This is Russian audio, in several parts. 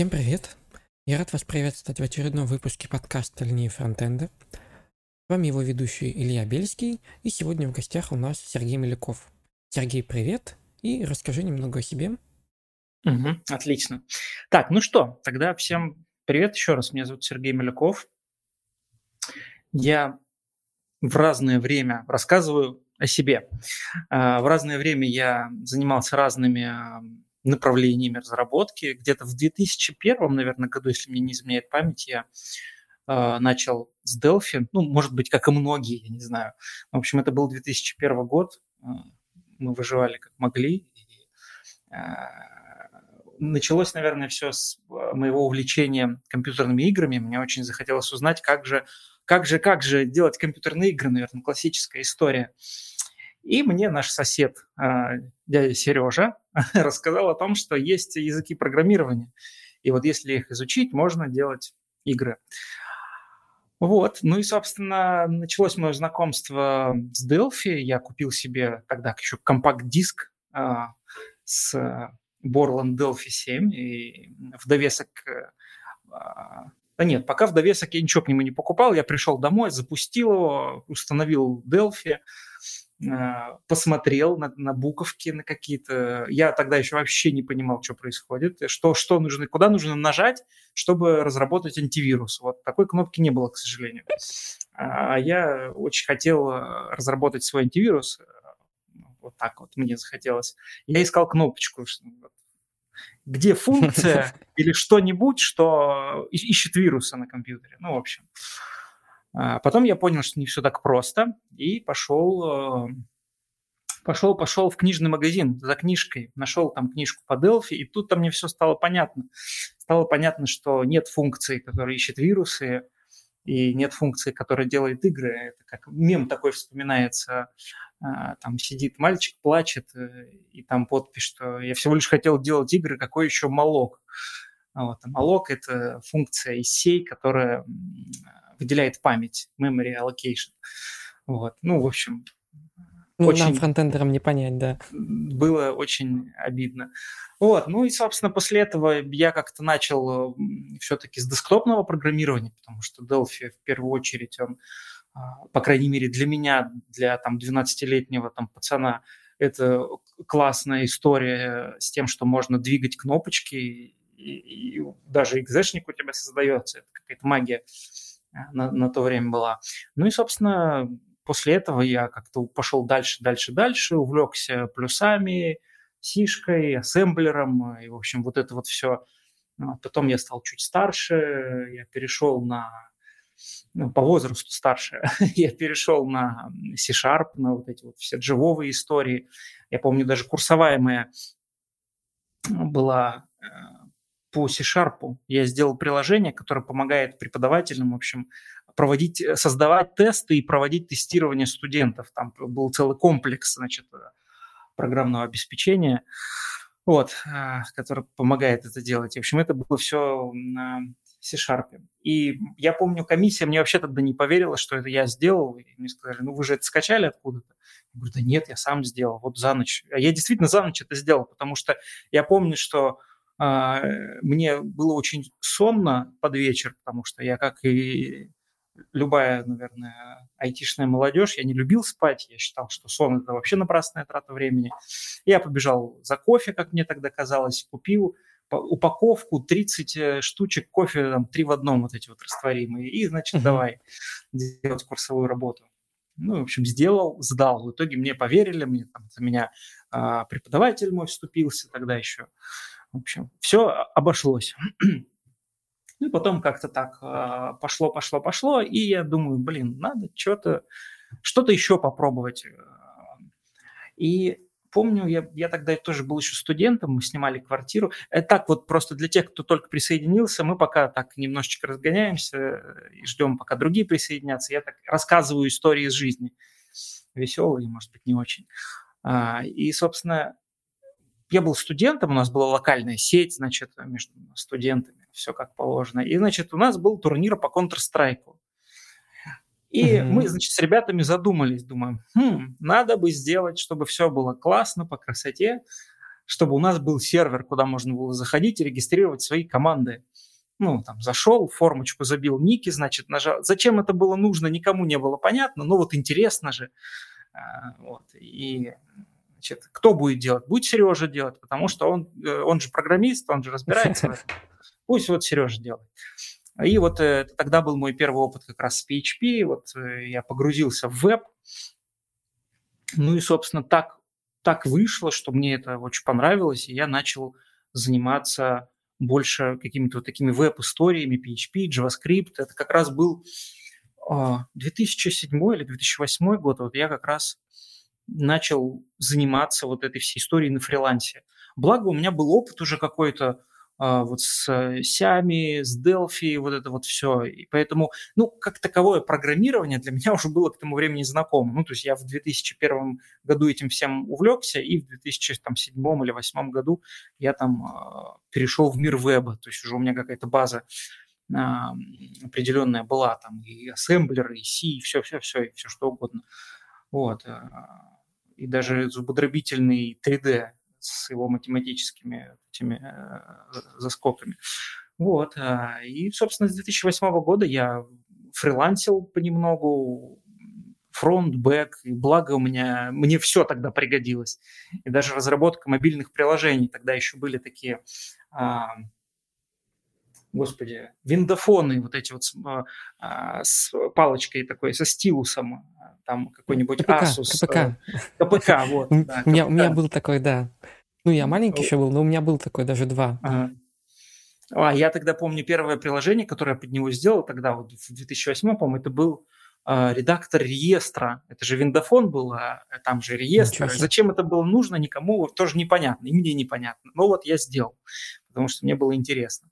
Всем привет! Я рад вас приветствовать в очередном выпуске подкаста «Линии фронтенда». С вами его ведущий Илья Бельский, и сегодня в гостях у нас Сергей Миляков. Сергей, привет, и расскажи немного о себе. Угу, отлично. Так, ну что, тогда всем привет еще раз. Меня зовут Сергей Миляков. Я в разное время рассказываю о себе. А, в разное время я занимался разными направлениями разработки. Где-то в 2001, наверное, году, если мне не изменяет память, я э, начал с Delphi. Ну, может быть, как и многие, я не знаю. В общем, это был 2001 год. Э, мы выживали как могли. И, э, началось, наверное, все с моего увлечения компьютерными играми. Мне очень захотелось узнать, как же, как же, как же делать компьютерные игры, наверное, классическая история. И мне наш сосед, а, дядя Сережа, рассказал о том, что есть языки программирования. И вот если их изучить, можно делать игры. Вот, ну и, собственно, началось мое знакомство с Delphi. Я купил себе тогда еще компакт-диск а, с Borland Delphi 7. И в довесок... А, да нет, пока в довесок я ничего к нему не покупал. Я пришел домой, запустил его, установил Delphi, посмотрел на, на буковки, на какие-то... Я тогда еще вообще не понимал, что происходит, что, что нужно, куда нужно нажать, чтобы разработать антивирус. Вот такой кнопки не было, к сожалению. А я очень хотел э, разработать свой антивирус. Вот так вот мне захотелось. Я искал кнопочку, где функция или что-нибудь, что ищет вирусы на компьютере. Ну, в общем. А потом я понял, что не все так просто, и пошел, э, пошел, пошел в книжный магазин за книжкой, нашел там книжку по Delphi, и тут-то мне все стало понятно. Стало понятно, что нет функции, которая ищет вирусы, и нет функции, которая делает игры. Это как мем такой вспоминается. А, там сидит мальчик, плачет, э, и там подпись, что я всего лишь хотел делать игры, какой еще молок. Вот. А молок – это функция из сей, которая выделяет память, memory allocation. Вот. Ну, в общем, ну, очень... Нам, фронтендерам, не понять, да. Было очень обидно. Вот, ну и, собственно, после этого я как-то начал все-таки с десктопного программирования, потому что Delphi в первую очередь, он, а, по крайней мере, для меня, для там 12-летнего там пацана, это классная история с тем, что можно двигать кнопочки, и, и даже экзешник у тебя создается, это какая-то магия. Э, на, на то время была. Ну и, собственно, после этого я как-то пошел дальше, дальше, дальше, увлекся плюсами, сишкой, ассемблером, и, в общем, вот это вот все. Ну, потом я стал чуть старше, я перешел на ну, по возрасту старше, я перешел на C-Sharp, на вот эти вот все дживовые истории. Я помню, даже курсовая моя была э, по C-Sharp я сделал приложение, которое помогает преподавателям, в общем, проводить, э, создавать тесты и проводить тестирование студентов. Там был целый комплекс, значит, э, программного обеспечения, вот, э, который помогает это делать. В общем, это было все на C-Sharp. И я помню, комиссия мне вообще тогда не поверила, что это я сделал. И мне сказали, ну вы же это скачали откуда-то. Я говорю, да нет, я сам сделал, вот за ночь. А я действительно за ночь это сделал, потому что я помню, что а, мне было очень сонно под вечер, потому что я, как и любая, наверное, айтишная молодежь, я не любил спать, я считал, что сон – это вообще напрасная трата времени. Я побежал за кофе, как мне тогда казалось, купил упаковку 30 э, штучек кофе, там, три в одном вот эти вот растворимые, и, значит, давай делать курсовую работу. Ну, в общем, сделал, сдал. В итоге мне поверили, мне, там, за меня а, преподаватель мой вступился тогда еще. В общем, все обошлось. Ну и потом как-то так а, пошло, пошло, пошло, и я думаю, блин, надо что-то, что-то еще попробовать. И помню, я, я тогда тоже был еще студентом, мы снимали квартиру. Это так вот просто для тех, кто только присоединился, мы пока так немножечко разгоняемся и ждем, пока другие присоединятся. Я так рассказываю истории из жизни. Веселые, может быть, не очень. А, и, собственно, я был студентом, у нас была локальная сеть, значит, между студентами, все как положено. И, значит, у нас был турнир по Counter-Strike. И mm-hmm. мы, значит, с ребятами задумались, думаем, хм, надо бы сделать, чтобы все было классно, по красоте, чтобы у нас был сервер, куда можно было заходить и регистрировать свои команды. Ну, там, зашел, формочку забил ники, значит, нажал. Зачем это было нужно, никому не было понятно, но вот интересно же. А, вот. И значит, кто будет делать? Будет Сережа делать, потому что он, э, он же программист, он же разбирается в этом. Пусть вот Сережа делает. И вот э, тогда был мой первый опыт как раз с PHP. Вот э, я погрузился в веб. Ну и, собственно, так так вышло, что мне это очень понравилось, и я начал заниматься больше какими-то вот такими веб-историями, PHP, JavaScript. Это как раз был 2007 а, или 2008 год. Вот я как раз начал заниматься вот этой всей историей на фрилансе. Благо у меня был опыт уже какой-то а, вот с Сями, с Delphi, вот это вот все. И поэтому, ну, как таковое программирование для меня уже было к тому времени знакомо. Ну, то есть я в 2001 году этим всем увлекся, и в 2007 или 2008 году я там а, перешел в мир веба. То есть уже у меня какая-то база а, определенная была, там и ассемблер, и C, и все-все-все, и все что угодно. Вот. И даже зубодробительный 3D с его математическими этими э, заскоками. Вот. Э, и, собственно, с 2008 года я фрилансил понемногу, фронт, бэк, и благо у меня, мне все тогда пригодилось. И даже разработка мобильных приложений, тогда еще были такие, а, господи, виндофоны, вот эти вот с, а, с палочкой такой, со стилусом, там какой-нибудь КПК, Asus. КПК. КПК, вот. Да, у, меня, у меня был такой, да. Ну, я маленький еще был, но у меня был такой даже два. Ага. А, я тогда помню первое приложение, которое я под него сделал тогда, вот в 2008, по-моему, это был э, редактор реестра. Это же виндофон был, а там же реестр. Зачем это было нужно, никому тоже непонятно, и мне непонятно. Но вот я сделал, потому что мне было интересно.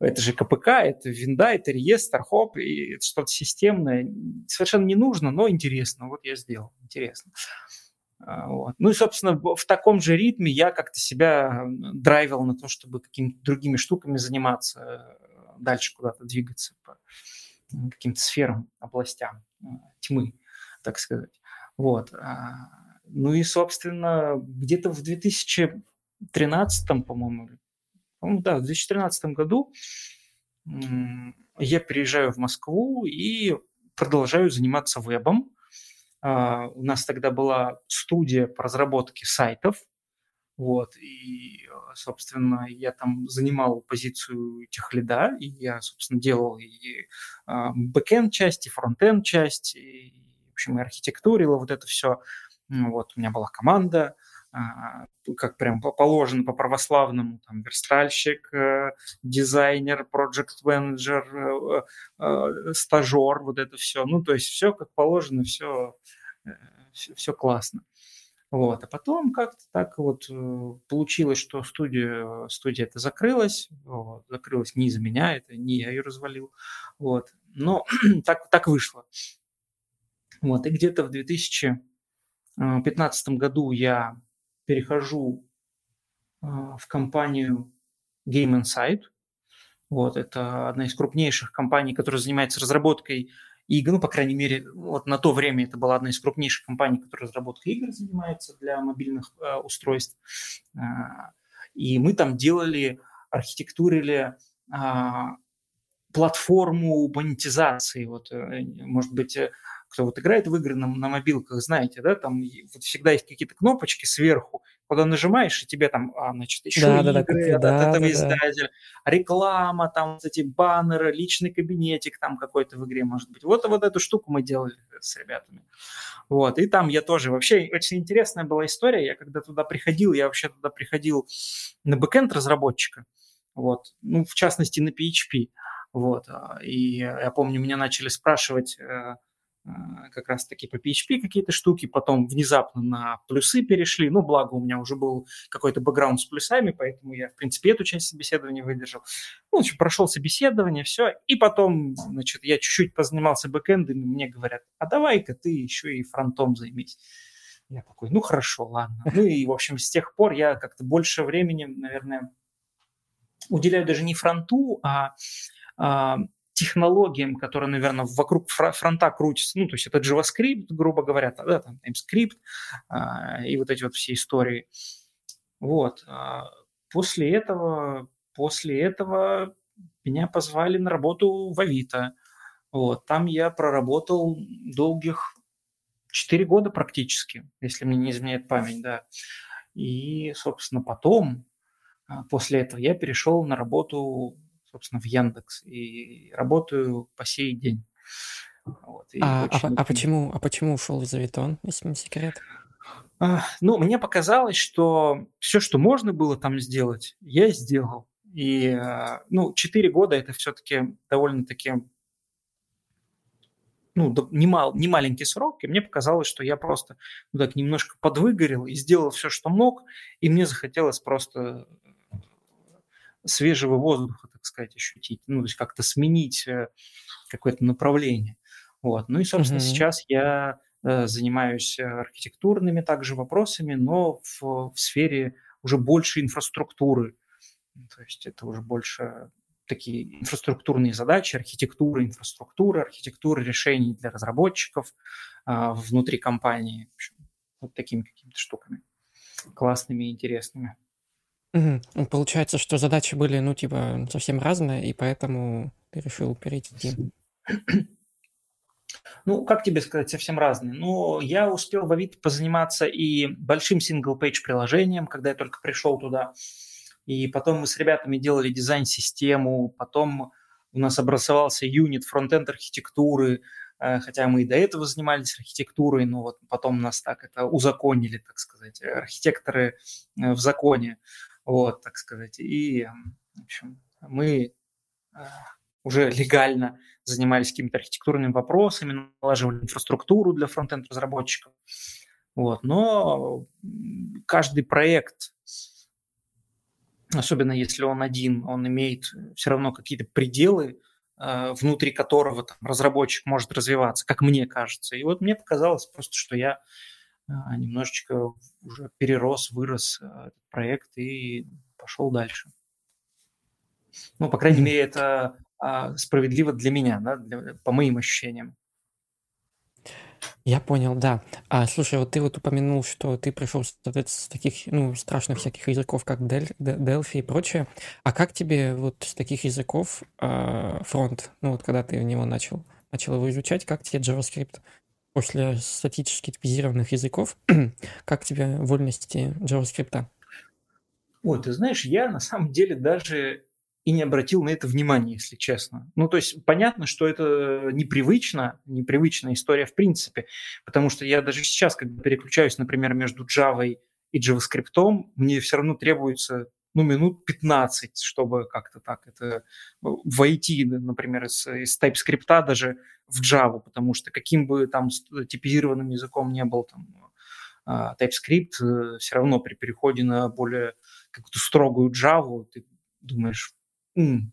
Это же КПК, это винда, это реестр, хоп, и это что-то системное. Совершенно не нужно, но интересно. Вот я сделал, интересно. А, вот. Ну и, собственно, в таком же ритме я как-то себя драйвил на то, чтобы какими-то другими штуками заниматься, э, дальше куда-то двигаться по каким-то сферам, областям э, тьмы, так сказать. Вот. А, ну и, собственно, где-то в 2013, по-моему, по да, в 2013 году я приезжаю в Москву и продолжаю заниматься вебом. А, у нас тогда была студия по разработке сайтов, вот, и, собственно, я там занимал позицию техлида, и я, собственно, делал и а, бэкенд часть, и фронтенд часть, и, в общем, и архитектурил, вот это все. Вот, у меня была команда, как прям положено по православному, там, верстальщик, э, дизайнер, проект менеджер э, э, стажер, вот это все. Ну, то есть все как положено, все, все, все классно. Вот. А потом как-то так вот получилось, что студия, студия это закрылась, вот, закрылась не из-за меня, это не я ее развалил, вот. но так, так вышло. Вот. И где-то в 2015 году я перехожу а, в компанию Game Insight. Вот, это одна из крупнейших компаний, которая занимается разработкой игр, ну, по крайней мере, вот на то время это была одна из крупнейших компаний, которая разработкой игр занимается для мобильных э, устройств. Э, и мы там делали, архитектурили э, платформу монетизации. Вот, э, может быть, э, кто вот играет в игры на, на мобилках, знаете, да, там вот всегда есть какие-то кнопочки сверху, куда нажимаешь, и тебе там, а, значит, еще да, игры да, да, от да, этого да, издателя, да. реклама, там вот эти баннеры, личный кабинетик там какой-то в игре может быть. Вот, вот эту штуку мы делали с ребятами. Вот, и там я тоже, вообще, очень интересная была история, я когда туда приходил, я вообще туда приходил на бэкенд разработчика, вот, ну, в частности, на PHP, вот, а, и я помню, меня начали спрашивать, э, как раз-таки по PHP какие-то штуки, потом внезапно на плюсы перешли, ну, благо у меня уже был какой-то бэкграунд с плюсами, поэтому я, в принципе, эту часть собеседования выдержал. Ну, общем, прошел собеседование, все, и потом, значит, я чуть-чуть позанимался бэкэндом, и мне говорят, а давай-ка ты еще и фронтом займись. Я такой, ну, хорошо, ладно. Ну, и, в общем, с тех пор я как-то больше времени, наверное, уделяю даже не фронту, а, а технологиям, которые, наверное, вокруг фронта крутятся. Ну, то есть это JavaScript, грубо говоря, да, там TypeScript а, и вот эти вот все истории. Вот. А после этого, после этого меня позвали на работу в Авито. Вот. Там я проработал долгих 4 года практически, если мне не изменяет память, да. И, собственно, потом, а, после этого, я перешел на работу, собственно, в Яндекс. И работаю по сей день. Вот, а, а, а, почему, а почему ушел из Авитон, если не секрет? А, ну, мне показалось, что все, что можно было там сделать, я сделал. И, а, ну, 4 года это все-таки довольно-таки ну, не, мал, не маленький срок, и мне показалось, что я просто ну, так немножко подвыгорел и сделал все, что мог, и мне захотелось просто свежего воздуха, так сказать, ощутить, ну, то есть как-то сменить э, какое-то направление. Вот. Ну и, собственно, mm-hmm. сейчас я э, занимаюсь архитектурными также вопросами, но в, в сфере уже больше инфраструктуры. То есть это уже больше такие инфраструктурные задачи, архитектура, инфраструктура, архитектура решений для разработчиков э, внутри компании. В общем, вот такими какими-то штуками классными и интересными. Угу. Получается, что задачи были, ну, типа, совсем разные, и поэтому ты решил перейти. Ну, как тебе сказать, совсем разные. Ну, я успел в Авито позаниматься и большим single-page приложением, когда я только пришел туда. И потом мы с ребятами делали дизайн-систему, потом у нас образовался юнит фронтенд архитектуры, э, хотя мы и до этого занимались архитектурой, но вот потом нас так это узаконили, так сказать, архитекторы э, в законе, вот, так сказать. И, в общем, мы э, уже легально занимались какими-то архитектурными вопросами, налаживали инфраструктуру для фронтенд-разработчиков. Вот. Но каждый проект, особенно если он один, он имеет все равно какие-то пределы, э, внутри которого там, разработчик может развиваться, как мне кажется. И вот мне показалось просто, что я немножечко уже перерос, вырос э, этот проект и пошел дальше. Ну, по крайней мере, это а, справедливо для меня, да, для, по моим ощущениям. Я понял, да. А, слушай, вот ты вот упомянул, что ты пришел с, таких, ну, страшных всяких языков, как Дель, Delphi и прочее. А как тебе вот с таких языков э, ну, вот когда ты в него начал, начал его изучать, как тебе JavaScript после статически типизированных языков, как тебе вольности JavaScript? Ой, ты знаешь, я на самом деле даже и не обратил на это внимания, если честно. Ну, то есть понятно, что это непривычно, непривычная история в принципе, потому что я даже сейчас, когда переключаюсь, например, между Java и JavaScript, мне все равно требуется ну, минут 15, чтобы как-то так это войти, например, из, из TypeScript даже в Java, потому что каким бы там типизированным языком не был там а, TypeScript, э, все равно при переходе на более какую-то строгую Java ты думаешь, м,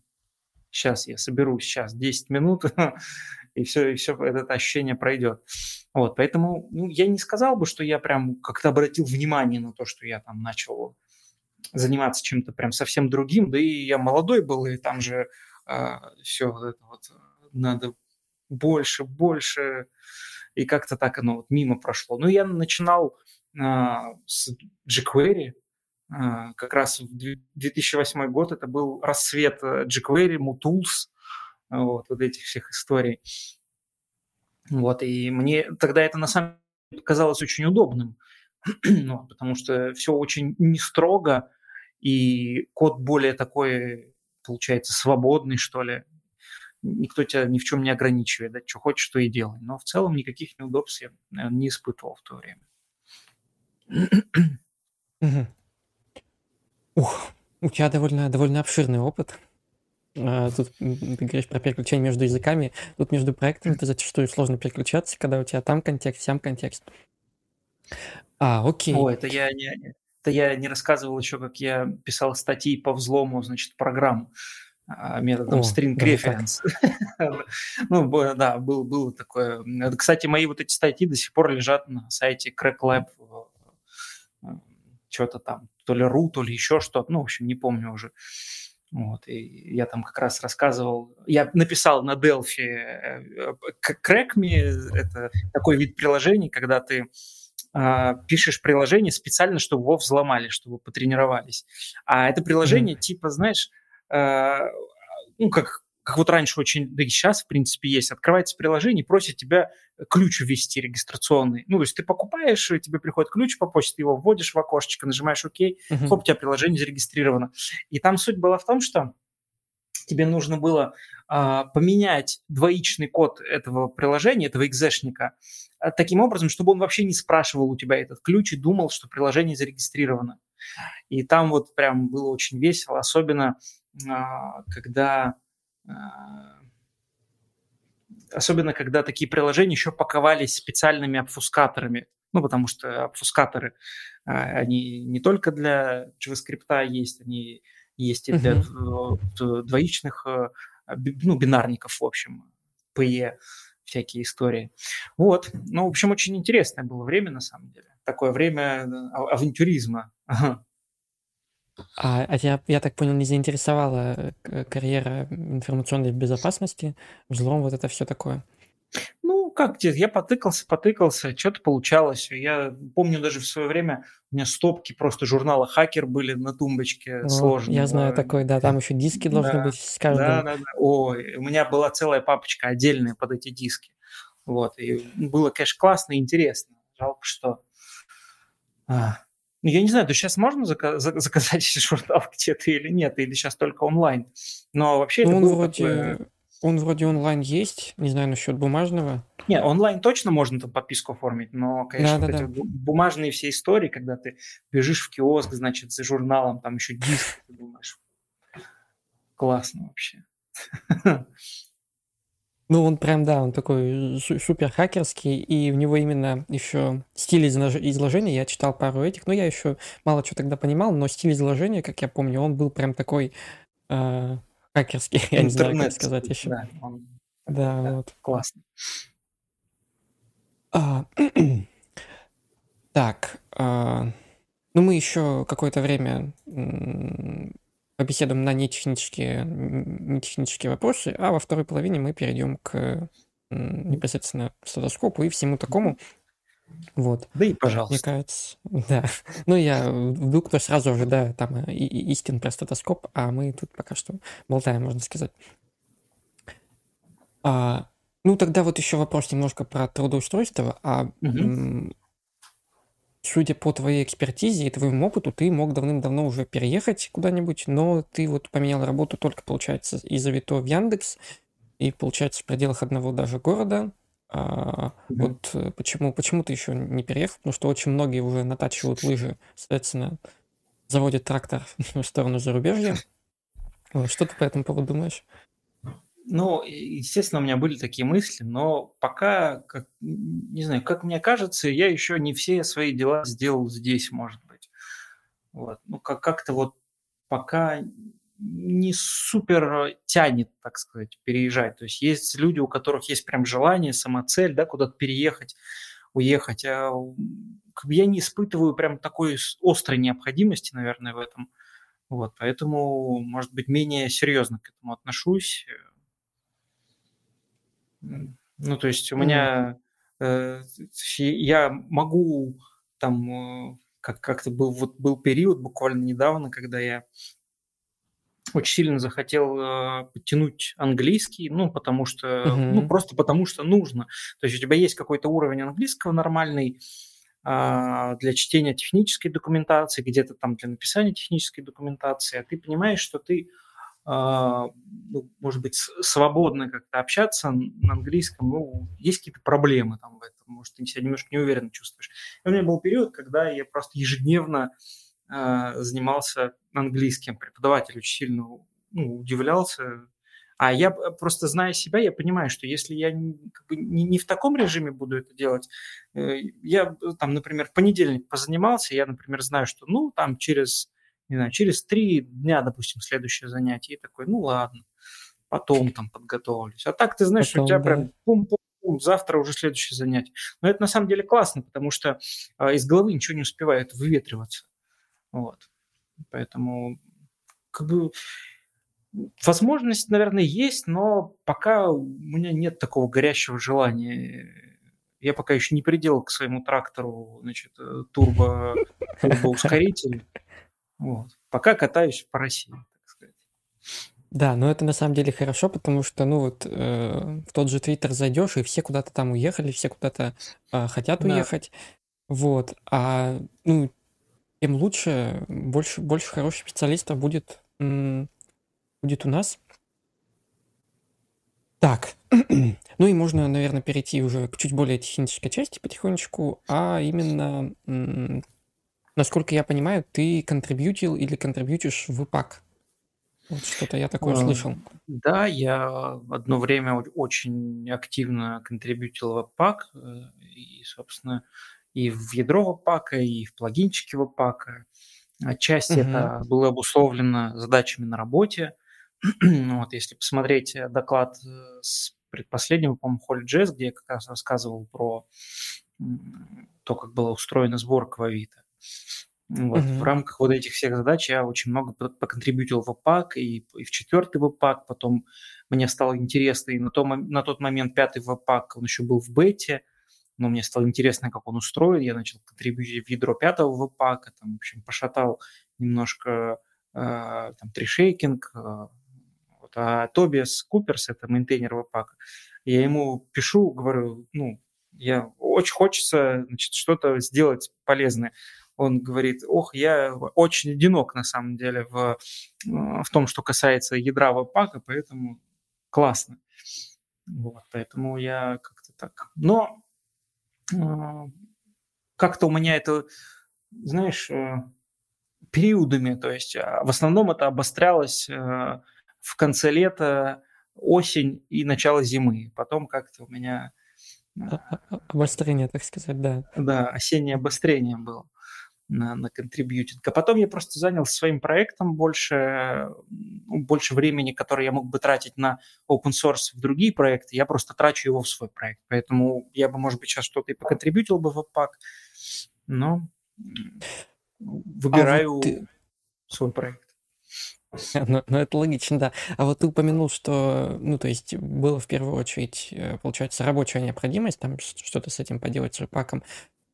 сейчас я соберу, сейчас 10 минут, и все, и все это ощущение пройдет. Вот, поэтому ну, я не сказал бы, что я прям как-то обратил внимание на то, что я там начал заниматься чем-то прям совсем другим, да и я молодой был, и там же э, а, все вот это вот надо больше, больше, и как-то так оно вот мимо прошло. Ну, я начинал э, с jQuery, а, как раз в 2008 год это был рассвет э, jQuery, MooTools, вот, вот этих всех историй. Вот, и мне тогда это на самом деле казалось очень удобным, ну, потому что все очень не строго, и код более такой, получается, свободный, что ли. Никто тебя ни в чем не ограничивает, да, что хочешь, то и делай. Но в целом никаких неудобств я наверное, не испытывал в то время. Ух, у тебя довольно, довольно обширный опыт. А, тут ты говоришь про переключение между языками. Тут между проектами ты зачастую сложно переключаться, когда у тебя там контекст, сам контекст. А, окей. О, это я не, это я не рассказывал еще, как я писал статьи по взлому, значит, программ а, методом О, string reference. ну, да, был, было такое. Кстати, мои вот эти статьи до сих пор лежат на сайте Crack Lab что-то там, то ли ру, то ли еще что-то, ну, в общем, не помню уже. Вот, и я там как раз рассказывал, я написал на Delphi Crackme, э, это такой вид приложений, когда ты пишешь приложение специально, чтобы его взломали, чтобы потренировались. А это приложение mm-hmm. типа, знаешь, а, ну, как, как вот раньше очень, да и сейчас, в принципе, есть, открывается приложение и просит тебя ключ ввести регистрационный. Ну, то есть ты покупаешь, тебе приходит ключ по почте, ты его вводишь в окошечко, нажимаешь ОК, mm-hmm. хоп, у тебя приложение зарегистрировано. И там суть была в том, что тебе нужно было а, поменять двоичный код этого приложения, этого экзешника, а, таким образом, чтобы он вообще не спрашивал у тебя этот ключ и думал, что приложение зарегистрировано. И там вот прям было очень весело, особенно а, когда а, особенно когда такие приложения еще паковались специальными обфускаторами. Ну, потому что обфускаторы, а, они не только для JavaScript есть, они есть и для uh-huh. двоичных э, ну, бинарников, в общем, PE, всякие истории. Вот. Ну, в общем, очень интересное было время, на самом деле. Такое время э, авантюризма. А, а тебя, я так понял, не заинтересовала э, карьера информационной безопасности, взлом, вот это все такое? Как тебе, я потыкался, потыкался, что-то получалось. Я помню даже в свое время у меня стопки просто журнала «Хакер» были на тумбочке Вот, сложные. я знаю такой, да, там еще диски должны Да, быть с да, каждым. да, да. Ой, у меня была целая папочка отдельная под эти диски. Вот, и было, конечно, классно и интересно. Жалко, что... а, Ну, я не знаю, то сейчас можно зака- за- заказать журнал где-то или нет, или сейчас только онлайн. Но вообще Ну, это было такое... он вроде онлайн есть, не знаю насчет бумажного. Не, онлайн точно можно там подписку оформить, но, конечно, эти Да-да-да. бу- бумажные все истории, когда ты бежишь в киоск, значит, за журналом, там еще диск, ты думаешь, классно вообще. Ну, он прям, да, он такой су- супер хакерский, и у него именно еще стиль излож- изложения, я читал пару этих, но я еще мало что тогда понимал, но стиль изложения, как я помню, он был прям такой э, хакерский, я не знаю, как сказать еще. да, он Да, да, вот. классно. А, так, а, ну мы еще какое-то время побеседуем на нетехнические, нетехнические вопросы, а во второй половине мы перейдем к непосредственно статоскопу и всему такому. Вот, Да и мне пожалуйста. кажется, да. Ну, я вдруг кто сразу ожидает там э, и- и- истин про статоскоп, а мы тут пока что болтаем, можно сказать. А, ну, тогда вот еще вопрос немножко про трудоустройство. А м, судя по твоей экспертизе и твоему опыту, ты мог давным-давно уже переехать куда-нибудь, но ты вот поменял работу только, получается, из Авито в Яндекс, и, получается, в пределах одного даже города. А, Мгм. вот э, почему, почему ты еще не переехал? Потому что очень многие уже натачивают лыжи, соответственно, заводят трактор в сторону зарубежья. Что ты по этому поводу думаешь? Ну, естественно, у меня были такие мысли, но пока, как, не знаю, как мне кажется, я еще не все свои дела сделал здесь, может быть. Вот. Ну, как- как-то вот пока не супер тянет, так сказать, переезжать. То есть есть люди, у которых есть прям желание, самоцель, да, куда-то переехать, уехать. А как бы я не испытываю прям такой острой необходимости, наверное, в этом. Вот, поэтому, может быть, менее серьезно к этому отношусь. Ну, то есть у меня э, я могу там э, как как-то был вот был период буквально недавно, когда я очень сильно захотел э, подтянуть английский, ну потому что ну мгм. просто потому что нужно. То есть у тебя есть какой-то уровень английского нормальный а, для чтения технической документации, где-то там для написания технической документации, а ты понимаешь, что ты а, ну, может быть, свободно как-то общаться на английском, ну, есть какие-то проблемы там в этом, может, ты себя немножко неуверенно чувствуешь. И у меня был период, когда я просто ежедневно занимался английским. Преподаватель очень сильно ну, удивлялся. А я просто, зная себя, я понимаю, что если я как бы не, не в таком режиме буду это делать, э, я э, там, например, в понедельник позанимался, я, например, знаю, что, ну, там через не знаю, через три дня, допустим, следующее занятие, и такой, ну ладно, потом там подготовлюсь. А так ты знаешь, у тебя Потом, да. прям пум-пум-пум, завтра уже следующее занятие. Но это на самом деле классно, потому что а, из головы ничего не успевает выветриваться. Вот. Поэтому как бы возможность, наверное, есть, но пока у меня нет такого горящего желания Я пока еще не приделал к своему трактору, значит, э, турбо, турбоускоритель. Вот. Пока катаюсь по России, так сказать. Да, но это на самом деле хорошо, потому что, ну вот, э, в тот же Твиттер зайдешь, и все куда-то там уехали, все куда-то э, хотят Да. уехать. Вот. А, ну, тем лучше, больше, больше хороших специалистов будет, будет у нас. Так, ну и можно, наверное, перейти уже к чуть более технической части потихонечку, а именно, насколько я понимаю, ты контрибьютил или контрибьютишь в ИПАК. Вот что-то я такое А, слышал. Да, я одно время очень активно контрибьютил в пак, и, собственно, и в ядро пака, и в плагинчики пака. Отчасти Мгм. это было обусловлено задачами на работе. Ну Вот, если посмотреть э, доклад э, с предпоследнего, по-моему, HolyJS, где я как раз рассказывал про то, как была устроена сборка в Авито. Вот. В Мгм. рамках вот этих всех задач я очень много по- поконтрибьютил в ВПАК и, и в четвертый ВПАК. Потом мне стало интересно, и на, том, на тот момент пятый Webpack, он еще был в бете, но мне стало интересно, как он устроен. Я начал контрибьютить в ядро пятого Webpack а, там, в общем, пошатал немножко э, там, tree shaking. Э, вот. А Тобиас Копперс, это maintainer Webpack а, я ему пишу, говорю, ну, я очень хочется значит, что-то сделать полезное он говорит, ох, я очень одинок на самом деле в, в том, что касается ядра веб-пака, поэтому классно. Вот, поэтому я как-то так. Но как-то у меня это, знаешь, периодами, то есть в основном это обострялось в конце лета, осень и начало зимы. Потом как-то у меня... Обострение, так сказать, да. Да, осеннее обострение было на, на контрибьютинг. А потом я просто занялся своим проектом больше, ну, больше времени, которое я мог бы тратить на open source в другие проекты, я просто трачу его в свой проект. Поэтому я бы, может быть, сейчас что-то и поконтрибьютил бы в Webpack, но выбираю а вот ты... свой проект. Ну, ну, это логично, да. А вот ты упомянул, что, ну, то есть было в первую очередь, получается, рабочая необходимость, там что-то с этим поделать с репаком.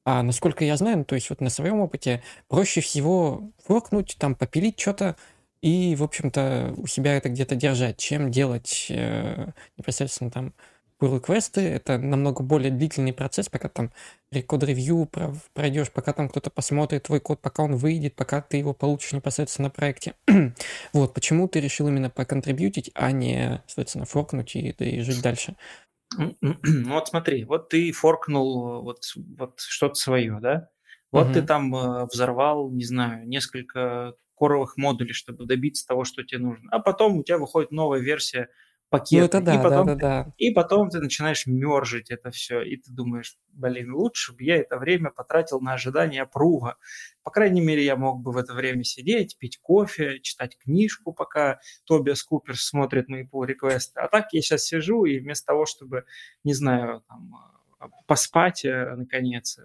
А насколько я знаю, ну, то есть вот на своем опыте проще всего форкнуть, там попилить что-то и, в общем-то, у себя это где-то держать, чем делать э, непосредственно там pull реквесты Это намного более длительный процесс, пока там код-ревью пройдешь, пока там кто-то посмотрит твой код, пока он выйдет, пока ты его получишь непосредственно на проекте. вот, почему ты решил именно поконтрибьютить, а не, соответственно, форкнуть и, и жить дальше? Ну вот смотри, вот ты форкнул вот, вот что-то свое, да? Вот угу. ты там э, взорвал, не знаю, несколько коровых модулей, чтобы добиться того, что тебе нужно. А потом у тебя выходит новая версия пакета. Ну, это да, и, потом, да, да, да. и потом ты начинаешь мержить это все, и ты думаешь, блин, лучше бы я это время потратил на ожидание пруга. По крайней мере, я мог бы в это время сидеть, пить кофе, читать книжку, пока Тобиас Купер смотрит мои pull реквесты А так я сейчас сижу, и вместо того, чтобы, не знаю, там, поспать, э, наконец,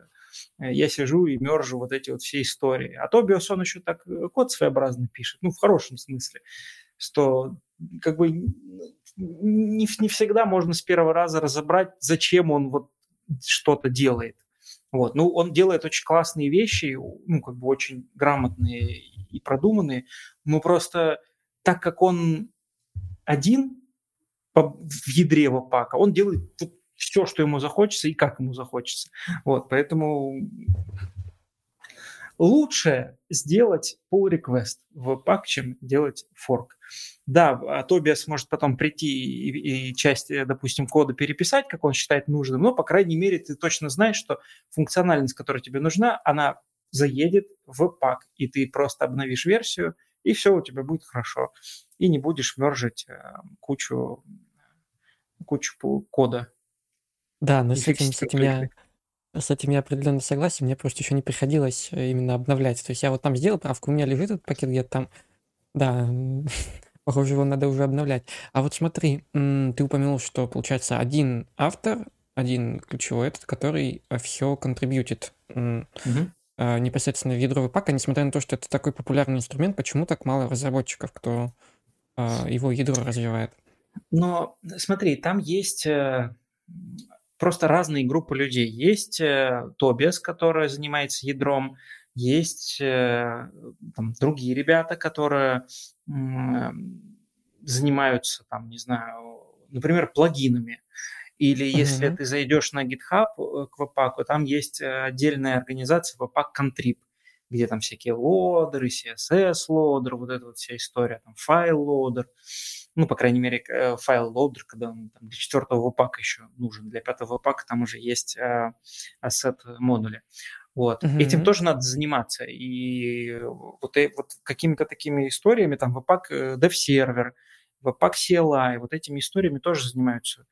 э, я сижу и мержу вот эти вот все истории. А Тобиас, он еще так э, код своеобразно пишет, ну, в хорошем смысле, что как бы не, не всегда можно с первого раза разобрать, зачем он вот что-то делает. Вот. Ну, он делает очень классные вещи, ну, как бы очень грамотные и продуманные, но просто так как он один в ядре пака, он делает все, что ему захочется и как ему захочется. Вот, поэтому лучше сделать pull request в пак, чем делать форк. Да, Тобиас может потом прийти и, и часть, допустим, кода переписать, как он считает нужным, но, по крайней мере, ты точно знаешь, что функциональность, которая тебе нужна, она заедет в пак, и ты просто обновишь версию, и все у тебя будет хорошо. И не будешь мержить э, кучу, кучу кода. Да, но с этим, с этим я с этим я определенно согласен, мне просто еще не приходилось э, именно обновлять. То есть я вот там сделал правку, у меня лежит этот пакет где-то там, да, похоже, его надо уже обновлять. А вот смотри, ты упомянул, что получается один автор, один ключевой этот, который все контрибьютит. Угу. Непосредственно в ядро пака, несмотря на то, что это такой популярный инструмент, почему так мало разработчиков, кто а, его ядро развивает? Но смотри, там есть э, просто разные группы людей. Есть э, Тобиас, который занимается ядром, есть э, там, другие ребята, которые э, занимаются, там, не знаю, например, плагинами. Или если mm-hmm. ты зайдешь на GitHub э, к Webpack, там есть э, отдельная организация Webpack Contrib, где там всякие лодеры, CSS-loader, вот эта вот вся история, там file-loader, ну, по крайней мере, э, file-loader, когда он там, для четвертого Webpack еще нужен, для пятого Webpack там уже есть э, asset-модули. Вот. Mm-hmm. Этим тоже надо заниматься. И вот, вот какими-то такими историями, там, Webpack Dev Server, Webpack CLI, вот этими историями тоже занимаются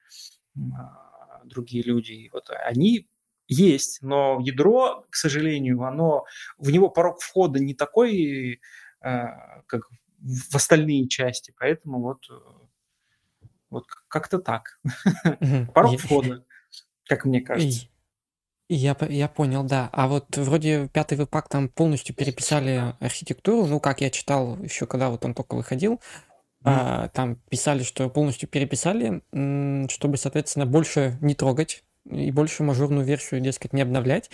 а, другие люди. И вот они есть, но ядро, к сожалению, оно, в него порог входа не такой, а, как в остальные части, поэтому вот, вот как-то так. Порог входа, как мне кажется. Я, я понял, да. А вот вроде пятый веб-пак там полностью переписали архитектуру, ну, как я читал еще, когда вот он только выходил, а, там писали, что полностью переписали, чтобы, соответственно, больше не трогать и больше мажорную версию, дескать, не обновлять.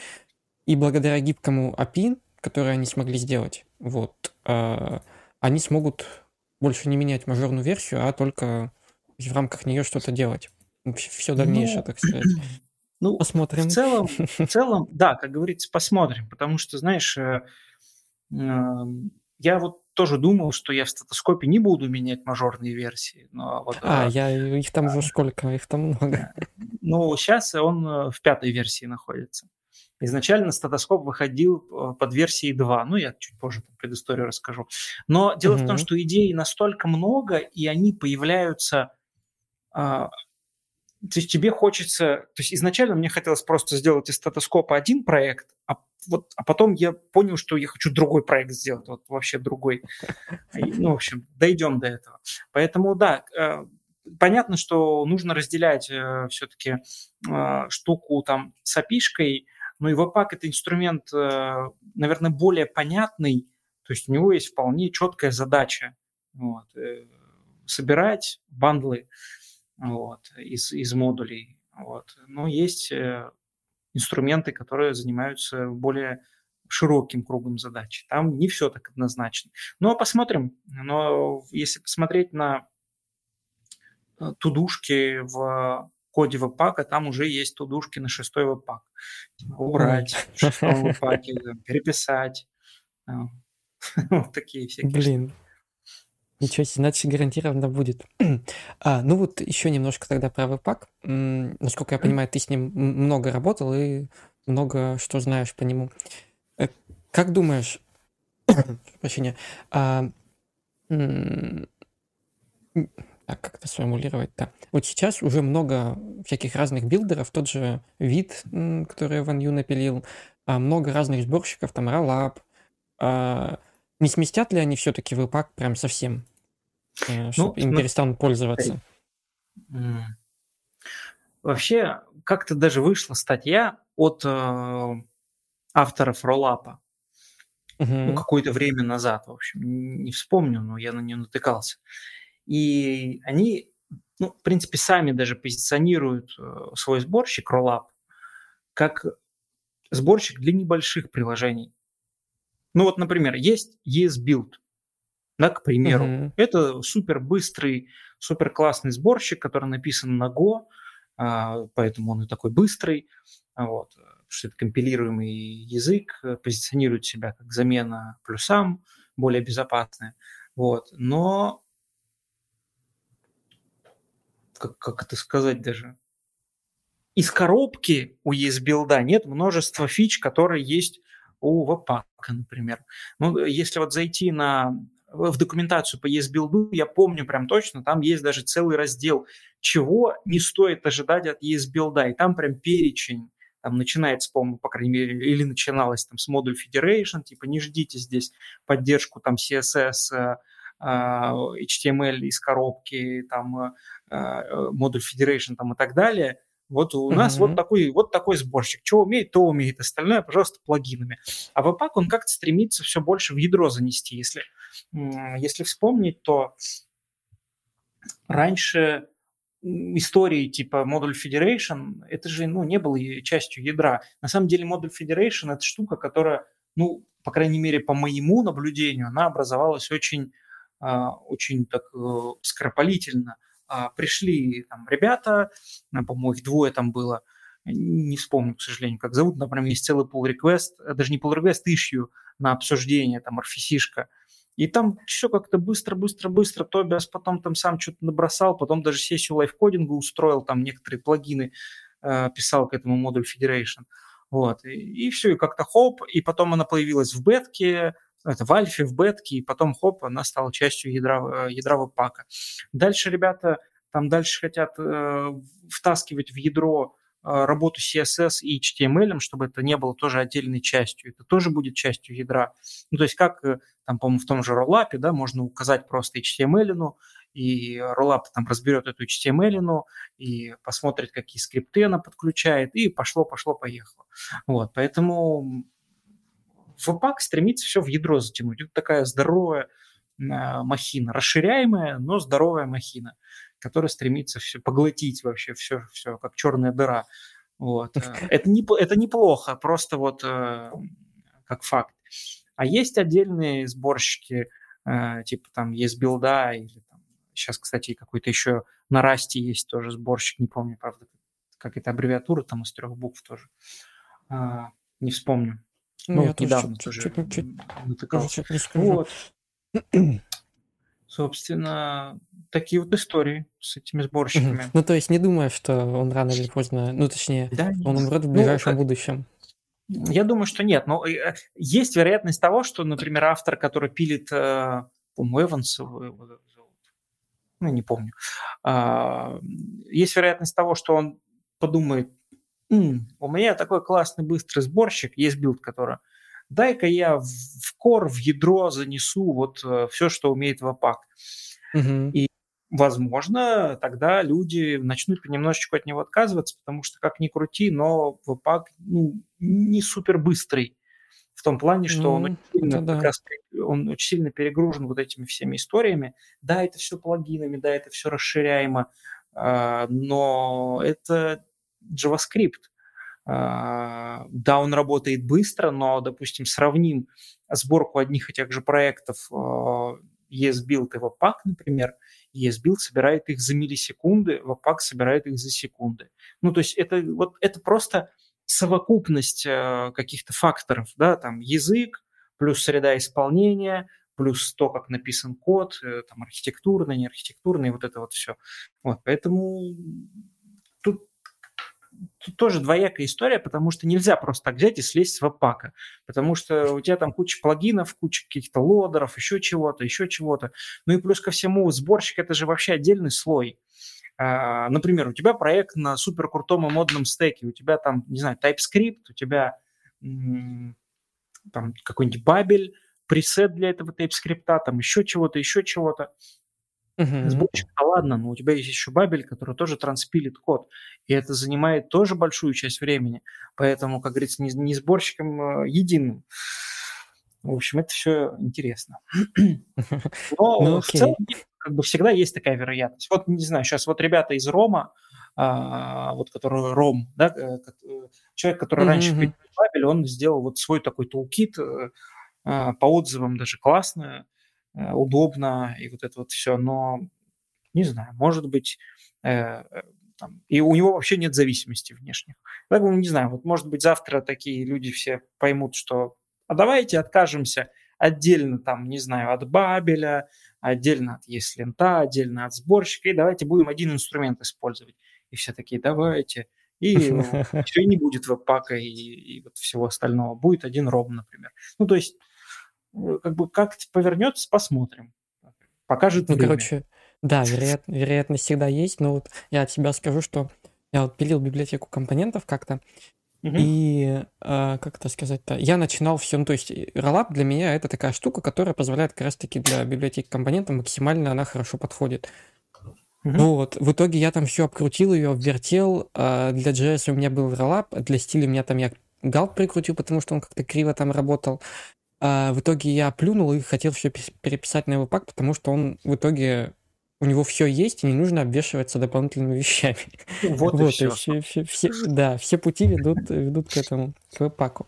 И благодаря гибкому API, который они смогли сделать, вот, а, они смогут больше не менять мажорную версию, а только в рамках нее что-то делать. Все дальнейшее, ну, так сказать. Ну, посмотрим. В целом, в целом, да, как говорится, посмотрим, потому что, знаешь, э, я вот тоже думал, что я в статоскопе не буду менять мажорные версии. Но вот, а, а, я, их там уже сколько, их там много. Ну, сейчас он э, в пятой версии находится. Изначально статоскоп выходил э, под версией 2. Ну, я чуть позже там предысторию расскажу. Но дело угу. в том, что идей настолько много, и они появляются а, то есть тебе хочется... То есть изначально мне хотелось просто сделать из статоскопа один проект, а, вот, а потом я понял, что я хочу другой проект сделать, вот вообще другой. Ну, в общем, дойдем до этого. Поэтому, да, э, понятно, что нужно разделять э, все-таки э, штуку там с опишкой, но и Webpack – это инструмент, наверное, более понятный, то есть у него есть вполне четкая задача вот, собирать бандлы, вот, из, из модулей. Вот. Но есть э, инструменты, которые занимаются более широким кругом задач. Там не все так однозначно. Но посмотрим. Но если посмотреть на э, тудушки в коде веб-пака, там уже есть тудушки на шестой веб-пак. Убрать в шестом веб-паке, переписать. Вот такие всякие. Блин, Ничего себе, значит, гарантированно будет. а, ну вот еще немножко тогда про веб-пак. Насколько я понимаю, ты с ним много работал и много что знаешь по нему. Э, как думаешь, прощения, а, так, как это сформулировать-то? Вот сейчас уже много всяких разных билдеров, тот же вид, который Ван Ю напилил, а много разных сборщиков, там Rollup. А, не сместят ли они все-таки веб-пак прям совсем? Э, чтобы ну, им перестанут пользоваться. Вообще, как-то даже вышла статья от э, авторов роллапа. Угу. Ну, какое-то время назад, в общем. Не вспомню, но я на нее натыкался. И они, ну, в принципе, сами даже позиционируют э, свой сборщик Rollup как сборщик для небольших приложений. Ну вот, например, есть ESBuild да, к примеру. Uh-huh. Это супер быстрый, супер классный сборщик, который написан на Go, а, поэтому он и такой быстрый. Вот, что это компилируемый язык, позиционирует себя как замена плюсам, более безопасная. Вот, но как, как это сказать даже? Из коробки у ESBuild нет множества фич, которые есть у Webpack, например. Ну, если вот зайти на в документацию по ESBuild, я помню прям точно, там есть даже целый раздел, чего не стоит ожидать от ESBuild, и там прям перечень, там начинается, по-моему, по крайней мере, или начиналось там с модуль Federation, типа не ждите здесь поддержку там CSS, э, э, HTML из коробки, там э, модуль Federation там и так далее – вот у mm-hmm. нас вот такой, вот такой сборщик. Что умеет, то умеет. Остальное, пожалуйста, плагинами. А Webpack, он как-то стремится все больше в ядро занести. Если, если вспомнить, то раньше истории типа модуль Federation, это же ну, не было частью ядра. На самом деле модуль Federation – это штука, которая, ну, по крайней мере, по моему наблюдению, она образовалась очень, а, очень так э, скоропалительно. А, пришли там ребята, по-моему, их двое там было, не вспомню, к сожалению, как зовут, например, есть целый pull request, даже не pull request, ищу на обсуждение, там, RFC-шка, и там все как-то быстро, быстро, быстро. Тобиас потом там сам что-то набросал, потом даже сессию лайфкодинга устроил, там некоторые плагины э, писал к этому модулю Federation. Вот. И, и все, и как-то хоп, и потом она появилась в бетке, это в альфе, в бетке, и потом хоп, она стала частью ядра, э, ядра пака. Дальше ребята там дальше хотят э, втаскивать в ядро работу CSS и HTML, чтобы это не было тоже отдельной частью. Это тоже будет частью ядра. Ну, то есть как, э, там, по-моему, в том же роллапе, да, можно указать просто HTML, и роллап там разберет эту HTML, и посмотрит, какие скрипты она подключает, и пошло, пошло, поехало. Вот, поэтому Webpack стремится все в ядро затянуть. Это такая здоровая а, махина, расширяемая, но здоровая махина которая стремится все поглотить вообще все, все как черная дыра. Вот. Э, это, не, это неплохо, просто вот э, как факт. А есть отдельные сборщики, э, типа там есть билда или там, сейчас, кстати, какой-то еще на Расте есть тоже сборщик, не помню, правда, как это аббревиатура, там из трех букв тоже. А, не вспомню. Ну, ну вот недавно тоже. Чуть, чуть, чуть, вот. Собственно, такие вот истории с этими сборщиками. Ну, то есть не думаю, что он рано или поздно, ну, точнее, да, он умрет в ну, ближайшем ну, будущем. Я думаю, что нет. Но э, есть вероятность того, что, например, автор, который пилит, э, по-моему, Эванс, ну, не помню, а, есть вероятность того, что он подумает, у меня такой классный быстрый сборщик, esbuild, который дай-ка я в, core, в ядро занесу вот э, все, что умеет Webpack. Угу. И возможно, тогда люди начнут понемножечку от него отказываться, потому что, как ни крути, но Webpack ну, не супер быстрый. В том плане, что ну, он, очень сильно, да. раз, он очень сильно перегружен вот этими всеми историями. Да, это все плагинами, да, это все расширяемо, а, но это JavaScript. А, да, он работает быстро, но, допустим, сравним сборку одних и тех же проектов а, ESBuild и Webpack, например, ESBuild собирает их за миллисекунды, Webpack собирает их за секунды. Ну, то есть это, вот, это просто совокупность а, каких-то факторов, да, там язык, плюс среда исполнения, плюс то, как написан код, э, там архитектурный, не архитектурный, вот это вот все. Вот, поэтому тут тоже двоякая история, потому что нельзя просто так взять и слезть с веб-пака, потому что у тебя там куча плагинов, куча каких-то лодеров, еще чего-то, еще чего-то. Ну и плюс ко всему сборщик – это же вообще отдельный слой. А, например, у тебя проект на супер крутом и модном стеке, у тебя там, не знаю, TypeScript, у тебя там какой-нибудь бабель, пресет для этого TypeScript, там еще чего-то, еще чего-то. Угу. Сборщик, а ладно, но у тебя есть еще Бабель, который тоже транспилит код, и это занимает тоже большую часть времени, поэтому, как говорится, не, не сборщиком а единым. В общем, это все интересно. Но ну, в целом, как бы всегда есть такая вероятность. Вот, не знаю, сейчас вот ребята из Рома, а, вот который Ром, да, э, э, человек, который mm-hmm. раньше пилил Бабель, он сделал вот свой такой тулкит, э, а, по отзывам даже классно, удобно и вот это вот все, но не знаю, может быть, э, э, там, и у него вообще нет зависимости внешних. Так, не знаю, вот может быть завтра такие люди все поймут, что а давайте откажемся отдельно там, не знаю, от Бабеля, отдельно от Еслента, отдельно от сборщика, и давайте будем один инструмент использовать. И все такие, давайте. И все, не будет веб-пака и, и вот всего остального. Будет один ром, например. Ну, то есть Э, как бы как повернется, посмотрим. Покажет ну, время. короче, да, вероят, вероятность всегда есть, но вот я от себя скажу, что я вот пилил библиотеку компонентов как-то, угу. и э, как это сказать-то, я начинал все, ну то есть Rollup для меня это такая штука, которая позволяет как раз-таки для библиотеки компонентов максимально она хорошо подходит. Угу. Вот, в итоге я там все обкрутил ее, вертел. Э, для JS у меня был Rollup, для стиля у меня там я галп прикрутил, потому что он как-то криво там работал. А в итоге я плюнул и хотел все переписать на его пак, потому что он в итоге у него все есть, и не нужно обвешиваться дополнительными вещами. Вот, вот и все. все, все, все. Да, все пути ведут, ведут к этому, к паку.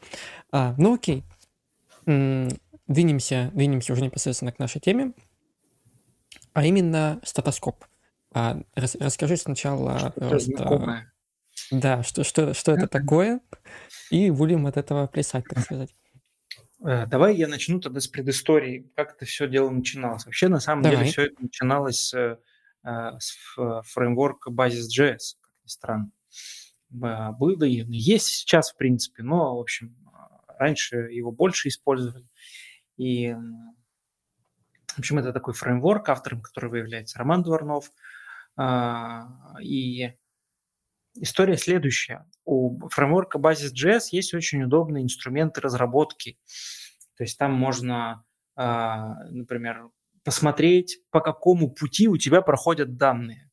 А, ну окей. Двинемся, двинемся уже непосредственно к нашей теме, а именно статоскоп. А, рас, расскажи сначала просто... Да, что, что, что это такое, и будем от этого плясать, так сказать. Э, давай я начну тогда с предыстории, как это все дело начиналось. Вообще, на самом Давай. деле, все это начиналось с, э, с фреймворка Basis.js, как ни странно. Было и есть сейчас, в принципе, но, в общем, раньше его больше использовали. И, в общем, это такой фреймворк, автором которого является Роман Дворнов. А, и история следующая. У фреймворка Basis.js есть очень удобные инструменты разработки. То есть там можно, а, например, посмотреть, по какому пути у тебя проходят данные.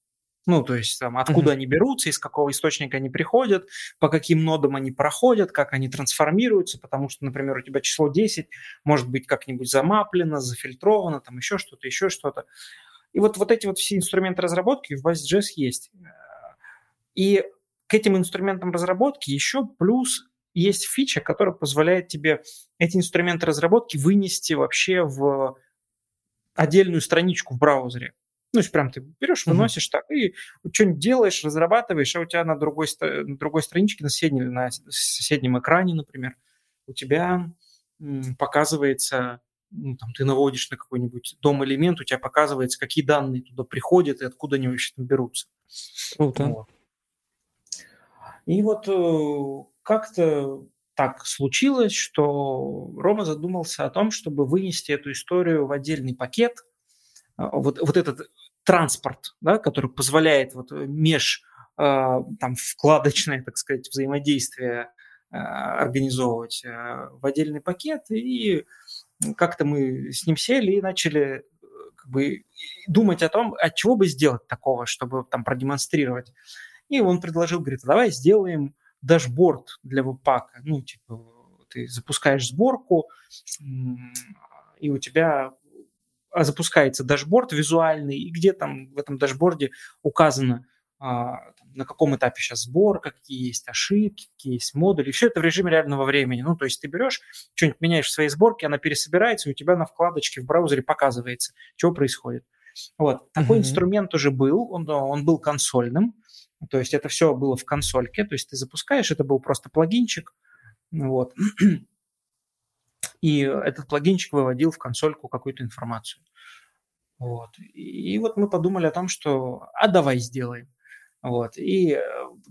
Ну, то есть там, откуда mm-hmm. они берутся, из какого источника они приходят, по каким нодам они проходят, как они трансформируются, потому что, например, у тебя число 10 может быть как-нибудь замаплено, зафильтровано, там еще что-то, еще что-то. И вот, вот эти вот все инструменты разработки в Base.js есть. И к этим инструментам разработки еще плюс есть фича, которая позволяет тебе эти инструменты разработки вынести вообще в отдельную страничку в браузере. Ну, то есть прям ты берешь, выносишь mm-hmm. так, и что-нибудь делаешь, разрабатываешь, а у тебя на другой, на другой страничке, на соседнем, на соседнем экране, например, у тебя показывается, ну, там, ты наводишь на какой-нибудь дом-элемент, у тебя показывается, какие данные туда приходят и откуда они вообще там берутся. Круто. Вот. И вот э, как-то так случилось, что Рома задумался о том, чтобы вынести эту историю в отдельный пакет. А, вот, вот этот транспорт, да, который позволяет вот меж а, там вкладочное, так сказать, взаимодействие организовывать в отдельный пакет. И как-то мы с ним сели и начали как бы думать о том, от чего бы сделать такого, чтобы там продемонстрировать. И он предложил, говорит, давай сделаем дашборд для Webpack а. Ну, типа, ты запускаешь сборку, и у тебя а, запускается дашборд визуальный, и где там в этом дашборде указано, а, на каком этапе сейчас сбор, какие есть ошибки, какие есть модули. Все это в режиме реального времени. Ну, то есть ты берешь, что-нибудь меняешь в своей сборке, она пересобирается, и у тебя на вкладочке в браузере показывается, что происходит. Вот. Такой mm-hmm. инструмент уже был, он, он был консольным. То есть это все было в консольке, то есть ты запускаешь, это был просто плагинчик, вот, и этот плагинчик выводил в консольку какую-то информацию. Вот. И вот мы подумали о том, что а давай сделаем. Вот. И э,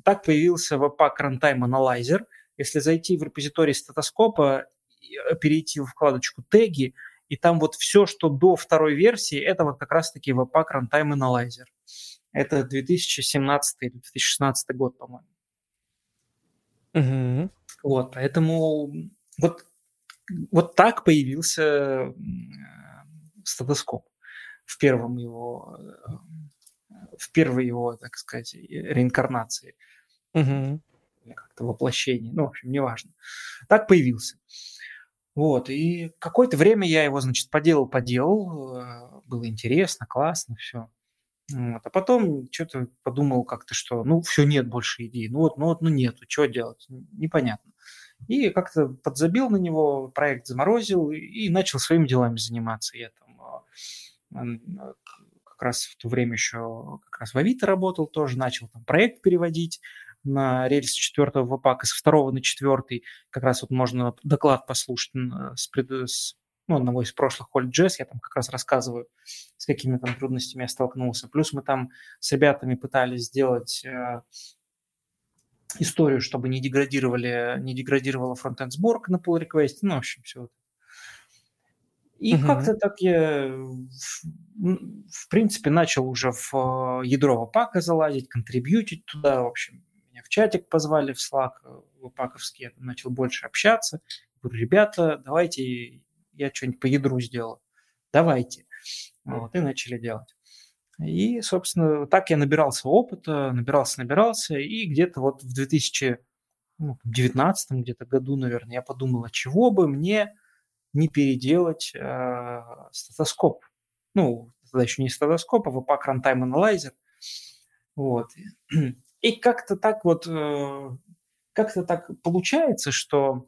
так появился Webpack Runtime Analyzer. Если зайти в репозиторий статоскопа, э, перейти в вкладочку теги, и там вот все, что до второй версии, это вот как раз-таки Webpack Runtime Analyzer. Это 2017 или 2016 год, по-моему. Угу. Вот, поэтому вот, вот так появился э, статоскоп в первом его, э, в первой его, так сказать, реинкарнации. Угу. Как-то воплощении, ну, в общем, неважно. Так появился. Вот, и какое-то время я его, значит, поделал, поделал, э, было интересно, классно, все. Вот. А потом что-то подумал как-то, что ну все, нет больше идей. Ну вот, ну вот, ну нету, что делать? Непонятно. И как-то подзабил на него, проект заморозил и начал своими делами заниматься. Я там а, как раз в то время еще как раз в Авито работал тоже, начал там проект переводить на рельс четвертого ВПАКа с второго на четвертый. Как раз вот можно доклад послушать с, пред, с ну, одного из прошлых Hold Jazz, я там как раз рассказываю, с какими там трудностями я столкнулся. Плюс мы там с ребятами пытались сделать э, историю, чтобы не деградировали, не деградировала фронтенд сборка на pull request, ну, в общем, все. И uh-huh. как-то так я, в принципе, начал уже в э, ядро пака залазить, контрибьютить туда, в общем, меня в чатик позвали в Slack в паковский, я начал больше общаться. Говорю, ребята, давайте я что-нибудь по ядру сделаю. Давайте. Вот, и начали делать. И, собственно, так я набирался опыта, набирался, набирался, и где-то вот в 2019 где-то году, наверное, я подумал, а чего бы мне не переделать э, статоскоп. Ну, тогда еще не статоскоп, а VPAC Runtime Analyzer. Вот. И как-то так вот, э, как-то так получается, что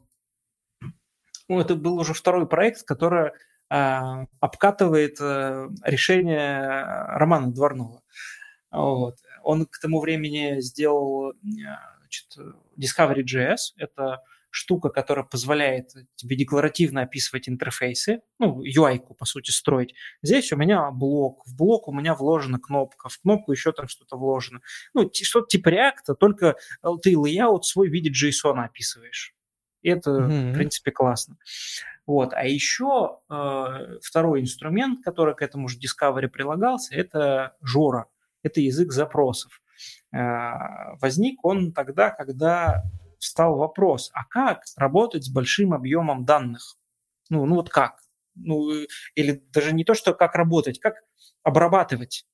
ну, это был уже второй проект, который э, обкатывает э, решение Романа Дворнова. Вот. Он к тому времени сделал значит, Discovery.js. Это штука, которая позволяет тебе декларативно описывать интерфейсы, ну, UI-ку, по сути, строить. Здесь у меня блок, в блок у меня вложена кнопка, в кнопку еще там что-то вложено. Ну, что-то типа React, только ты layout свой в виде JSON описываешь. И это, mm-hmm. в принципе, классно. Вот. А еще э, второй инструмент, который к этому же Discovery прилагался, это Жора. Это язык запросов. Э, возник он тогда, когда встал вопрос, а как работать с большим объемом данных? Ну, ну вот как? Ну, или даже не то, что как работать, как обрабатывать.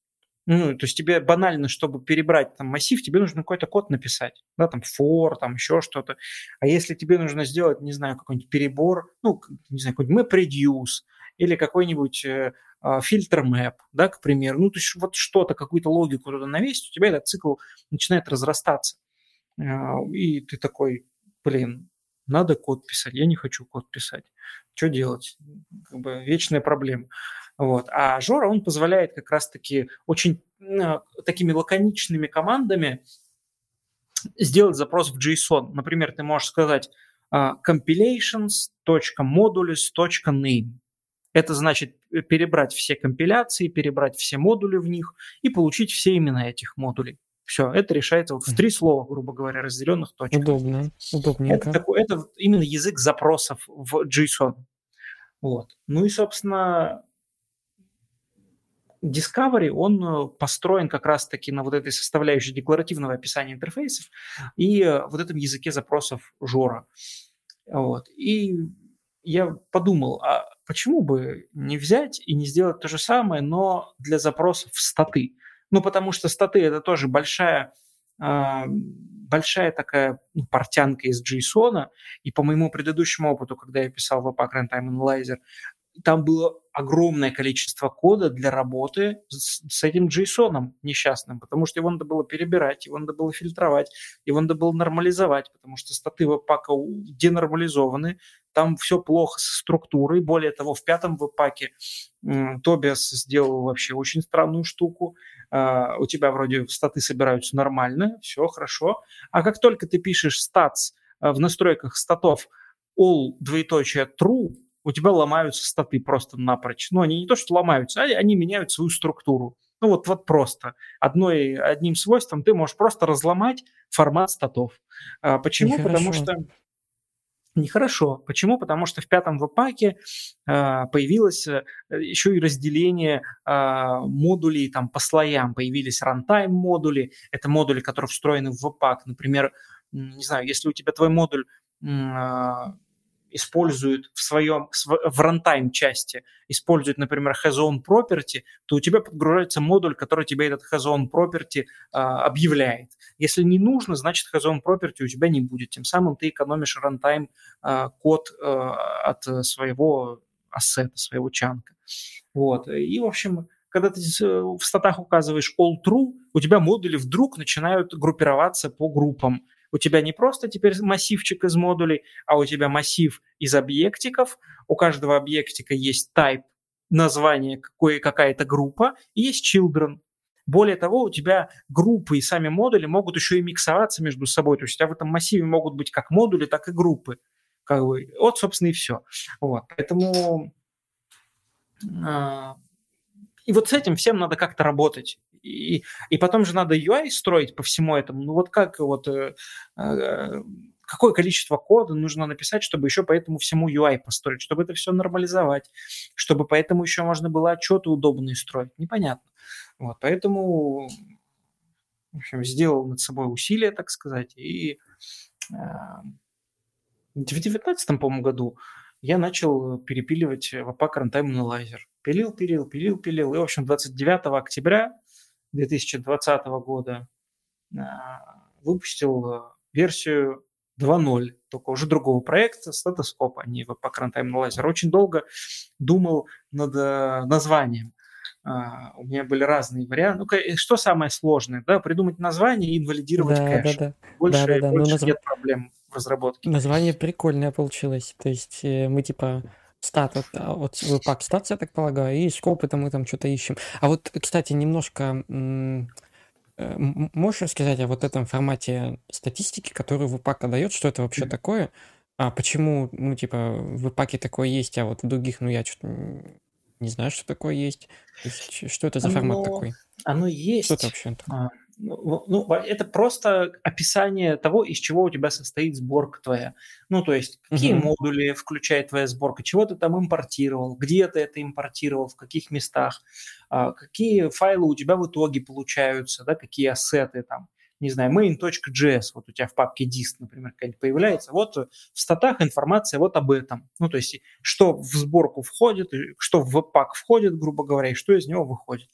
Ну, то есть тебе банально, чтобы перебрать там массив, тебе нужно какой-то код написать, да, там for, там еще что-то. А если тебе нужно сделать, не знаю, какой-нибудь перебор, ну, не знаю, какой-нибудь map-reduce или какой-нибудь э, а, фильтр map, да, к примеру, ну, то есть вот что-то, какую-то логику туда навесить, у тебя этот цикл начинает разрастаться. А, и ты такой, блин, надо код писать, я не хочу код писать. Что делать? Как бы вечная проблема. Вот. А Жора, он позволяет как раз-таки очень э, такими лаконичными командами сделать запрос в JSON. Например, ты можешь сказать uh, compilations.modules.name. Это значит перебрать все компиляции, перебрать все модули в них и получить все имена этих модулей. Все, это решается вот в три слова, грубо говоря, разделенных точках. Удобно, удобненько. Это, такой, это именно язык запросов в JSON. Вот. Ну и, собственно, Discovery, он э, построен как раз-таки на вот этой составляющей декларативного описания интерфейсов и э, вот этом языке запросов Жора. Вот. И я подумал, а почему бы не взять и не сделать то же самое, но для запросов статы? Ну, потому что статы – это тоже большая, э, большая такая ну, портянка из JSON, и по моему предыдущему опыту, когда я писал Apac Runtime Analyzer, там было огромное количество кода для работы с, с этим JSON несчастным, потому что его надо было перебирать, его надо было фильтровать, его надо было нормализовать, потому что статы веб-пака денормализованы, там все плохо с структурой. Более того, в пятом веб-паке Тобиас сделал вообще очень странную штуку. Uh, у тебя вроде статы собираются нормально, все хорошо. А как только ты пишешь статс uh, в настройках статов all двоеточие true, у тебя ломаются статы просто напрочь. Ну, они не то, что ломаются, а они меняют свою структуру. Ну, вот, вот просто. Одной, одним свойством ты можешь просто разломать формат статов. А, почему? Нехорошо. Потому что нехорошо. Почему? Потому что в пятом веб-паке э, появилось э, еще и разделение э, модулей там, по слоям. Появились runtime модули. Это модули, которые встроены в веб-пак. Например, не знаю, если у тебя твой модуль использует в своем, в runtime части, использует, например, has own property, то у тебя подгружается модуль, который тебе этот has own property а, объявляет. Если не нужно, значит has own property у тебя не будет. Тем самым ты экономишь runtime а, код а, от своего ассета, своего чанка. Вот. И, в общем, когда ты в статах указываешь all true, у тебя модули вдруг начинают группироваться по группам у тебя не просто теперь массивчик из модулей, а у тебя массив из объектиков. У каждого объектика есть type, название какой, какая-то группа, и есть children. Более того, у тебя группы и сами модули могут еще и миксоваться между собой. То есть у тебя в этом массиве могут быть как модули, так и группы. Как бы, вот, собственно, и все. Вот. Поэтому э, и вот с этим всем надо как-то работать. И, и потом же надо UI строить по всему этому. Ну вот как вот... Э, э, какое количество кода нужно написать, чтобы еще по этому всему UI построить, чтобы это все нормализовать, чтобы поэтому еще можно было отчеты удобные строить. Непонятно. Вот, поэтому в общем, сделал над собой усилия, так сказать, и э, в 2019, по-моему, году я начал перепиливать в APAC Runtime Analyzer. Пилил, пилил, пилил, пилил. И, в общем, 29 октября 2020 года а, выпустил э, версию 2.0, только уже другого проекта, статоскоп, а не по Runtime Analyzer. Очень долго думал над э, названием. а, у меня были разные варианты. Ну, что самое сложное, да, придумать название и инвалидировать Да, кэш. да-да. Больше, Да-да-да. Ну, больше назв... нет проблем в разработке. название прикольное получилось. То есть э, мы типа стат, вот, а, вот веб-пак статус, я так полагаю, и скоп это мы там что-то ищем. А вот, кстати, немножко э, можешь рассказать о вот этом формате статистики, которую веб-пак дает, что это вообще Мгм. такое? А почему, ну, типа, в веб-паке такое есть, а вот в других, ну, я что-то не знаю, что такое есть. То есть, что это за формат Оно, такой? оно Что это есть. вообще такое? Ну, ну, это просто описание того, из чего у тебя состоит сборка твоя. Ну, то есть, какие Мгм. модули включает твоя сборка, чего ты там импортировал, где ты это импортировал, в каких местах, а, какие файлы у тебя в итоге получаются, да, какие ассеты там. Не знаю, main.js, вот у тебя в папке dist, например, какая-нибудь появляется. Вот в статах информация вот об этом. Ну, то есть, что в сборку входит, и что в веб-пак входит, грубо говоря, и что из него выходит.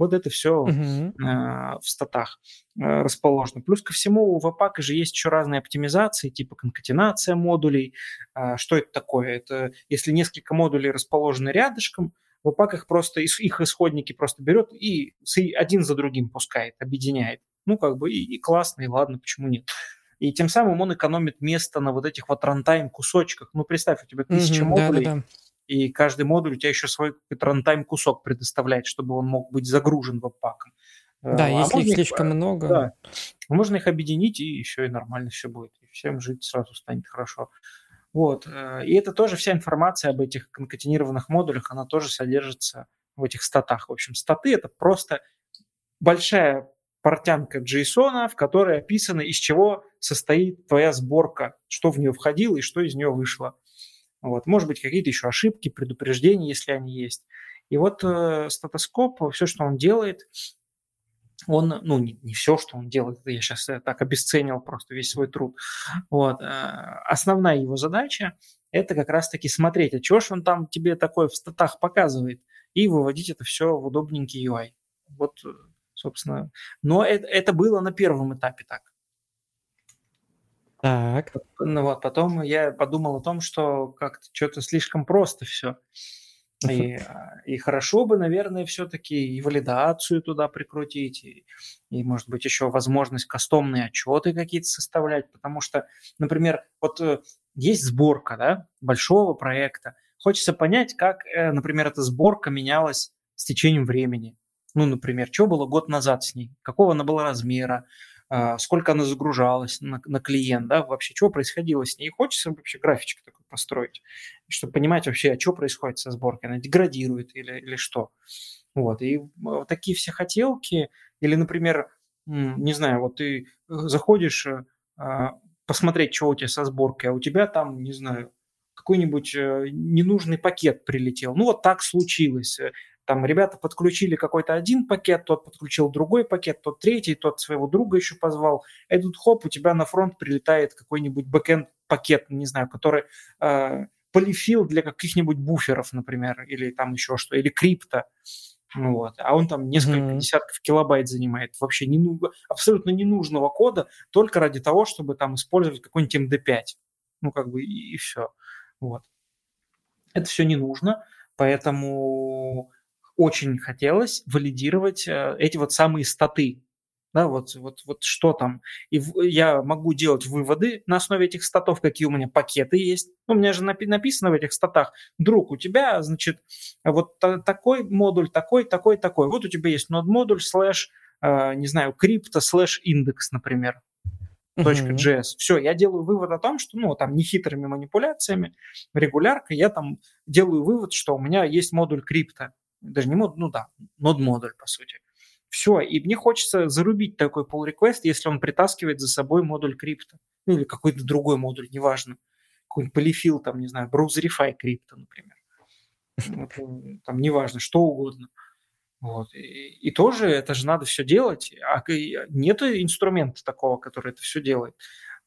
Вот это все Мгм. в статах э, расположено. Плюс ко всему у веб-пака же есть еще разные оптимизации, типа конкатенация модулей. А, Что это такое? Это если несколько модулей расположены рядышком, веб-пак их просто, их исходники просто берет и один за другим пускает, объединяет. Ну, как бы и, и классно, и ладно, почему нет. И тем самым он экономит место на вот этих вот runtime кусочках. Ну, представь, у тебя тысяча Мгм. модулей, Да-да-да. И каждый модуль у тебя еще свой какой-то runtime кусок предоставляет, чтобы он мог быть загружен Webpack ом. Э, Да, А если их можно их, слишком э, много. да, можно их объединить, и еще и нормально все будет. И всем жить сразу станет хорошо. Вот. э, И это тоже вся информация об этих конкатенированных модулях, она тоже содержится в этих статах. В общем, статы – это просто большая портянка JSON, в которой описано, из чего состоит твоя сборка, что в нее входило и что из нее вышло. Вот. Может быть, какие-то еще ошибки, предупреждения, если они есть. И вот э, статоскоп, все, что он делает, он, ну, не, не все, что он делает, я сейчас так обесценил просто весь свой труд. Вот. э, Основная его задача – это как раз-таки смотреть, а что ж он там тебе такое в статах показывает, и выводить это все в удобненький UI. Вот, э, собственно. Но это, это было на первом этапе так. Так. Ну вот, потом я подумал о том, что как-то что-то слишком просто все. И, а, и хорошо бы, наверное, все-таки и валидацию туда прикрутить, и, и, может быть, еще возможность кастомные отчеты какие-то составлять, потому что, например, вот э, есть сборка, да, большого проекта, хочется понять, как, э, например, эта сборка менялась с течением времени. Ну, например, что было год назад с ней, какого она была размера, сколько она загружалась на, на клиент, да, вообще, что происходило с ней. Хочется вообще графичек такой построить, чтобы понимать вообще, а что происходит со сборкой, она деградирует или, или что. Вот, и вот такие все хотелки, или, например, не знаю, вот ты заходишь а, посмотреть, что у тебя со сборкой, а у тебя там, не знаю, какой-нибудь э, ненужный пакет прилетел. Ну, вот так случилось там ребята подключили какой-то один пакет, тот подключил другой пакет, тот третий, тот своего друга еще позвал. И тут хоп, у тебя на фронт прилетает какой-нибудь бэкенд пакет, не знаю, который э, polyfill для каких-нибудь буферов, например, или там еще что, или крипто. Вот. А он там несколько mm-hmm. десятков килобайт занимает. Вообще не, абсолютно ненужного кода, только ради того, чтобы там использовать какой-нибудь MD5. Ну, как бы и, и все. Вот. Это все не нужно, поэтому очень хотелось валидировать э, эти вот самые статы. Да, вот, вот, вот что там. И я могу делать выводы на основе этих статов, какие у меня пакеты есть. У меня же напи- написано в этих статах, друг, у тебя, значит, вот та- такой модуль, такой, такой, такой. Вот у тебя есть нод-модуль слэш, э, не знаю, крипто слэш индекс, например. .js. Все, я делаю вывод о том, что, ну, там, нехитрыми манипуляциями, регуляркой, я там делаю вывод, что у меня есть модуль крипто даже не мод, ну да, нод-модуль, по сути. Все, и мне хочется зарубить такой pull request, если он притаскивает за собой модуль крипто. Ну, или какой-то другой модуль, неважно. Какой-нибудь полифил, там, не знаю, Browserify крипто, например. Там, неважно, что угодно. Вот. И, и тоже это же надо все делать. А нет инструмента такого, который это все делает.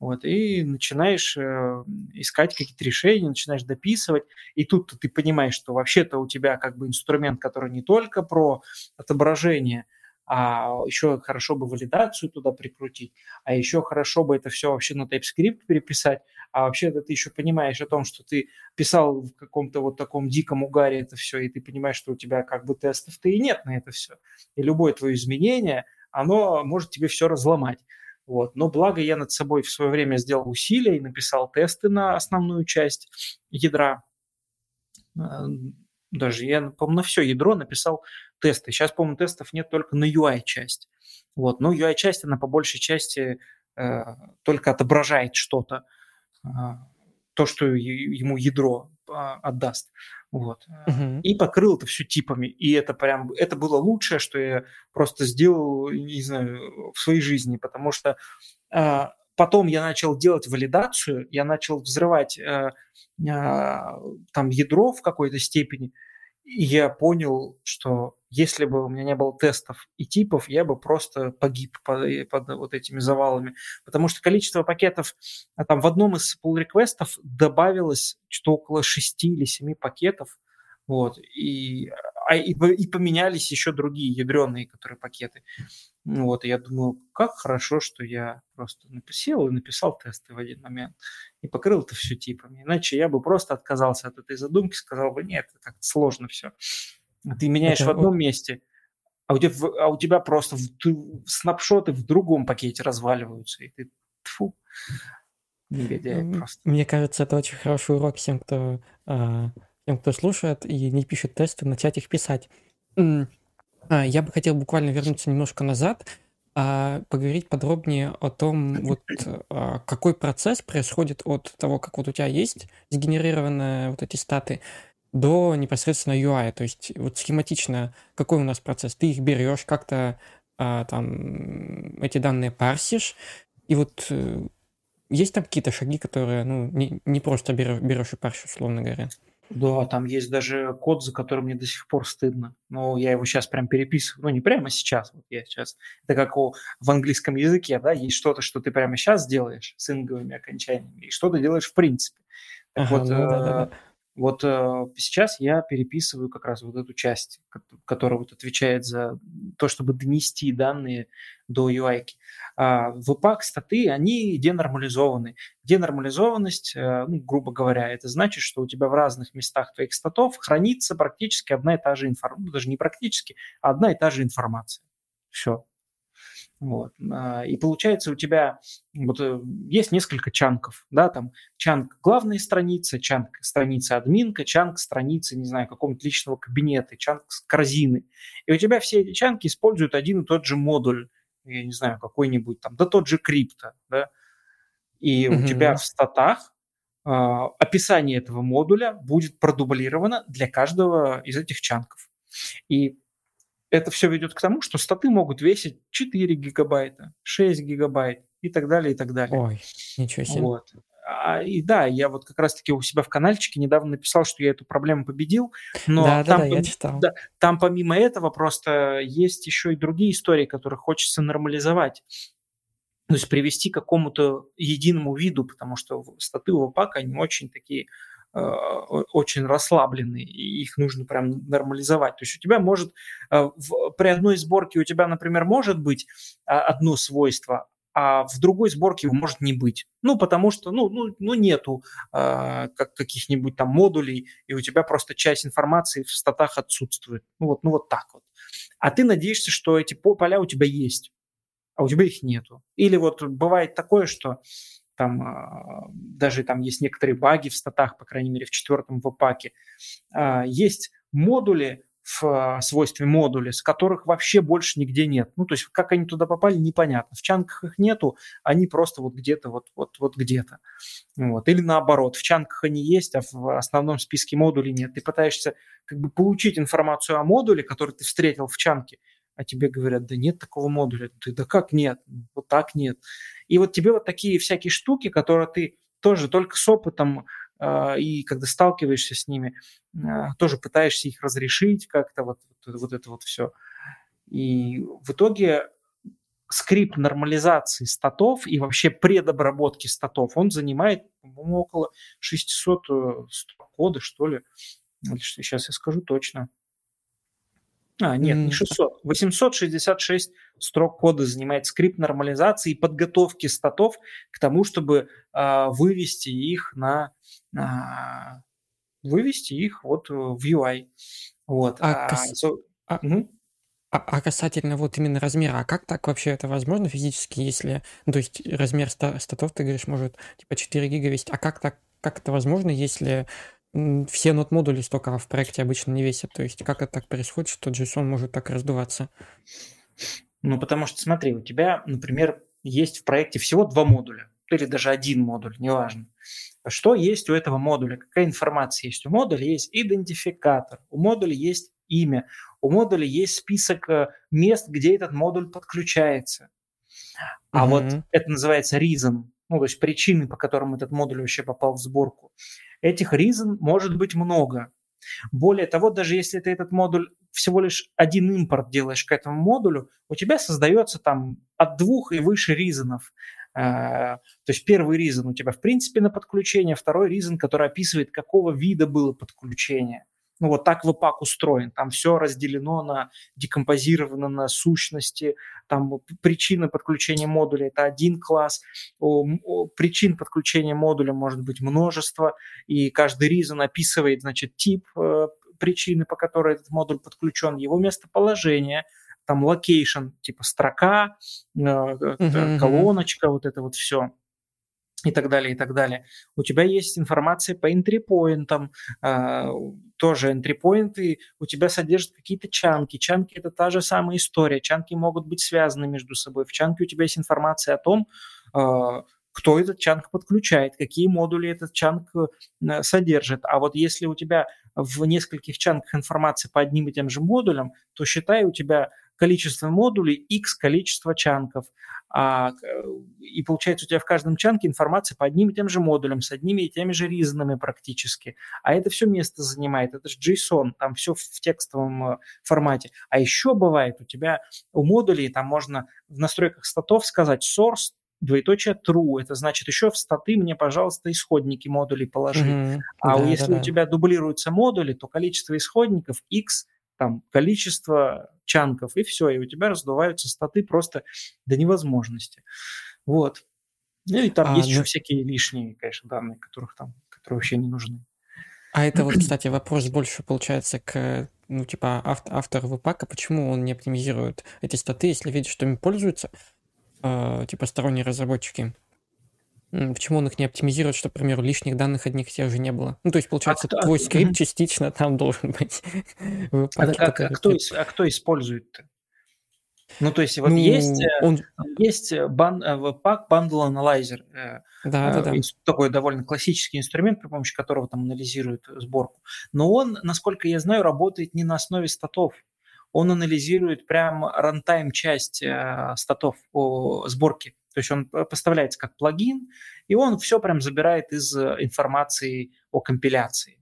Вот, и начинаешь э, искать какие-то решения, начинаешь дописывать, и тут ты понимаешь, что вообще-то у тебя как бы инструмент, который не только про отображение а еще хорошо бы валидацию туда прикрутить, а еще хорошо бы это все вообще на TypeScript переписать, а вообще ты еще понимаешь о том, что ты писал в каком-то вот таком диком угаре это все, и ты понимаешь, что у тебя как бы тестов-то и нет на это все. И любое твое изменение, оно может тебе все разломать. Вот. Но благо я над собой в свое время сделал усилия и написал тесты на основную часть ядра. А, даже я, по-моему, на все ядро написал тесты. Сейчас, по-моему, тестов нет только на UI-часть. Вот. Но UI-часть, она по большей части э, только отображает что-то, э, то, что ему ядро э, отдаст. Вот. Uh-huh. И покрыл это все типами. И это прям, это было лучшее, что я просто сделал, не знаю, в своей жизни, потому что э, потом я начал делать валидацию, я начал взрывать э, э, там ядро в какой-то степени, и я понял, что если бы у меня не было тестов и типов, я бы просто погиб под, под вот этими завалами. Потому что количество пакетов, а там в одном из pull реквестов добавилось что около 6 или 7 пакетов. Вот, и, а, и, и поменялись еще другие ядреные, которые пакеты. Вот, и я думаю, как хорошо, что я просто написал и написал тесты в один момент и покрыл это все типами. Иначе я бы просто отказался от этой задумки, сказал бы, нет, это как-то сложно все. Ты меняешь это... в одном месте, а у тебя, а у тебя просто в, снапшоты в другом пакете разваливаются, и ты тфу, негодяй просто. Мне кажется, это очень хороший урок всем, кто, а, тем, кто слушает и не пишет тесты, начать их писать. А, я бы хотел буквально вернуться немножко назад, а поговорить подробнее о том, вот а, какой процесс происходит от того, как вот у тебя есть сгенерированные вот эти статы, до непосредственно UI. То есть вот схематично какой у нас процесс? Ты их берешь, как-то а, там эти данные парсишь, и вот э, есть там какие-то шаги, которые, ну, не, не просто берешь, берешь и парсишь, условно говоря. Да, там есть даже код, за который мне до сих пор стыдно. Но я его сейчас прям переписываю. Ну, не прямо сейчас. Вот я сейчас. Это как у, в английском языке, да, есть что-то, что ты прямо сейчас делаешь с инговыми окончаниями, и что ты делаешь в принципе. Так ага, вот, ну, да, да, да. Вот э, сейчас я переписываю как раз вот эту часть, которая вот отвечает за то, чтобы донести данные до UI. А в EPUB статы, они денормализованы. Денормализованность, э, ну, грубо говоря, это значит, что у тебя в разных местах твоих статов хранится практически одна и та же информация, ну, даже не практически, а одна и та же информация. Все. Вот. А, и получается у тебя вот э, есть несколько чанков, да, там чанк главной страницы, чанк страницы админка, чанк страницы, не знаю, какого-нибудь личного кабинета, чанк корзины. И у тебя все эти чанки используют один и тот же модуль, я не знаю, какой-нибудь там, да тот же крипто, да. И mm-hmm. у тебя в статах э, описание этого модуля будет продублировано для каждого из этих чанков. И это все ведет к тому, что статы могут весить 4 гигабайта, 6 гигабайт и так далее, и так далее. Ой, ничего себе. Вот. А, и да, я вот как раз-таки у себя в каналчике недавно написал, что я эту проблему победил, но да, там, да, да, я читал. Да, там помимо этого просто есть еще и другие истории, которые хочется нормализовать. То есть привести к какому-то единому виду, потому что статы у ВПАК, они очень такие Э, очень расслабленные, и их нужно прям нормализовать. То есть у тебя может э, в, при одной сборке у тебя, например, может быть а, одно свойство, а в другой сборке его может не быть. Ну, потому что, ну, ну, ну нету э, как, каких-нибудь там модулей, и у тебя просто часть информации в статах отсутствует. Ну вот, ну вот так вот. А ты надеешься, что эти поля у тебя есть, а у тебя их нету. Или вот бывает такое, что там а, даже там есть некоторые баги в статах, по крайней мере, в четвертом веб-паке. А, есть модули в а, свойстве с которых вообще больше нигде нет. Ну, то есть, как они туда попали, непонятно. В чанках их нету, они просто вот где-то, вот, вот, вот где-то. Вот. Или наоборот, в чанках они есть, а в основном списке модулей нет. Ты пытаешься как бы получить информацию о модуле, который ты встретил в чанке, а тебе говорят, да нет такого модуля. Ты, да как нет? Вот так нет. И вот тебе вот такие всякие штуки, которые ты тоже только с опытом и когда сталкиваешься с ними, э, тоже пытаешься их разрешить как-то, вот, вот, это вот все. И в итоге скрипт нормализации статов и вообще предобработки статов, он занимает, по-моему, около 600 строк кода, что ли. Сейчас я скажу точно. А, нет, не 600. 866 строк кода занимает скрипт нормализации и подготовки статов к тому, чтобы э, вывести их на э, вывести их вот в UI. Вот. А, кас... so... а, угу. а, а касательно вот именно размера, а как так вообще это возможно физически, если, то есть размер статов, ты говоришь, может типа 4 гига весить, а как так, как это возможно, если все нот-модули столько в проекте обычно не весят. То есть как это так происходит, что JSON может так раздуваться? Ну, потому что, смотри, у тебя, например, есть в проекте всего два модуля, или даже один модуль, неважно. Что есть у этого модуля? Какая информация есть? У модуля есть идентификатор, у модуля есть имя, у модуля есть список э, мест, где этот модуль подключается. А mm-hmm. вот это называется reason, ну, то есть причины, по которым этот модуль вообще попал в сборку. Этих reason может быть много. Более того, даже если ты этот модуль всего лишь один импорт делаешь к этому модулю, у тебя создается там от двух и выше ризонов. Э, то есть первый reason у тебя в принципе на подключение, второй reason, который описывает, какого вида было подключение. Ну вот так Webpack устроен. Там все разделено на декомпозировано на сущности. Там причины подключения модуля – это один класс. Причин подключения модуля может быть множество. И каждый reason описывает, значит, тип э, причины, по которой этот модуль подключен, его местоположение, там location, типа строка, uh-huh, колоночка, вот это вот все и так далее, и так далее. У тебя есть информация по энтрипоинтам, э, тоже энтрипоинты у тебя содержат какие-то чанки. Чанки – это та же самая история. Чанки могут быть связаны между собой. В чанке у тебя есть информация о том, э, кто этот чанк подключает, какие модули этот чанк э, содержит. А вот если у тебя в нескольких чанках информация по одним и тем же модулям, то считай, у тебя количество модулей, x количество чанков. А, и получается у тебя в каждом чанке информация по одним и тем же модулям, с одними и теми же ризонами практически. А это все место занимает, это же JSON, там все в текстовом э, формате. А еще бывает у тебя у модулей, там можно в настройках статов сказать source двоеточие true. Это значит, еще в статы мне, пожалуйста, исходники модулей положи. Mm-hmm. А да, если да, да. у тебя дублируются модули, то количество исходников x там количество чанков, и все, и у тебя раздуваются статы просто до невозможности. Вот. Ну и там а, есть ну... еще всякие лишние, конечно, данные, которых там, которые вообще не нужны. А это вот, кстати, вопрос больше получается к, ну, типа, автор, автору веб-пака, почему он не оптимизирует эти статы, если видит, что ими пользуются, э, типа, сторонние разработчики. Почему он их не оптимизирует, чтобы, к примеру, лишних данных одних тех же не было? Ну, то есть, получается, а твой скрипт угу. частично там должен быть. а, а, а, кто, а кто использует-то? Ну, то есть, вот ну, есть, э, он... есть бан, Webpack Bundle Analyzer. Да, да, да. Такой довольно классический инструмент, при помощи которого там анализирует сборку. Но он, насколько я знаю, работает не на основе статов. Он анализирует прям рантайм часть э, статов по сборке. То есть он поставляется как плагин, и он все прям забирает из э, информации о компиляции.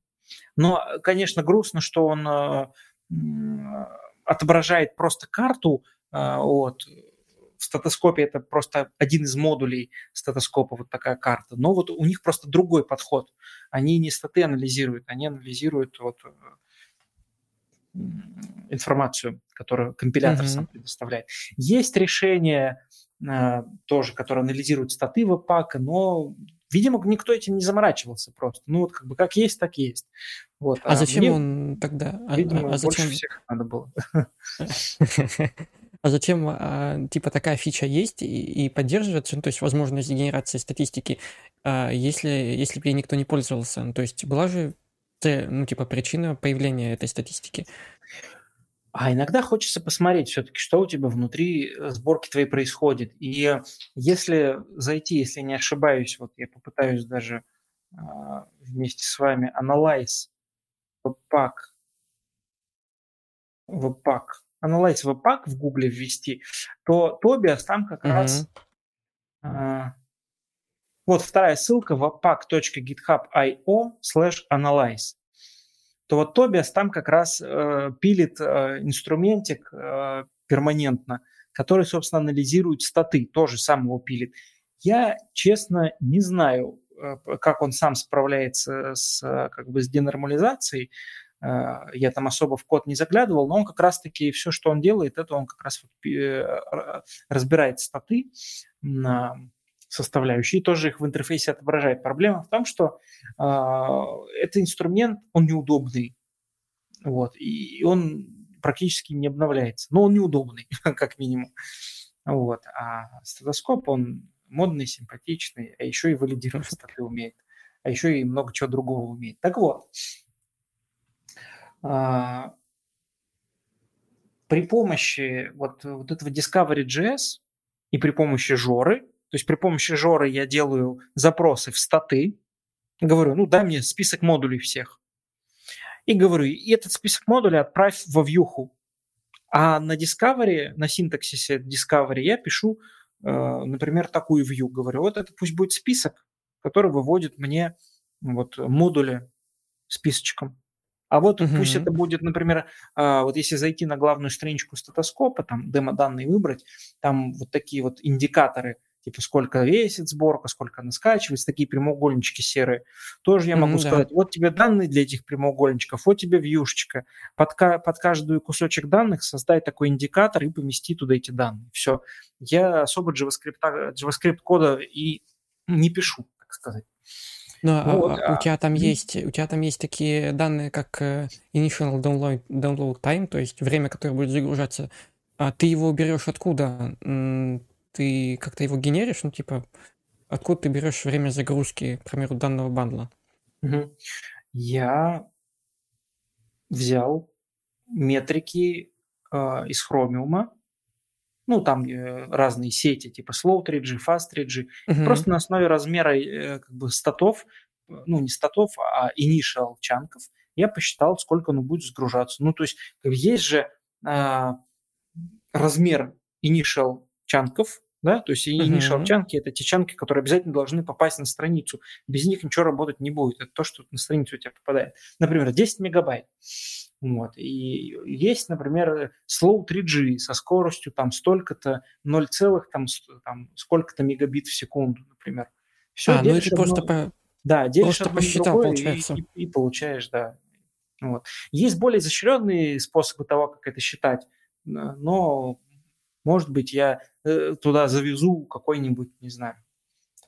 Но, конечно, грустно, что он э, отображает просто карту э, вот, в статоскопе это просто один из модулей статоскопа, вот такая карта. Но вот у них просто другой подход. Они не статы анализируют, они анализируют вот информацию, которую компилятор mm-hmm. сам предоставляет. Есть решение Э, тоже, который анализирует статы веб-пака, но, видимо, никто этим не заморачивался просто. Ну, вот как бы как есть, так есть. Вот. А, а зачем мне, он тогда? А, видимо, а, а зачем... больше всех надо было. А зачем, а, типа, такая фича есть и, и поддерживается, ну, то есть возможность генерации статистики, а, если, если бы ей никто не пользовался? Ну, то есть была же, ну, типа, причина появления этой статистики. А иногда хочется посмотреть все-таки, что у тебя внутри э, сборки твоей происходит. И если зайти, если не ошибаюсь, вот я попытаюсь даже э, вместе с вами Analyze Webpack, Webpack, Analyze Webpack в Гугле ввести, то Tobias там как mm-hmm. раз... Э, вот вторая ссылка webpack.github.io slash analyze то вот Тобиас там как раз э, пилит э, инструментик э, перманентно, который, собственно, анализирует статы, тоже сам его пилит. Я, честно, не знаю, э, как он сам справляется с, как бы, с денормализацией, я там особо в код не заглядывал, но он как раз-таки все, что он делает, это он как раз разбирает статы на составляющие и тоже их в интерфейсе отображает. Проблема в том, что э, этот инструмент, он неудобный, вот, и он практически не обновляется, но он неудобный, как минимум. Вот. А стетоскоп, он модный, симпатичный, а еще и валидировать статы умеет, а еще и много чего другого умеет. Так вот, а, при помощи вот, вот этого Discovery.js и при помощи Жоры, то есть при помощи Жоры я делаю запросы в статы, говорю, ну дай мне список модулей всех. И говорю, и этот список модулей отправь во вьюху. А на Discovery, на синтаксисе Discovery я пишу, э, например, такую view. Говорю, вот это пусть будет список, который выводит мне вот модули списочком. А вот uh-huh. пусть это будет, например, э, вот если зайти на главную страничку статоскопа, там демо-данные выбрать, там вот такие вот индикаторы – типа сколько весит сборка, сколько она скачивается, такие прямоугольнички серые. Тоже я могу mm-hmm, сказать, да. вот тебе данные для этих прямоугольничков, вот тебе вьюшечка. Под, под каждый кусочек данных создай такой индикатор и помести туда эти данные. Все. Я особо JavaScript, JavaScript кода и не пишу, так сказать. Ну, а, вот, а, а, у тебя там есть, у тебя там есть такие данные, как э, initial download, download time, то есть время, которое будет загружаться. А ты его берешь откуда? Ты как-то его генеришь, ну, типа, откуда ты берешь время загрузки, к примеру, данного бандла? Угу. Я взял метрики э, из Chromium, ну, там э, разные сети, типа Slow 3G, Fast 3G, угу. просто на основе размера э, как бы статов, ну, не статов, а initial чанков, я посчитал, сколько оно будет загружаться. Ну, то есть есть же э, размер initial чанков, да, то есть initial uh-huh. чанки – это те чанки, которые обязательно должны попасть на страницу. Без них ничего работать не будет. Это то, что на страницу у тебя попадает. Например, 10 мегабайт. Вот. И есть, например, slow 3G со скоростью там столько-то 0, там, там сколько-то мегабит в секунду, например. Все, а, ну это одно... просто по... Да, делишь просто посчитал, другое получается. И, и, и получаешь, да. Вот. Есть более изощренные способы того, как это считать, но может быть, я э, туда завезу какой-нибудь, не знаю,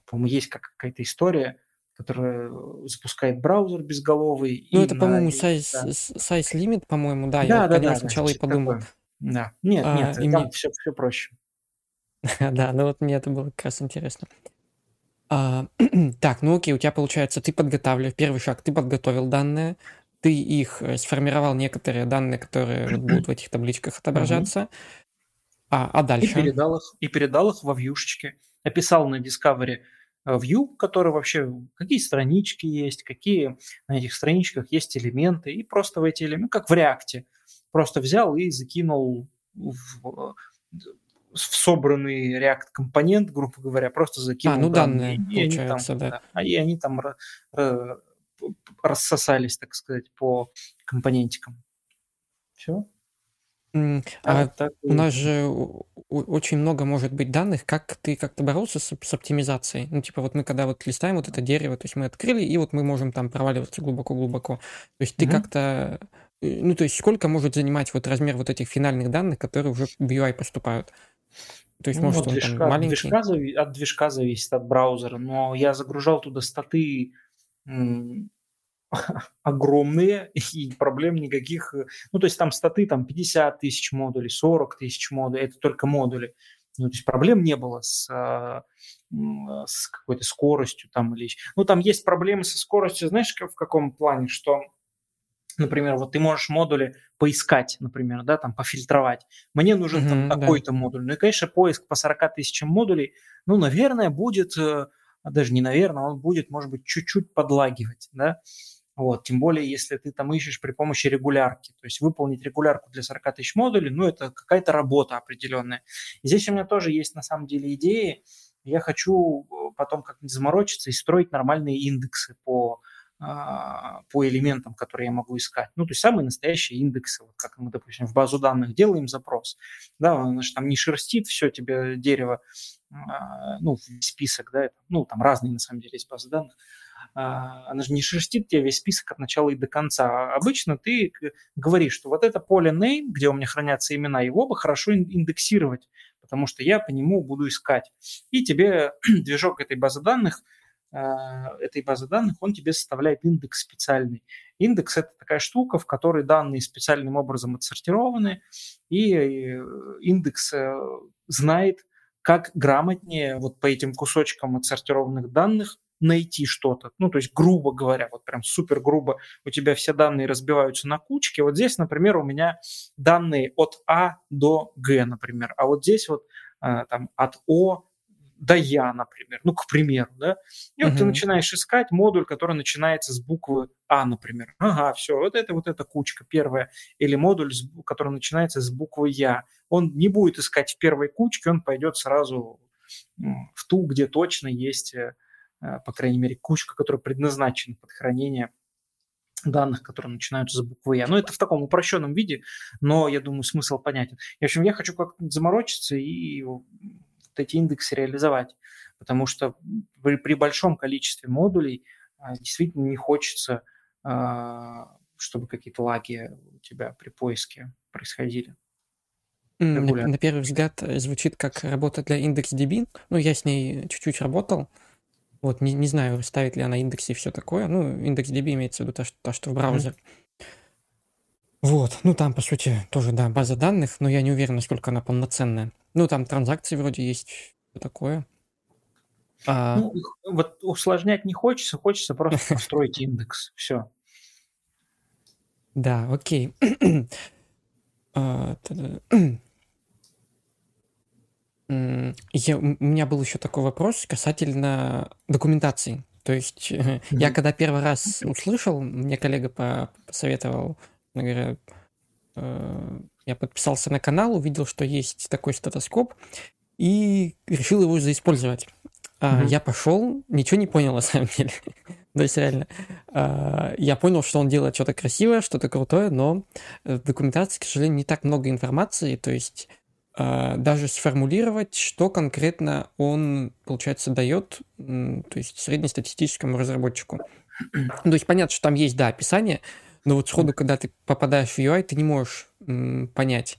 по-моему, есть как какая-то история, которая запускает браузер безголовый. Ну, это, на... по-моему, size, да. size limit, по-моему, да. Да, я да, да, сначала да, и подумал. Такое. Да. Нет, а, нет, там все, все проще. да, ну вот мне это было как раз интересно. А, так, ну окей, у тебя получается, ты подготавливаешь, первый шаг, ты подготовил данные, ты их э, сформировал некоторые данные, которые будут в этих табличках отображаться. А, а дальше? И передал их, и передал их во вьюшечке. Описал на Discovery э, View, который вообще, какие странички есть, какие на этих страничках есть элементы, и просто в эти элементы, как в React, просто взял и закинул в, в собранный React компонент, грубо говоря, просто закинул а, ну, данные, данные и, получается, они там, да. да. И они там рассосались, так сказать, по компонентикам. Все. А так у нас же очень много может быть данных. Как ты как-то боролся с, с оптимизацией? Ну, типа, вот мы когда вот листаем вот это дерево, то есть мы открыли, и вот мы можем там проваливаться глубоко-глубоко. То есть ты Мгм. как-то... Э, ну, то есть сколько может занимать вот размер вот этих финальных данных, которые уже в UI поступают? То есть, Ну, может, он там движка, от маленький? движка, от движка зависит, от браузера. Но я загружал туда статы огромные, и проблем никаких. Э, ну, то есть там статы, там 50 тысяч модулей, 40 тысяч модулей, это только модули. Ну, то есть проблем не было с, а, с какой-то скоростью там или... Ну, там есть проблемы со скоростью, знаешь, в каком плане, что, например, вот ты можешь модули поискать, например, да, там пофильтровать. Мне нужен mm-hmm, там такой-то да. модуль. Ну, и, конечно, поиск по 40 тысячам модулей, ну, наверное, будет, э, а даже не наверное, он будет, может быть, чуть-чуть подлагивать, да, вот, тем более, если ты там ищешь при помощи регулярки. То есть выполнить регулярку для 40 тысяч модулей, ну, это какая-то работа определенная. И здесь у меня тоже есть, на самом деле, идеи. Я хочу э, потом как-нибудь заморочиться и строить нормальные индексы по а, по элементам, которые я могу искать. Ну, то есть самые настоящие индексы, вот как мы, допустим, в базу данных делаем запрос, да, он же там не шерстит все тебе дерево, а, ну, список, да, ну, там разные на самом деле есть базы данных, она же не шерстит тебе весь список от начала и до конца. Обычно ты говоришь, что вот это поле name, где у меня хранятся имена, его бы хорошо индексировать, потому что я по нему буду искать. И тебе движок этой базы данных – а, этой базы данных, он тебе составляет индекс специальный. Индекс – это такая штука, в которой данные специальным образом отсортированы, и э, индекс э, знает, как грамотнее вот по этим кусочкам отсортированных данных найти что-то. Ну, то есть, грубо говоря, вот прям супер грубо, у тебя все данные разбиваются на кучки. Вот здесь, например, у меня данные от А до Г, например, а вот здесь вот а, там от О да я, например, ну, к примеру, да, и вот uh-huh. ты начинаешь искать модуль, который начинается с буквы А, например. Ага, все, вот это вот эта кучка первая, или модуль, который начинается с буквы Я. Он не будет искать в первой кучке, он пойдет сразу в ту, где точно есть, э, по крайней мере, кучка, которая предназначена под хранение данных, которые начинаются с буквы Я. Но это в таком упрощенном виде, но я думаю, смысл понятен. И, в общем, я хочу как-то заморочиться и эти индексы реализовать, потому что при, при большом количестве модулей а, действительно не хочется, а, чтобы какие-то лаги у тебя при поиске происходили. На, на первый взгляд э, звучит как работа для IndexDB. Ну, я с ней чуть-чуть работал. Вот, не, не знаю, ставит ли она индекс и все такое. Ну, IndexDB имеется в виду то, что, то, что в браузер. Mm-hmm. Вот, ну там, по сути, тоже, да, база данных, но я не уверен, насколько она полноценная. Ну, там транзакции вроде есть, все такое. А... Ну, вот усложнять не хочется, хочется просто построить индекс. Все. Да, окей. Я, у меня был еще такой вопрос касательно документации. То есть mm-hmm. я когда первый раз услышал, мне коллега посоветовал, говоря, э, я подписался на канал, увидел, что есть такой статоскоп, и решил его заиспользовать. Mm-hmm. Я пошел, ничего не понял на самом деле. То есть реально, а, я понял, что он делает что-то красивое, что-то крутое, но в документации, к сожалению, не так много информации, то есть даже сформулировать, что конкретно он, получается, дает, то есть среднестатистическому разработчику. То есть понятно, что там есть, да, описание, но вот сходу, когда ты попадаешь в UI, ты не можешь понять,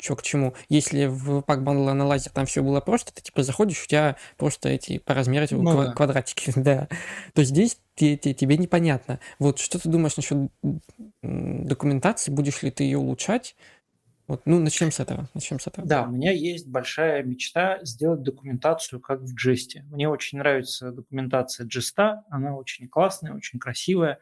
что к чему. Если в Pack Bundle Analyzer там все было просто, ты типа заходишь, у тебя просто эти по размеру ну, квад- да. квадратики, да. То здесь те, те, тебе непонятно. Вот что ты думаешь насчет документации, будешь ли ты ее улучшать? Вот, ну, начнем с этого. Начнем с этого. Да, у меня есть большая мечта сделать документацию как в Джесте. Мне очень нравится документация Джеста. Она очень классная, очень красивая,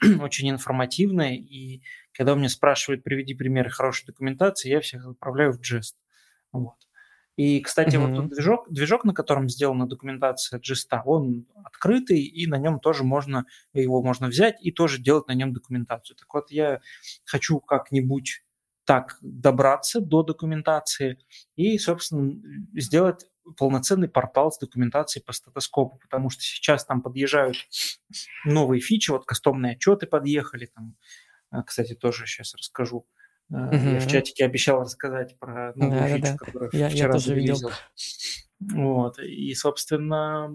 очень информативная. И когда меня спрашивают, приведи примеры хорошей документации, я всех отправляю в Джест. Вот. И, кстати, mm-hmm. вот тот движок, движок, на котором сделана документация Джеста, он открытый, и на нем тоже можно, его можно взять и тоже делать на нем документацию. Так вот, я хочу как-нибудь так добраться до документации и, собственно, сделать полноценный портал с документацией по статоскопу, потому что сейчас там подъезжают новые фичи, вот кастомные отчеты подъехали, там, э, кстати, тоже сейчас расскажу. Угу. Я в чатике обещал рассказать про новую да, фичу, да. которую я, вчера я видел. Вот, и, собственно,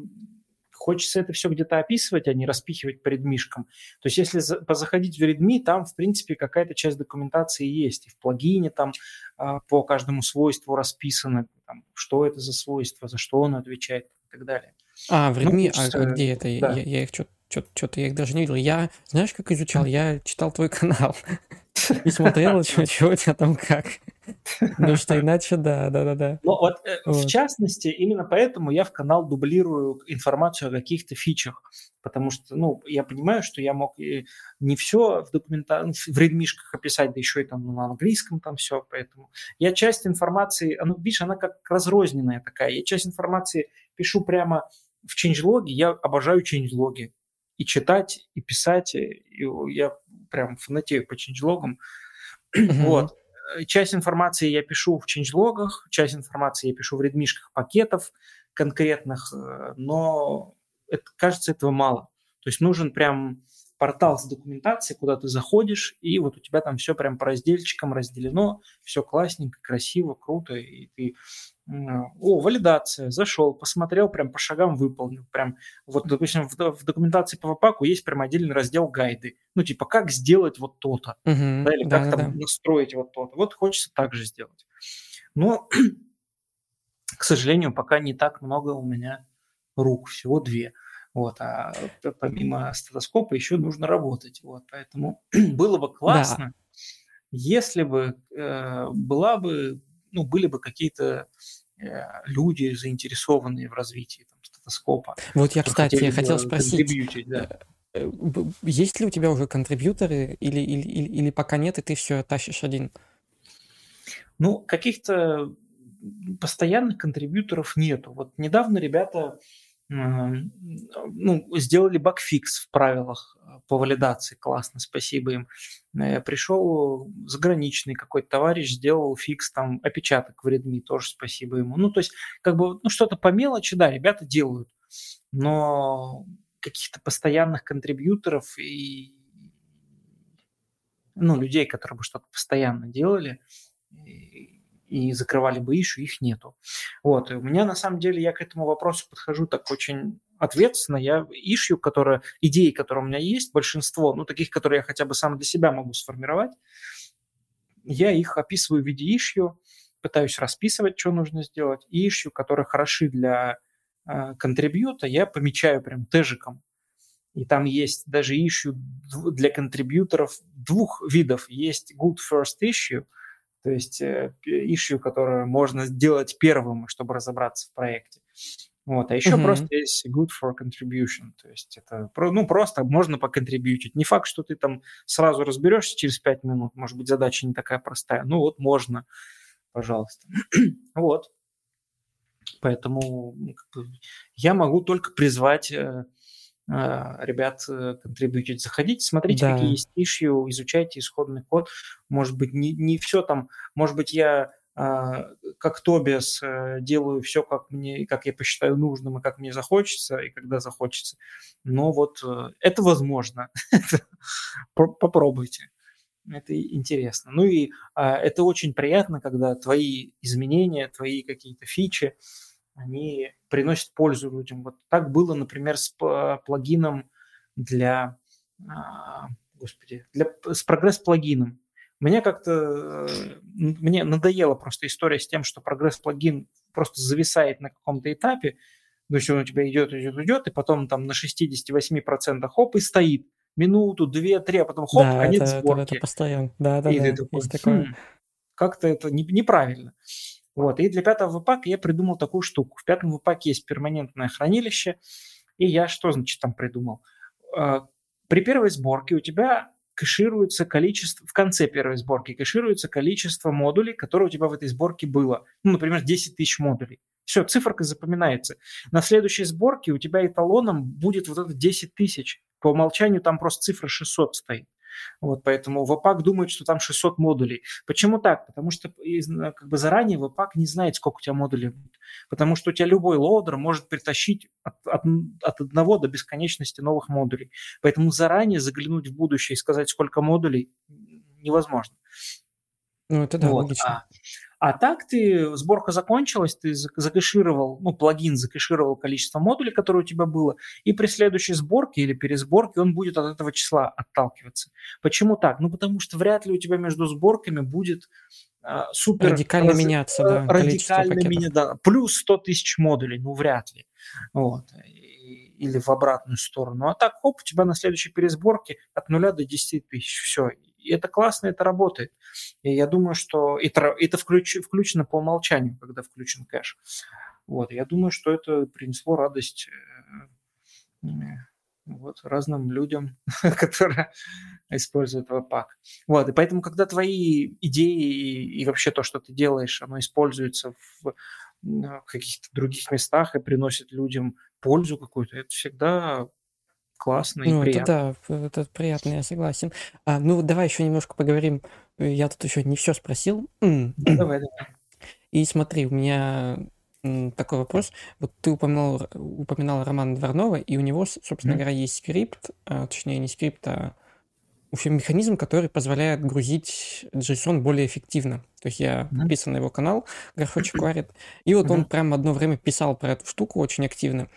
Хочется это все где-то описывать, а не распихивать по редмишкам. То есть если за, заходить в Redmi, там, в принципе, какая-то часть документации есть. И в плагине там а, по каждому свойству расписано, там, что это за свойство, за что оно отвечает и так далее. А, в Redmi, ну, хочется... а где это? Да. Я, я их что-то что я их даже не видел. Я, знаешь, как изучал? Я читал твой канал и смотрел, что у тебя там как. Ну что иначе, да, да, да, да. Ну вот, э, вот, в частности, именно поэтому я в канал дублирую информацию о каких-то фичах, потому что, ну, я понимаю, что я мог не все в документа... Ну, в редмишках описать, да еще и там ну, на английском там все, поэтому я часть информации, ну, видишь, она как разрозненная такая, я часть информации пишу прямо в changelog, я обожаю changelog, и читать, и писать, и я прям фанатею по mm-hmm. вот. Э, часть информации я пишу в ченджлогах, часть информации я пишу в редмишках пакетов конкретных, э, но это, кажется, этого мало. То есть нужен прям портал с документацией, куда ты заходишь, и вот у тебя там все прям по разделчикам разделено, все классненько, красиво, круто, и ты о, валидация, зашел, посмотрел, прям по шагам выполнил. Прям, вот, допустим, в, в документации по ВПАКу есть прям отдельный раздел гайды. Ну, типа, как сделать вот то-то, угу, да, или да, как да, там да. настроить вот то-то. Вот хочется так же сделать. Но, к сожалению, пока не так много у меня рук, всего две. Вот, а помимо стетоскопа еще нужно работать. Вот, поэтому было бы классно, да. если бы э, была бы ну, были бы какие-то э, люди, заинтересованные в развитии там, стетоскопа. Вот я, кстати, я хотел спросить, да. Э, есть ли у тебя уже контрибьюторы или, или, или, или пока нет, и ты все тащишь один? Ну, каких-то постоянных контрибьюторов нету. Вот недавно ребята ну, сделали багфикс в правилах э, по валидации, классно, спасибо им. Э, Пришел заграничный какой-то товарищ, сделал фикс, там, опечаток в Redmi, тоже спасибо ему. Ну, то есть, как бы, ну, что-то по мелочи, да, ребята делают, но каких-то постоянных контрибьюторов и ну, людей, которые бы что-то постоянно делали, и закрывали бы ишу, их нету. Вот, и у меня на самом деле, я к этому вопросу подхожу так очень ответственно. Я ишью, которая, идеи, которые у меня есть, большинство, ну, таких, которые я хотя бы сам для себя могу сформировать, я их описываю в виде ишью, пытаюсь расписывать, что нужно сделать. И ишью, которые хороши для э, контрибьюта, я помечаю прям тежиком. И там есть даже ишью для контрибьюторов двух видов. Есть good first issue – то есть э, которое можно сделать первым, чтобы разобраться в проекте. Вот. А еще mm-hmm. просто есть good for contribution. То есть это ну, просто можно поконтрибьютить. Не факт, что ты там сразу разберешься через 5 минут. Может быть, задача не такая простая. Ну вот можно, пожалуйста. вот. Поэтому ну, я могу только призвать э, ребят э, контрибьютить. Заходите, смотрите, да. какие есть ишью, изучайте исходный код. Может быть, не, не все там, может быть, я а, как Тобиас э, делаю все, как мне, как я посчитаю нужным и как мне захочется, и когда захочется. Но вот э, это возможно. Попробуйте. Это интересно. Ну и а, это очень приятно, когда твои изменения, твои какие-то фичи, они приносят пользу людям. Вот так было, например, с плагином для, а, господи, для, с прогресс-плагином. Мне как-то, э, мне надоела просто история с тем, что прогресс-плагин просто зависает на каком-то этапе, то есть он у тебя идет, идет, идет, и потом там на 68% хоп, и стоит минуту, две, три, а потом хоп, да, конец это, сборки. Это, это постоянно, да, да, и да, такой, такое. Хм, как-то это не, неправильно. Вот. И для пятого впака я придумал такую штуку. В пятом впаке есть перманентное хранилище, и я что, значит, там придумал? А, при первой сборке у тебя кэшируется количество, в конце первой сборки кэшируется количество модулей, которые у тебя в этой сборке было. Ну, например, 10 тысяч модулей. Все, циферка запоминается. На следующей сборке у тебя эталоном будет вот это 10 тысяч. По умолчанию там просто цифра 600 стоит. Вот, поэтому Webpack думает, что там 600 модулей. Почему так? Потому что как бы заранее Webpack не знает, сколько у тебя модулей будет. Потому что у тебя любой loader может притащить от, от, от одного до бесконечности новых модулей. Поэтому заранее заглянуть в будущее и сказать, сколько модулей, невозможно. Ну, это да, вот. логично. А, а так ты, сборка закончилась, ты закэшировал, ну, плагин закэшировал количество модулей, которые у тебя было, и при следующей сборке или пересборке он будет от этого числа отталкиваться. Почему так? Ну, потому что вряд ли у тебя между сборками будет а, супер... Радикально раз, меняться, да, Радикально меняться, да. Плюс 100 тысяч модулей, ну, вряд ли. Вот или в обратную сторону. А так, хоп, у тебя на следующей пересборке от нуля до 10 тысяч. Все, и это классно, это работает. И я думаю, что это, это включ, включено по умолчанию, когда включен кэш. Вот, я думаю, что это принесло радость э, вот, разным людям, которые используют Webpack. Вот, и поэтому, когда твои идеи и, вообще то, что ты делаешь, оно используется в каких-то других местах и приносит людям пользу какую-то, это всегда классно и Ну, это приятно. да, это приятно, я согласен. А, ну, давай еще немножко поговорим. Я тут еще не все спросил. давай, давай. И смотри, у меня такой вопрос. Вот ты упоминал, упоминал Романа Дворнова, и у него, собственно mm-hmm. говоря, есть скрипт, а, точнее не скрипт, а в общем, механизм, который позволяет грузить JSON более эффективно. То есть я mm-hmm. подписан на его канал, Графочек варит, и вот mm-hmm. он прям одно время писал про эту штуку очень активно.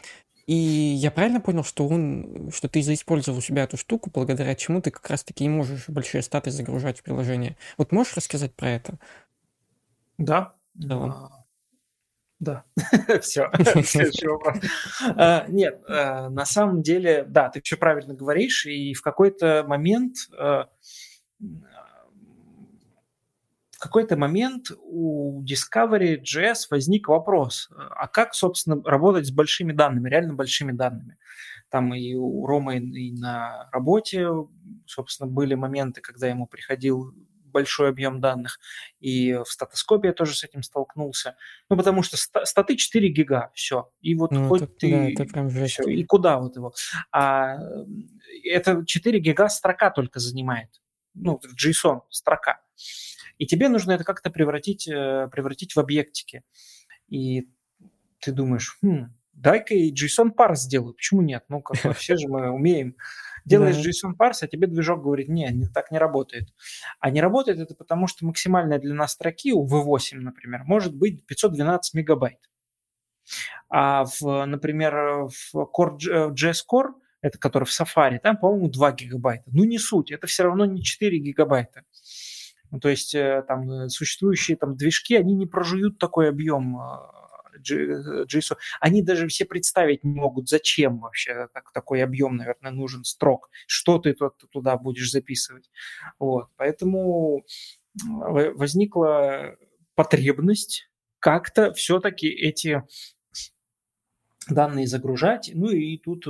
И я правильно понял, что он, что ты заиспользовал у себя эту штуку, благодаря чему ты как раз-таки не можешь большие статы загружать в приложение. Вот можешь рассказать про это? Да. Да. Да, все. Следующий вопрос. А, нет, а, на самом деле, да, ты все правильно говоришь, и в какой-то момент а, в какой-то момент у Discovery JS возник вопрос, а как, собственно, работать с большими данными, реально большими данными? Там и у Ромы и на работе, собственно, были моменты, когда ему приходил большой объем данных, и в статоскопе я тоже с этим столкнулся. Ну, потому что статы 4 гига, все. И вот ну, хоть это, ты... Да, это прям все, и куда вот его? А это 4 гига строка только занимает. Ну, JSON строка. И тебе нужно это как-то превратить, э, превратить в объектики. И ты думаешь, хм, дай-ка и JSON парс сделаю. Почему нет? Ну, как бы все же мы умеем. Делаешь JSON парс, а тебе движок говорит, нет, так не работает. А не работает это потому, что максимальная длина строки у V8, например, может быть 512 мегабайт. А, в, например, в Core, JS Core, это который в Safari, там, по-моему, 2 гигабайта. Ну, не суть, это все равно не 4 гигабайта. Ну, то есть э, там э, существующие там движки, они не прожуют такой объем JSON. Э, они даже все представить не могут, зачем вообще так, такой объем, наверное, нужен строк, что ты туда будешь записывать. Вот. Поэтому возникла потребность как-то все-таки эти данные загружать. Ну и тут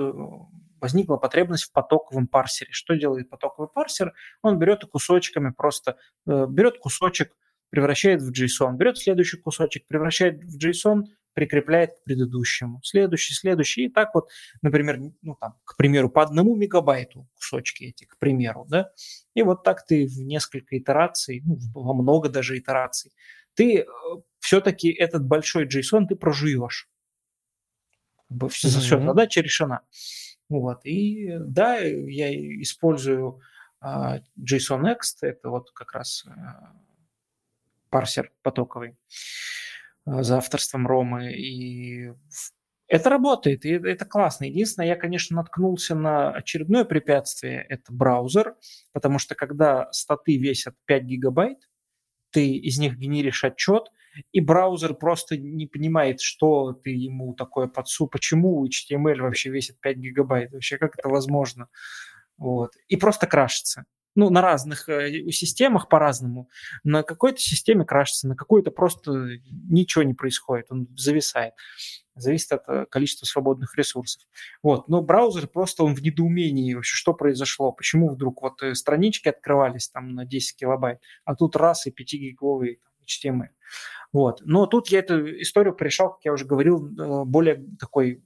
возникла потребность в потоковом парсере. Что делает потоковый парсер? Он берет и кусочками просто, э, берет кусочек, превращает в JSON, берет следующий кусочек, превращает в JSON, прикрепляет к предыдущему, следующий, следующий, и так вот, например, ну там, к примеру, по одному мегабайту кусочки эти, к примеру, да, и вот так ты в несколько итераций, ну, во много даже итераций, ты э, все-таки этот большой JSON ты прожуешь. Задача решена. Вот. И да, я использую uh, JSON-Next, это вот как раз uh, парсер потоковый uh, за авторством Ромы. И это работает, и это классно. Единственное, я, конечно, наткнулся на очередное препятствие, это браузер, потому что когда статы весят 5 гигабайт, ты из них генеришь отчет, и браузер просто не понимает, что ты ему такое подсу, почему HTML вообще весит 5 гигабайт, вообще как это возможно. Вот. И просто крашится. Ну, на разных э, системах по-разному. На какой-то системе крашится, на какой-то просто ничего не происходит, он зависает. Зависит от э, количества свободных ресурсов. Вот. Но браузер просто он в недоумении вообще, что произошло, почему вдруг вот э, странички открывались там на 10 килобайт, а тут раз и 5-гиговый HTML. Вот. Но тут я эту историю пришел, как я уже говорил, более такой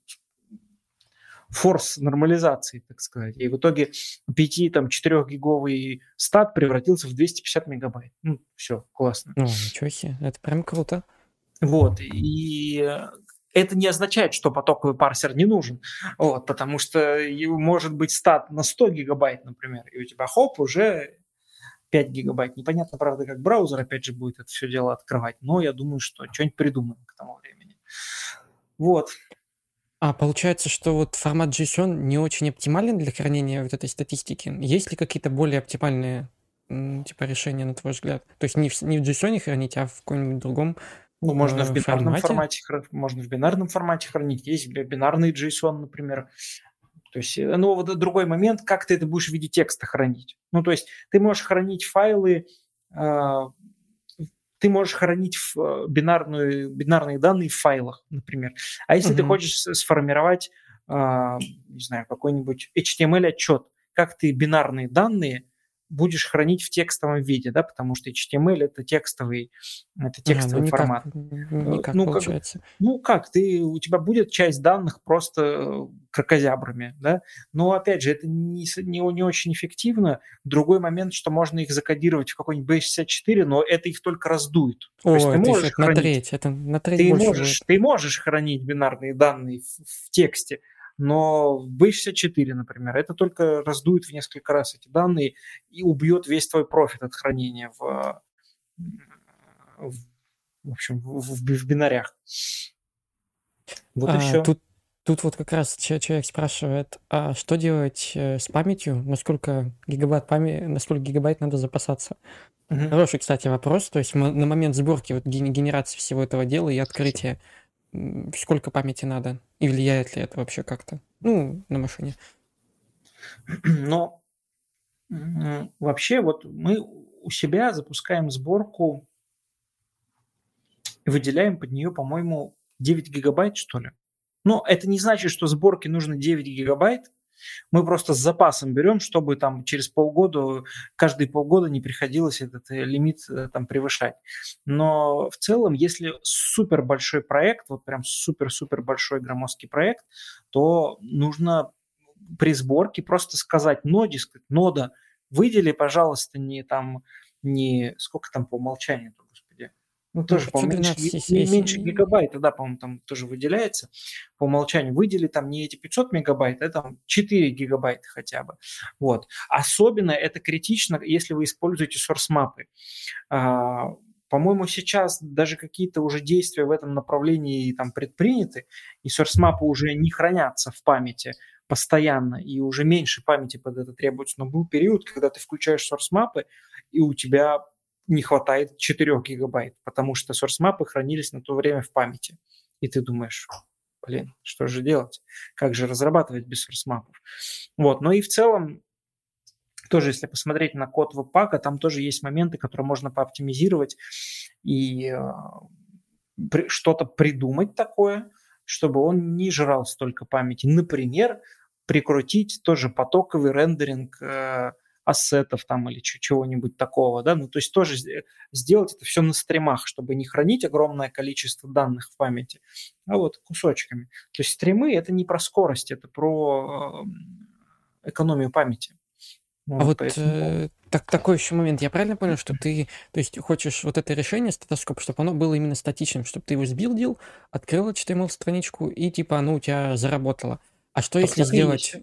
форс нормализации, так сказать. И в итоге 5-4 гиговый стат превратился в 250 мегабайт. Ну, все, классно. Ну, ничего себе, это прям круто. Вот, и это не означает, что потоковый парсер не нужен, вот, потому что может быть стат на 100 гигабайт, например, и у тебя хоп, уже 5 гигабайт. Непонятно, правда, как браузер, опять же, будет это все дело открывать, но я думаю, что что-нибудь придумаем к тому времени. Вот. А получается, что вот формат JSON не очень оптимален для хранения вот этой статистики. Есть ли какие-то более оптимальные типа решения, на твой взгляд? То есть не в, не в JSON хранить, а в каком-нибудь другом ну, можно в э, бинарном формате? формате, можно в бинарном формате хранить. Есть бинарный JSON, например. То есть, э, ну, вот другой момент, как ты это будешь в виде текста хранить. Ну, то есть, ты можешь хранить файлы, э, ты можешь хранить в э, бинарную, бинарные данные в файлах, например. А если uh-huh. ты хочешь сформировать, э, не знаю, какой-нибудь HTML-отчет, как ты бинарные данные будешь хранить в текстовом виде, да, потому что HTML это текстовый, это текстовый а, ну, формат. Никак, ну, получается. Как, ну как, ты, у тебя будет часть данных просто э, крокозябрами, да, но опять же, это не, не, не очень эффективно. Другой момент, что можно их закодировать в какой-нибудь B64, но это их только раздует. О, То есть ты можешь хранить, на треть, это на треть ты можешь, будет. ты можешь хранить бинарные данные в, в тексте, но в B64, например, это только раздует в несколько раз эти данные и убьет весь твой профит от хранения в, в, в общем, в, в, бинарях. Вот а, и все. Тут, тут вот как раз человек спрашивает, а что делать э, с памятью? Насколько гигабайт памяти, насколько гигабайт надо запасаться? Угу. Хороший, кстати, вопрос. То есть на момент сборки, вот генерации всего этого дела и открытия сколько памяти надо? И влияет ли это вообще как-то? Ну, на машине. Но вообще вот мы у себя запускаем сборку и выделяем под нее, по-моему, 9 гигабайт, что ли. Но это не значит, что сборке нужно 9 гигабайт, мы просто с запасом берем, чтобы там через полгода, каждые полгода не приходилось этот э, лимит э, там превышать. Но в целом, если супер большой проект, вот прям супер-супер большой громоздкий проект, то нужно при сборке просто сказать ноде, сказать, нода, выдели, пожалуйста, не там, не сколько там по умолчанию, ну, ну, тоже, по-моему, меньше, меньше гигабайта, да, по-моему, там тоже выделяется по умолчанию. Выдели там не эти 500 мегабайт, а там 4 гигабайта хотя бы. Вот. Особенно это критично, если вы используете source-мапы. А, по-моему, сейчас даже какие-то уже действия в этом направлении там предприняты, и source-мапы уже не хранятся в памяти постоянно, и уже меньше памяти под это требуется. Но был период, когда ты включаешь source-мапы, и у тебя не хватает 4 гигабайт, потому что source-мапы хранились на то время в памяти. И ты думаешь, блин, что же делать? Как же разрабатывать без source-мапов? Вот, но и в целом, тоже если посмотреть на код веб-пака, там тоже есть моменты, которые можно пооптимизировать и э, что-то придумать такое, чтобы он не жрал столько памяти. Например, прикрутить тоже потоковый рендеринг э, ассетов там или чего-нибудь такого, да, ну то есть тоже сделать это все на стримах, чтобы не хранить огромное количество данных в памяти, а вот кусочками. То есть стримы это не про скорость, это про экономию памяти. Ну, а вот поэтому... э, так, такой еще момент. Я правильно понял, что ты то есть, хочешь вот это решение статоскоп, чтобы оно было именно статичным, чтобы ты его сбилдил, открыл HTML-страничку и типа оно у тебя заработало. А что так если сделать...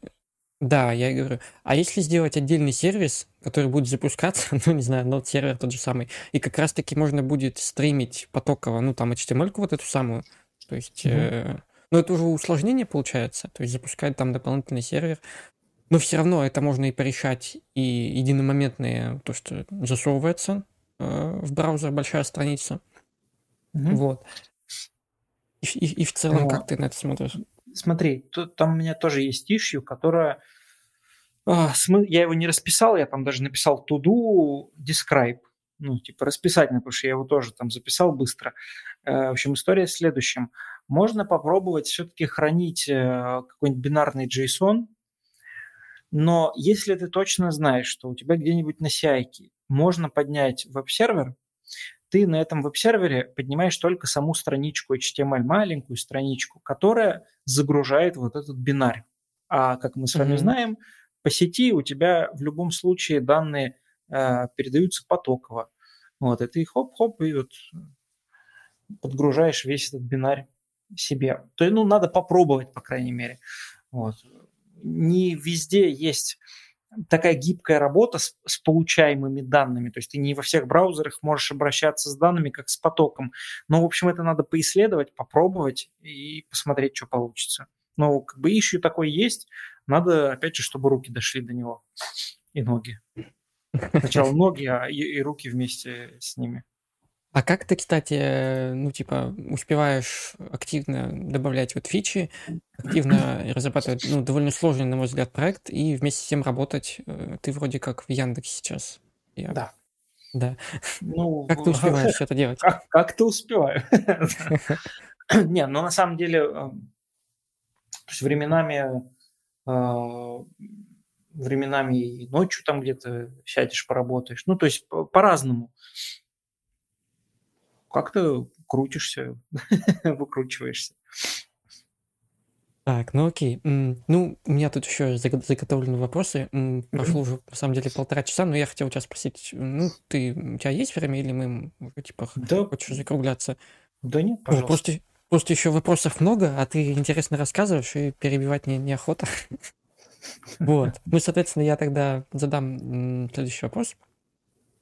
Да, я говорю. А если сделать отдельный сервис, который будет запускаться, ну, не знаю, нод сервер тот же самый, и как раз-таки можно будет стримить потоково, ну, там, HTML вот эту самую, то есть, угу. э, ну, это уже усложнение получается, то есть запускать там дополнительный сервер, но все равно это можно и порешать, и единомоментное, то, что засовывается э, в браузер большая страница, угу. вот. И, и, и в целом, ну, как ты на это смотришь? Смотри, тут, там у меня тоже есть issue, которая... А, я его не расписал, я там даже написал to do describe. Ну, типа расписать, потому что я его тоже там записал быстро. Э, в общем, история в следующем. Можно попробовать все-таки хранить э, какой-нибудь бинарный JSON, но если ты точно знаешь, что у тебя где-нибудь на CI можно поднять веб-сервер, ты на этом веб-сервере поднимаешь только саму страничку HTML, маленькую страничку, которая загружает вот этот бинарь. А как мы с вами mm-hmm. знаем, по сети у тебя в любом случае данные э, передаются потоково. Вот, и ты хоп-хоп, и вот подгружаешь весь этот бинарь себе. То есть, ну, надо попробовать, по крайней мере. Вот. Не везде есть такая гибкая работа с, с получаемыми данными. То есть ты не во всех браузерах можешь обращаться с данными, как с потоком. Но, в общем, это надо поисследовать, попробовать и посмотреть, что получится. Но как бы ищу такой есть, надо, опять же, чтобы руки дошли до него и ноги. Сначала ноги, а и, и руки вместе с ними. А как ты, кстати, ну, типа, успеваешь активно добавлять вот фичи, активно разрабатывать, ну, довольно сложный, на мой взгляд, проект, и вместе с тем работать? Э, ты вроде как в Яндексе сейчас. Я... Да. Да. Ну, как ты успеваешь это делать? Как, как ты успеваешь? Не, ну, на самом деле, эм, временами э, временами и ночью там где-то сядешь, поработаешь. Ну, то есть по-разному. Как то крутишься, выкручиваешься. Так, ну окей. Ну, у меня тут еще заготовлены вопросы. Прошло уже, на самом деле, полтора часа, но я хотел у тебя спросить, ну, ты, у тебя есть время или мы, типа, Да, хочешь закругляться? да нет, пожалуйста. просто, просто еще вопросов много, а ты интересно рассказываешь, и перебивать не, неохота. Вот. Ну, соответственно, я тогда задам следующий вопрос.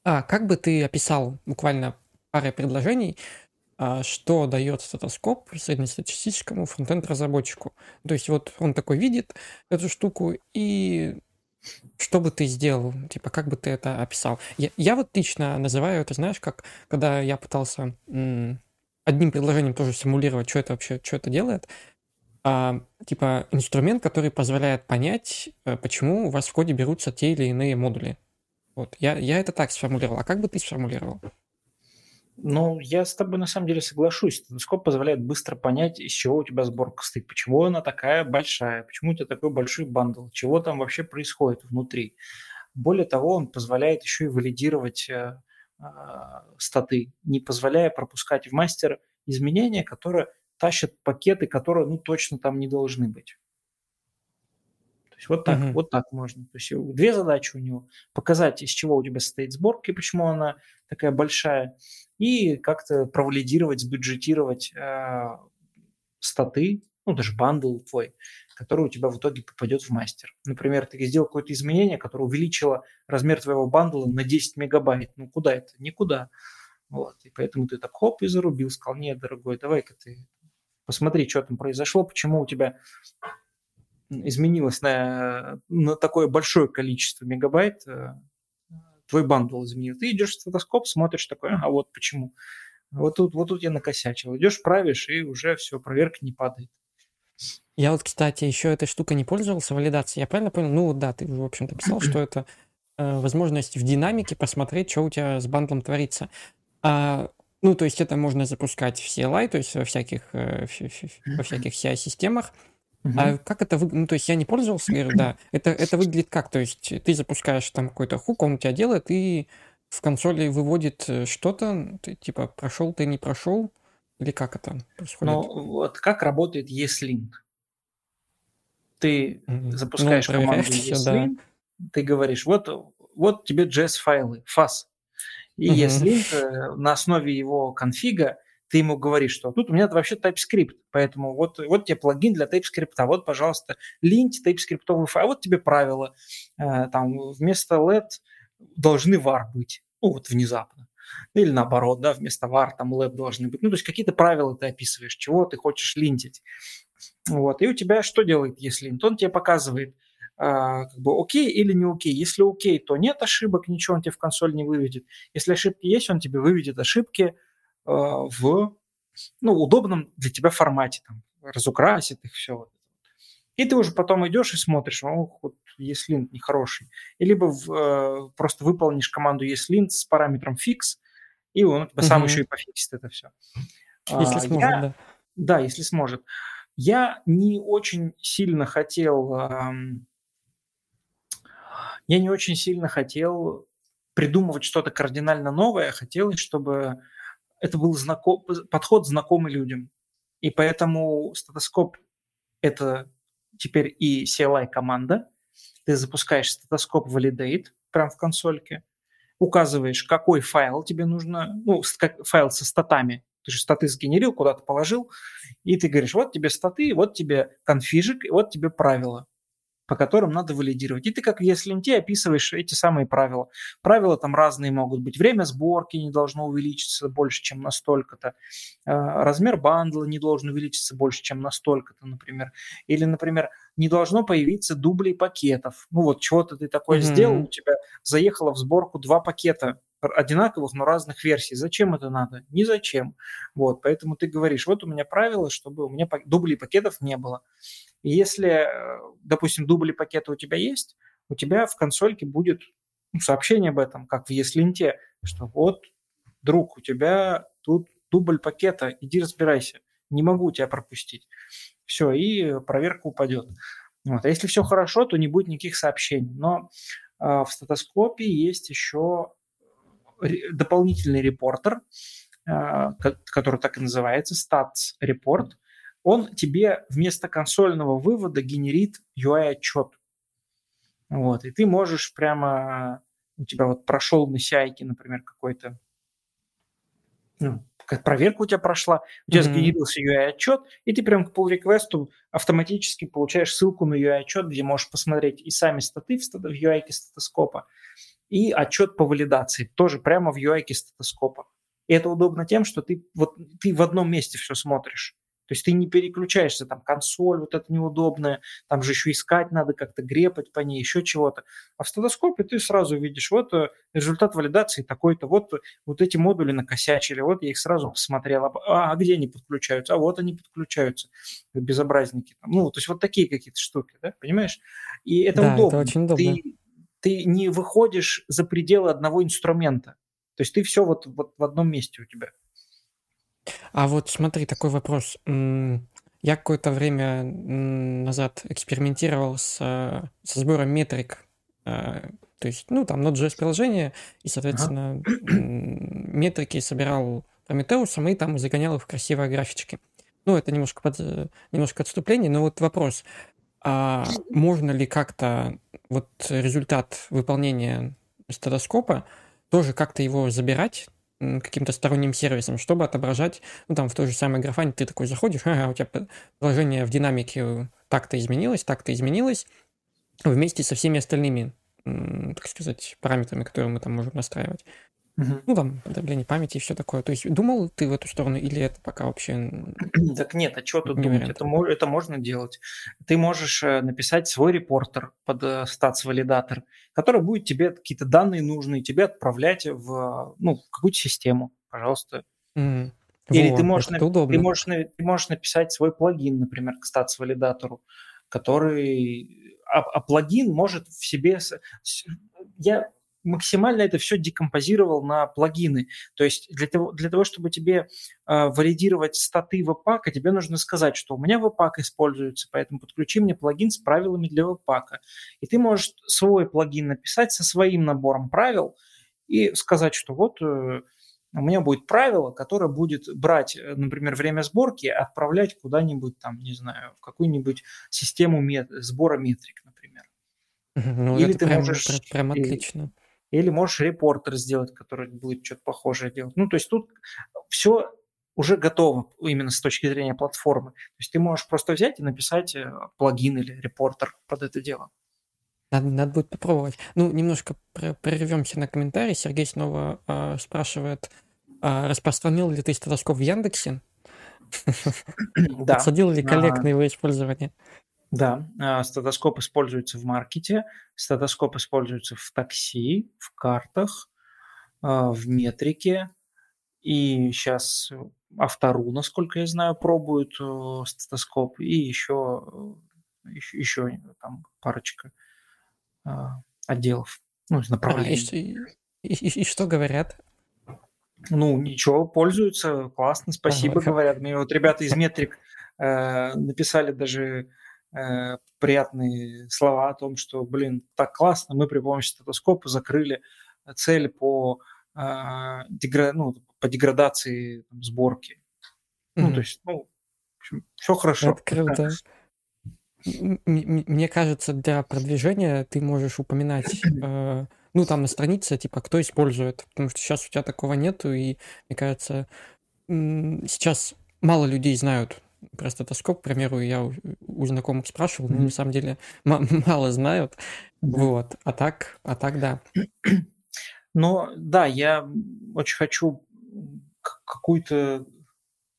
А, как бы ты описал буквально парой предложений, а, что дает статоскоп среднестатистическому фронтенд-разработчику? То есть вот он такой видит эту штуку, и что бы ты сделал? Типа, как бы ты это описал? Я, я вот лично называю это, знаешь, как когда я пытался одним предложением тоже симулировать, что это вообще, что это делает, а, типа инструмент, который позволяет понять, э, почему у вас в коде берутся те или иные модули. Вот, я, я это так сформулировал. А как бы ты сформулировал? Ну, я с тобой на самом деле соглашусь. Стетоскоп позволяет быстро понять, из чего у тебя сборка стоит, почему она такая большая, почему у тебя такой большой бандл, чего там вообще происходит внутри. Более того, он позволяет еще и валидировать э, э, статы, не позволяя пропускать в мастер изменения, которые тащат пакеты, которые ну, точно там не должны быть. То есть вот так, Мгм. вот так можно. То есть две задачи у него. Показать, из чего у тебя состоит сборка и почему она такая большая, и как-то провалидировать, сбюджетировать э, статы, ну, даже бандл твой, который у тебя в итоге попадет в мастер. Например, ты сделал какое-то изменение, которое увеличило размер твоего бандла на 10 мегабайт. Ну, куда это? Никуда. Вот. И поэтому ты так хоп и зарубил, сказал, нет, дорогой, давай-ка ты посмотри, что там произошло, почему у тебя изменилось на, на такое большое количество мегабайт, э, твой бандл изменил. Ты идешь в статоскоп, смотришь такой, а вот почему. Вот тут, вот тут я накосячил. Идешь, правишь, и уже все, проверка не падает. Я вот, кстати, еще этой штукой не пользовался, валидацией. Я правильно понял? Ну да, ты, в общем-то, писал, что это э, возможность в динамике посмотреть, что у тебя с бандлом творится. А, ну, то есть это можно запускать в CLI, то есть во всяких, э, во всяких CI-системах. А как это выглядит? Ну, то есть я не пользовался, говорю, да. Это, это выглядит как? То есть ты запускаешь там какой-то хук, он у тебя делает, и в консоли выводит э, что-то, ты, типа прошел ты, не прошел, или как это происходит? Но вот как работает ESLint? Ты Мгм. Ну, запускаешь команду всё, да. ESLint, ты говоришь, вот, вот тебе JS-файлы, FAS. И. ESLint э, на основе его конфига ты ему говоришь, что тут у меня вообще TypeScript, поэтому вот, вот тебе плагин для TypeScript, а вот, пожалуйста, линт TypeScript файл, а вот тебе правила, Э, там вместо let должны var быть, ну вот внезапно. Или наоборот, да, вместо var там let должны быть. Ну, то есть какие-то правила ты описываешь, чего ты хочешь линтить. Вот, и у тебя что делает ESLint? Он тебе показывает, а, как бы окей или не окей. Если окей, то нет ошибок, ничего он тебе в консоль не выведет. Если ошибки есть, он тебе выведет ошибки в ну, удобном для тебя формате, там, разукрасит их, все. И ты уже потом идешь и смотришь, ох, вот ESLint нехороший. И либо в, э, просто выполнишь команду ESLint с параметром fix, и он у тебя сам еще и пофиксит это все. Если сможет, я, да. да, если сможет. Я не очень сильно хотел, ам, я не очень сильно хотел придумывать что-то кардинально новое. Хотелось, чтобы это был знаком, подход знакомый людям. И поэтому статоскоп – это теперь и CLI-команда. Ты запускаешь статоскоп Validate прямо в консольке, указываешь, какой файл тебе нужно, ну, файл со статами. Ты же статы сгенерил, куда-то положил, и ты говоришь, вот тебе статы, вот тебе конфижик, вот тебе правила по которым надо валидировать. И ты как в ESLint описываешь эти самые правила. Правила там разные могут быть. Время сборки не должно увеличиться больше, чем на столько-то. А, Размер бандла не должен увеличиться больше, чем на столько-то, например. Или, например, не должно появиться дублей пакетов. Ну вот чего-то ты такое Мгм. сделал, у тебя заехало в сборку два пакета одинаковых, но разных версий. Зачем это надо? Ни зачем. Вот, поэтому ты говоришь, вот у меня правило, чтобы у меня дублей пакетов не было. Если, э, допустим, дубли пакета у тебя есть, у тебя в консольке будет ну, сообщение об этом, как в ESLint, что вот, друг, у тебя тут дубль пакета, иди разбирайся, не могу тебя пропустить. Все, и проверка упадет. Вот. А если все хорошо, то не будет никаких сообщений. Но э, в статоскопе есть еще дополнительный репортер, э, который так и называется, Stats Report. Он тебе вместо консольного вывода генерит UI-отчет. Вот. И ты можешь прямо... У тебя вот прошел на CI, например, какой-то ну, как проверка у тебя прошла, у тебя mm-hmm. сгенерился UI-отчет, и ты прям к pull реквесту автоматически получаешь ссылку на UI-отчет, где можешь посмотреть и сами статы в, в UI статоскопа, и отчет по валидации, тоже прямо в UI статоскопа. И это удобно тем, что ты, вот, ты в одном месте все смотришь. То есть ты не переключаешься, там консоль вот это неудобная, там же еще искать надо как-то, грепать по ней, еще чего-то. А в статоскопе ты сразу видишь, вот э, результат валидации такой-то, вот, вот эти модули накосячили, вот я их сразу посмотрел, а, а где они подключаются? А вот они подключаются, безобразники. Ну, то есть вот такие какие-то штуки, да, понимаешь? И это да, удобно. это очень удобно. Ты, ты не выходишь за пределы одного инструмента. То есть ты все вот, вот в одном месте у тебя. А вот смотри, такой вопрос. Я какое-то время назад экспериментировал с, со сбором метрик. А, то есть, ну, там Node.js приложение, и, соответственно, метрики собирал Прометеусом и там загонял их в красивые графички. Ну, это немножко, под, немножко отступление, но вот вопрос. А можно ли как-то вот результат выполнения статоскопа тоже как-то его забирать каким-то сторонним сервисом, чтобы отображать, ну, там, в той же самой графане ты такой заходишь, ага, у тебя приложение в динамике так-то изменилось, так-то изменилось, вместе со всеми остальными, так сказать, параметрами, которые мы там можем настраивать. Угу. Ну, там, давление памяти и все такое. То есть думал ты в эту сторону или это пока вообще... Так нет, а что тут думать? Это, это можно делать. Ты можешь э, написать свой репортер под статс-валидатор, который будет тебе какие-то данные нужные, тебе отправлять в, ну, в какую-то систему, пожалуйста. Mm. Или Во, ты, можешь, ты, можешь, ты можешь написать свой плагин, например, к статс-валидатору, который... А, а плагин может в себе... Я максимально это все декомпозировал на плагины. То есть для того, для того чтобы тебе э, валидировать статы веб-пака, тебе нужно сказать, что у меня веб-пак используется, поэтому подключи мне плагин с правилами для веб-пака. И ты можешь свой плагин написать со своим набором правил и сказать, что вот э, у меня будет правило, которое будет брать, э, например, время сборки, отправлять куда-нибудь там, не знаю, в какую-нибудь систему мет- сбора метрик, например. Ну, Или это ты прям, можешь... Прям отлично или можешь репортер сделать, который будет что-то похожее делать. Ну, то есть тут все уже готово именно с точки зрения платформы. То есть ты можешь просто взять и написать э, плагин или репортер под это дело. Надо, надо будет попробовать. Ну, немножко прервемся на комментарий. Сергей снова э, спрашивает, э, распространил ли ты статоскоп в Яндексе? Да. Подсадил ли коллег на его использование? Да, а, статоскоп используется в маркете, статоскоп используется в такси, в картах, а, в метрике. И сейчас Автору, насколько я знаю, пробуют э, статоскоп. И еще, еще, еще там парочка а, отделов, ну, направлений. А, и, и, и что говорят? Ну, ничего, пользуются, классно, спасибо, ага. говорят. Мне вот ребята из Метрик э, написали даже Э, приятные слова о том, что, блин, так классно, мы при помощи статоскопа закрыли цель по, э, дегра... ну, по деградации там, сборки. Mm-hmm. Ну, то есть, ну, в общем, все хорошо. Это круто. Мне кажется, для продвижения ты можешь упоминать, э, ну, там на странице, типа, кто использует, потому что сейчас у тебя такого нету, и, мне кажется, сейчас мало людей знают про статоскоп, к примеру, я у, у знакомых спрашивал, но на самом деле мало знают. Вот. А так, а так да. Ну, да, я очень хочу какую-то,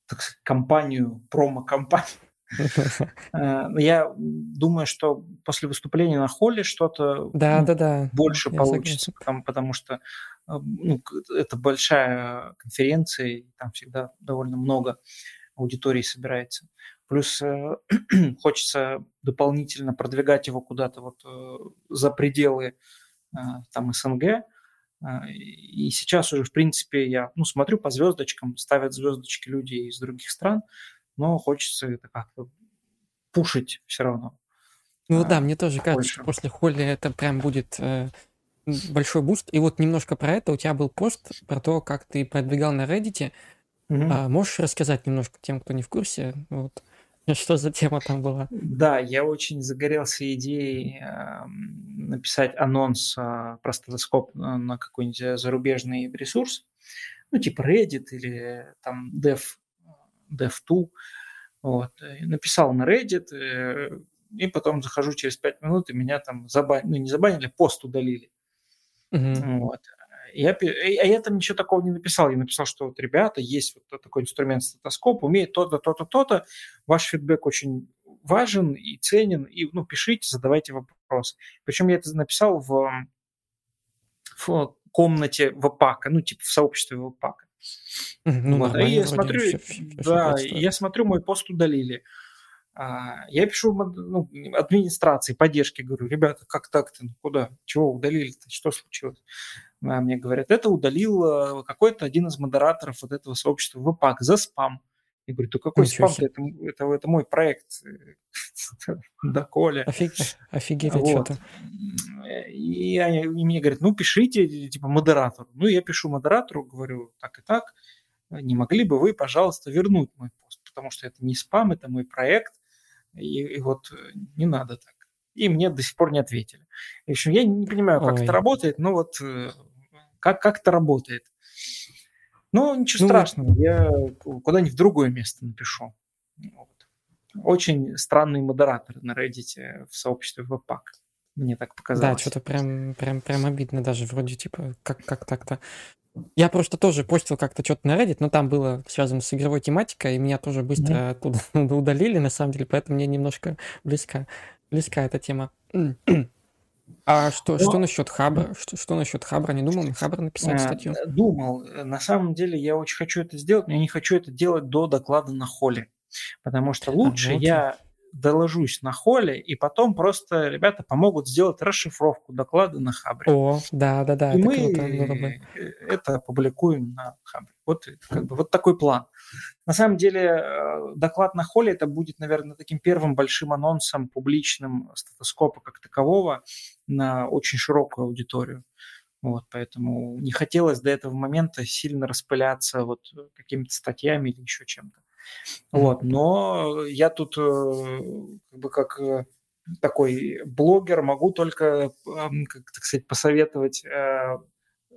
так сказать, компанию, промо-компанию. Э, я думаю, что после выступления на холле что-то да, ну, да, да. больше получится, потому, потому что э, ну, это большая конференция, там всегда довольно много аудитории собирается. Плюс э, хочется дополнительно продвигать его куда-то вот э, за пределы э, там СНГ. И сейчас уже, в принципе, я ну, смотрю по звездочкам, ставят звездочки люди из других стран, но хочется это как-то пушить все равно. Ну да, мне тоже кажется, что после Холли это прям будет большой буст. И вот немножко про это. У тебя был пост про то, как ты продвигал на Reddit. Угу. А, можешь рассказать немножко тем, кто не в курсе? Вот. Что за тема там была? Да, я очень загорелся идеей э, написать анонс э, про Statoscope на какой-нибудь зарубежный ресурс, ну типа Reddit или там Dev, dev.to. Вот. Написал на Reddit, э, и потом захожу через 5 минут, и меня там забанили, ну не забанили, пост удалили. Угу. Вот. Я, а я там ничего такого не написал. Я написал, что вот, ребята, есть вот такой инструмент статоскоп, умеет то-то, то-то, то-то. Ваш фидбэк очень важен и ценен. И, ну, пишите, задавайте вопросы. Причем я это написал в, в комнате ВПАКа, ну, типа в сообществе ВПАКа. Ну, вот. И я смотрю, все, все, да, все я смотрю, мой пост удалили. А, я пишу ну, администрации, поддержки, говорю, ребята, как так-то, ну куда, чего удалили-то, что случилось? А мне говорят, это удалил э, какой-то один из модераторов вот этого сообщества ВПАК за спам. Я говорю, да какой спам это, это, это мой проект. да, Коля. Офигеть, вот. что-то. И, они, и мне говорят, ну, пишите, типа, модератору. Ну, я пишу модератору, говорю, так и так, не могли бы вы, пожалуйста, вернуть мой пост, потому что это не спам, это мой проект, и, и вот э, не надо так. И мне до сих пор не ответили. В общем, я не понимаю, как Ой. это работает, но вот э, как, как это работает. Ну, ничего ну, страшного, я куда-нибудь в другое место напишу. Вот. Очень странный модератор на Reddit в сообществе Webpack. Мне так показалось. Да, что-то прям, прям, прям обидно даже, вроде типа, как, как так-то. Я просто тоже постил как-то что-то на Reddit, но там было связано с игровой тематикой, и меня тоже быстро mm-hmm. оттуда удалили, на самом деле, поэтому мне немножко близка, близка эта тема. А что, но... что насчет Хабра? Что, что насчет Хабра? Не думал на Хабра написать статью? Думал. На самом деле я очень хочу это сделать, но я не хочу это делать до доклада на холле. Потому что лучше а, вот. я доложусь на холле, и потом просто ребята помогут сделать расшифровку доклада на Хабре. О, да, да, да. И мы круто, это опубликуем на Хабре. Вот, как бы, вот такой план. На самом деле э, доклад на холле это будет, наверное, таким первым большим анонсом публичным статоскопа как такового на очень широкую аудиторию. Вот, поэтому не хотелось до этого момента сильно распыляться вот какими-то статьями или еще чем-то. Вот, но я тут э, как бы как э, такой блогер могу только, как так сказать, посоветовать э,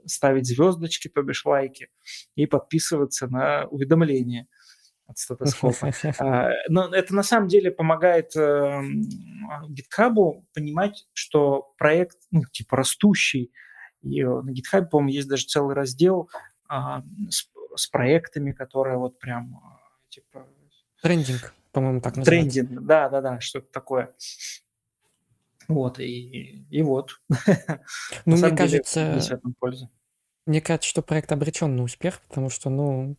ставить звездочки, то бишь лайки, и подписываться на уведомления от статоскопа. А, но это на самом деле помогает GitHub понимать, что проект, ну, типа, растущий. И на GitHub, по-моему, есть даже целый раздел а, с, с проектами, которые вот прям типа... Трендинг, по-моему, так называется. Трендинг, да-да-да, что-то такое. Вот, и, и вот. Ну, мне кажется, мне кажется, что проект обречен на успех, потому что, ну,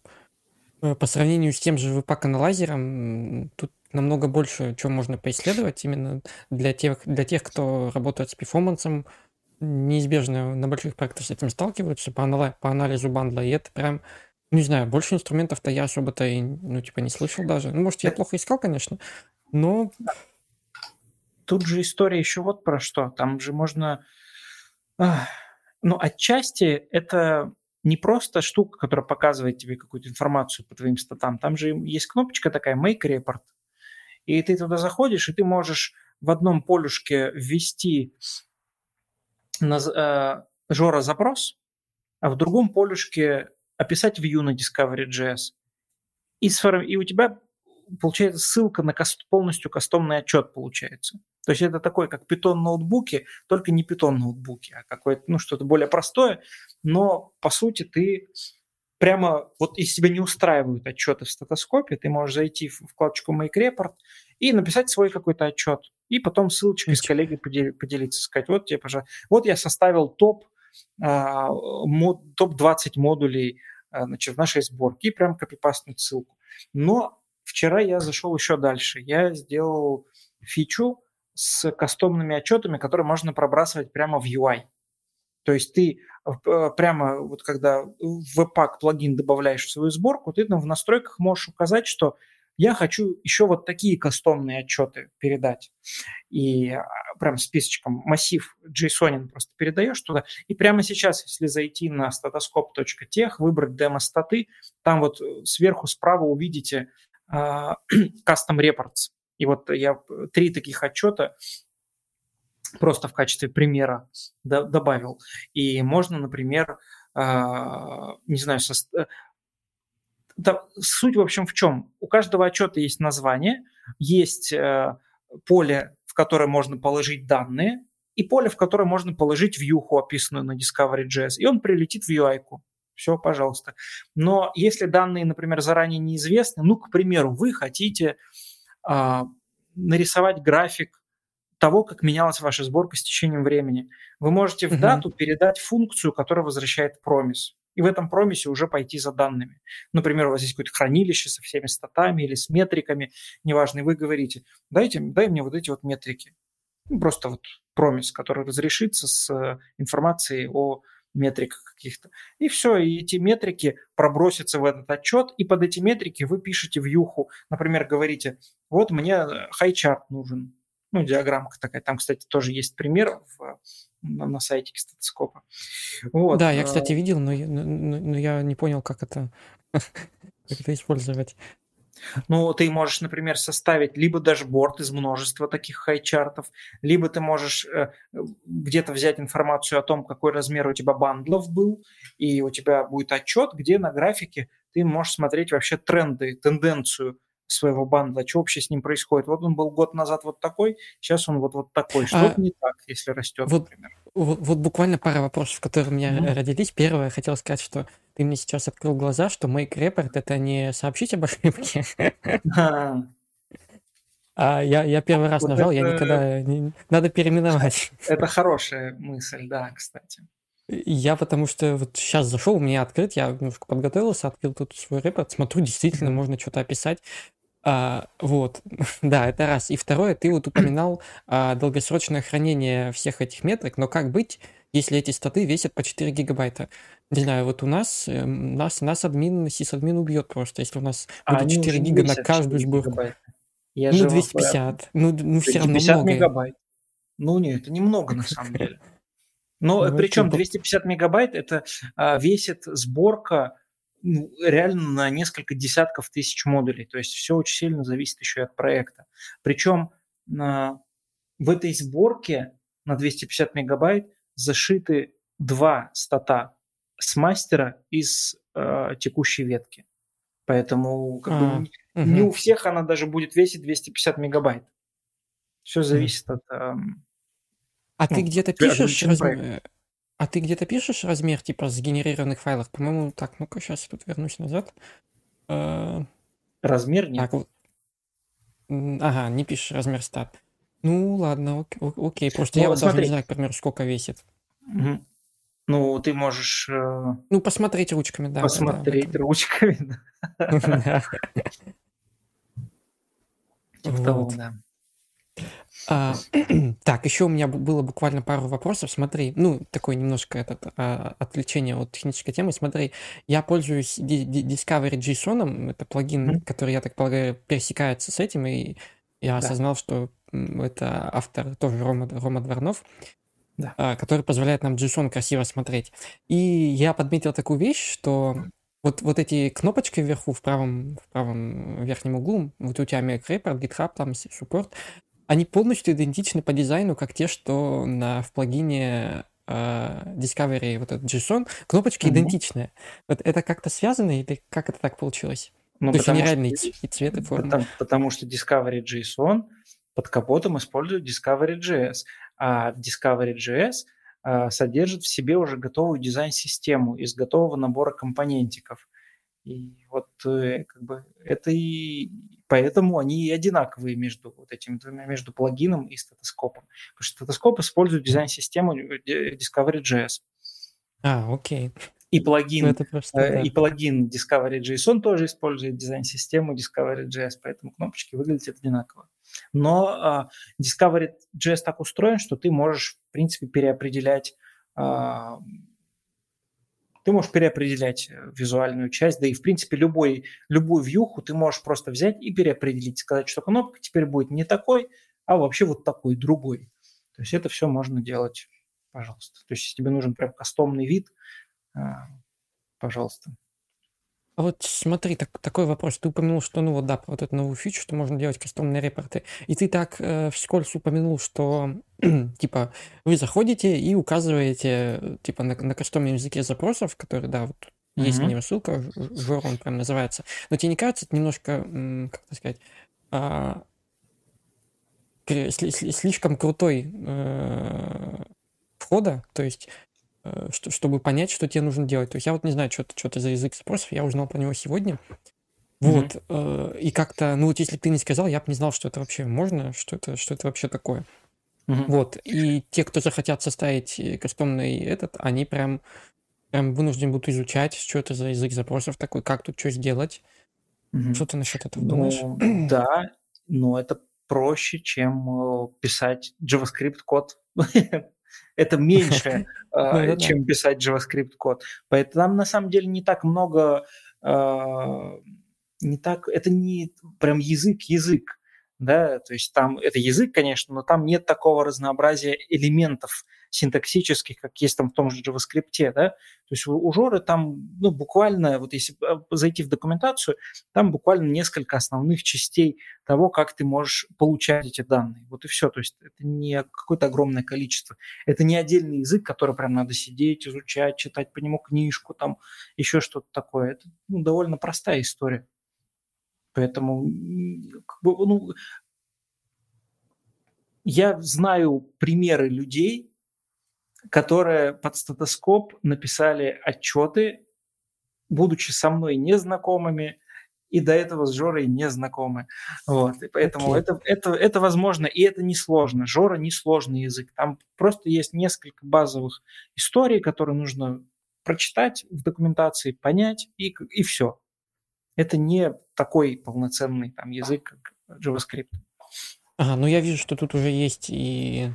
э, по сравнению с тем же VPAC аналайзером, тут намного больше чего можно поисследовать именно для тех, для тех, кто работает с перформансом, неизбежно на больших проектах с этим сталкиваются. По, анал- по анализу бандла, и это прям не знаю, больше инструментов-то я особо-то и, ну, типа, не слышал даже. Ну, может, я плохо искал, конечно, но... Тут же история еще вот про что. Там же можно... Ну, отчасти это не просто штука, которая показывает тебе какую-то информацию по твоим статам. Там же есть кнопочка такая «Make Report». И ты туда заходишь, и ты можешь в одном полюшке ввести на, э, Жора запрос, а в другом полюшке описать view на Discovery.js, и, сформ... и у тебя получается ссылка на каст... полностью кастомный отчет получается. То есть это такой, как Python ноутбуки, только не Python ноутбуки, а какое-то, ну, что-то более простое, но по сути ты прямо, вот если тебя не устраивают отчеты в статоскопе, ты можешь зайти в вкладочку Make Report и написать свой какой-то отчет, и потом ссылочкой с коллегой поделиться, сказать, вот тебе, пожалуйста, вот я составил топ, а, мод, топ-20 модулей а, значит, в нашей сборке и прям копипастнуть ссылку. Но вчера я зашел еще дальше. Я сделал фичу с кастомными отчетами, которые можно пробрасывать прямо в UI. То есть ты э, прямо вот когда в Webpack плагин добавляешь в свою сборку, ты там в настройках можешь указать, что я хочу еще вот такие кастомные отчеты передать. И а, прям списочком массив JSON просто передаешь туда. И прямо сейчас, если зайти на statoscope.tech, выбрать демо-статы, там вот э, сверху справа увидите uh, Custom Reports. И вот я три таких отчета просто в качестве примера добавил. И можно, например, uh, не знаю, со, да, суть, в общем, в чем? У каждого отчета есть название, есть э, поле, в которое можно положить данные, и поле, в которое можно положить вьюху, описанную на Discovery.js, и он прилетит в UI. -ку. Все, пожалуйста. Но если данные, например, заранее неизвестны, ну, к примеру, вы хотите э, нарисовать график того, как менялась ваша сборка с течением времени, вы можете в дату передать функцию, которая возвращает промис и в этом промисе уже пойти за данными. Например, у вас есть какое-то хранилище со всеми статами или с метриками, неважно, и вы говорите, дайте, дай мне вот эти вот метрики. Ну, просто вот промис, который разрешится с э, информацией о метриках каких-то. И все, и эти метрики пробросятся в этот отчет, и под эти метрики вы пишете в юху, например, говорите, вот мне хайчарт нужен, ну, диаграммка такая. Там, кстати, тоже есть пример в на, сайте статоскопа. Вот. Да, я, кстати, видел, но, но, но я не понял, как это, как это использовать. Ну, ты можешь, например, составить либо дашборд из множества таких хайчартов, либо ты можешь э, где-то взять информацию о том, какой размер у тебя бандлов был, и у тебя будет отчет, где на графике ты можешь смотреть вообще тренды, тенденцию своего бандла, что вообще с ним происходит. Вот он был год назад вот такой, сейчас он вот, вот такой. Что-то а, не так, если растет, вот, например. Вот, вот буквально пара вопросов, которые у меня mm-hmm. родились. Первое, хотел сказать, что ты мне сейчас открыл глаза, что make report – это не сообщить об ошибке. А я, я первый раз нажал, я никогда... Не... Надо переименовать. Это хорошая мысль, да, кстати. Я потому что вот сейчас зашел, у меня открыт, я немножко подготовился, открыл тут свой репорт, смотрю, действительно можно что-то описать. А, вот, да, это раз. И второе, ты вот упоминал а, долгосрочное хранение всех этих метрик, но как быть, если эти статы весят по 4 гигабайта? Не знаю, вот у нас, э, нас, нас админ, сисадмин убьет просто, если у нас а будет 4 гига на каждую сборку. Я ну, 250, ну, ну все равно много. мегабайт. Ну, нет, это немного на самом деле. Но ну, причем 250 мегабайт это а, весит сборка ну, реально на несколько десятков тысяч модулей. То есть все очень сильно зависит еще и от проекта. Причем на, в этой сборке на 250 мегабайт зашиты два стата с мастера из э, текущей ветки. Поэтому как а, бы, угу. не у всех она даже будет весить 250 мегабайт. Все зависит от... Э, а ну, ты где-то пишешь размер, а ты где-то пишешь размер, типа, сгенерированных файлов? По-моему, так, ну-ка, сейчас я тут вернусь назад. Э, размер нет. Так, ага, не пишешь размер стат. Ну, ладно, ок- окей. Просто ну, я вот даже не знаю, к примеру, сколько весит. Угу. Ну, ты можешь... Э... Ну, посмотреть ручками, да. Посмотреть да, ручками, да. Типа того, да. А, так, еще у меня было буквально пару вопросов. Смотри, ну, такое немножко этот, а, отвлечение от технической темы. Смотри, я пользуюсь Discovery JSON, это плагин, mm-hmm. который, я так полагаю, пересекается с этим, и я да. осознал, что это автор тоже Рома, Рома Дворнов, да. а, который позволяет нам JSON красиво смотреть. И я подметил такую вещь, что вот, вот эти кнопочки вверху, в правом, в правом верхнем углу, вот у тебя Make Report, GitHub, там, Support, они полностью идентичны по дизайну, как те, что на, в плагине э, Discovery, вот этот JSON, кнопочки mm-hmm. идентичные. Вот это как-то связано или как это так получилось? Ну, То есть они реальные что, и цвет, и форма. Потому, потому что Discovery JSON под капотом использует Discovery JS, а Discovery JS э, содержит в себе уже готовую дизайн-систему из готового набора компонентиков. И вот э, как бы это и поэтому они и одинаковые между вот этими двумя, между плагином и статоскопом. Потому что статоскоп использует дизайн-систему э, Discovery.js. А, окей. И плагин, ну, просто, э, да. и плагин Discovery.json тоже использует дизайн-систему Discovery.js, поэтому кнопочки выглядят одинаково. Но э, Discovery.js так устроен, что ты можешь, в принципе, переопределять э, ты можешь переопределять э, визуальную часть, да и, в принципе, любой, любую вьюху ты можешь просто взять и переопределить, сказать, что кнопка теперь будет не такой, а вообще вот такой, другой. То есть это все можно делать, пожалуйста. То есть если тебе нужен прям кастомный вид, а, пожалуйста. А вот смотри, так, такой вопрос. Ты упомянул, что, ну вот да, вот эту новую фичу, что можно делать кастомные репорты. И ты так э, вскользь упомянул, что, типа, вы заходите и указываете, типа, на, на кастомном языке запросов, который, да, вот есть на него ссылка, Жор он прям называется. Но тебе не кажется это немножко, как это сказать, а, слишком крутой э, входа? То есть что, чтобы понять, что тебе нужно делать. То есть я вот не знаю, что это, что за язык запросов, я узнал про него сегодня. Вот, mm-hmm. э, и как-то, ну вот если бы ты не сказал, я бы не знал, что это вообще можно, что это, что это вообще такое. Mm-hmm. Вот, и те, кто захотят составить э, кастомный этот, они прям, прям вынуждены будут изучать, что это за язык запросов такой, как тут что сделать. Mm-hmm. Что ты насчет этого думаешь? Ну, да, но это проще, чем э, писать JavaScript код это меньше, а, чем писать JavaScript код. Поэтому там на самом деле не так много, а, не так, это не прям язык-язык да, то есть там это язык, конечно, но там нет такого разнообразия элементов синтаксических, как есть там в том же JavaScript, да, то есть у, Жоры там, ну, буквально, вот если э, зайти в документацию, там буквально несколько основных частей того, как ты можешь получать эти данные, вот и все, то есть это не какое-то огромное количество, это не отдельный язык, который прям надо сидеть, изучать, читать по нему книжку, там еще что-то такое, это ну, довольно простая история. Поэтому как бы, ну, я знаю примеры людей, которые под статоскоп написали отчеты, будучи со мной незнакомыми, и до этого с Жорой не знакомы. Вот. И поэтому okay. это, это, это возможно, и это несложно. Жора несложный язык. Там просто есть несколько базовых историй, которые нужно прочитать в документации, понять, и, и все. Это не такой полноценный там язык, как JavaScript. Ага, ну я вижу, что тут уже есть и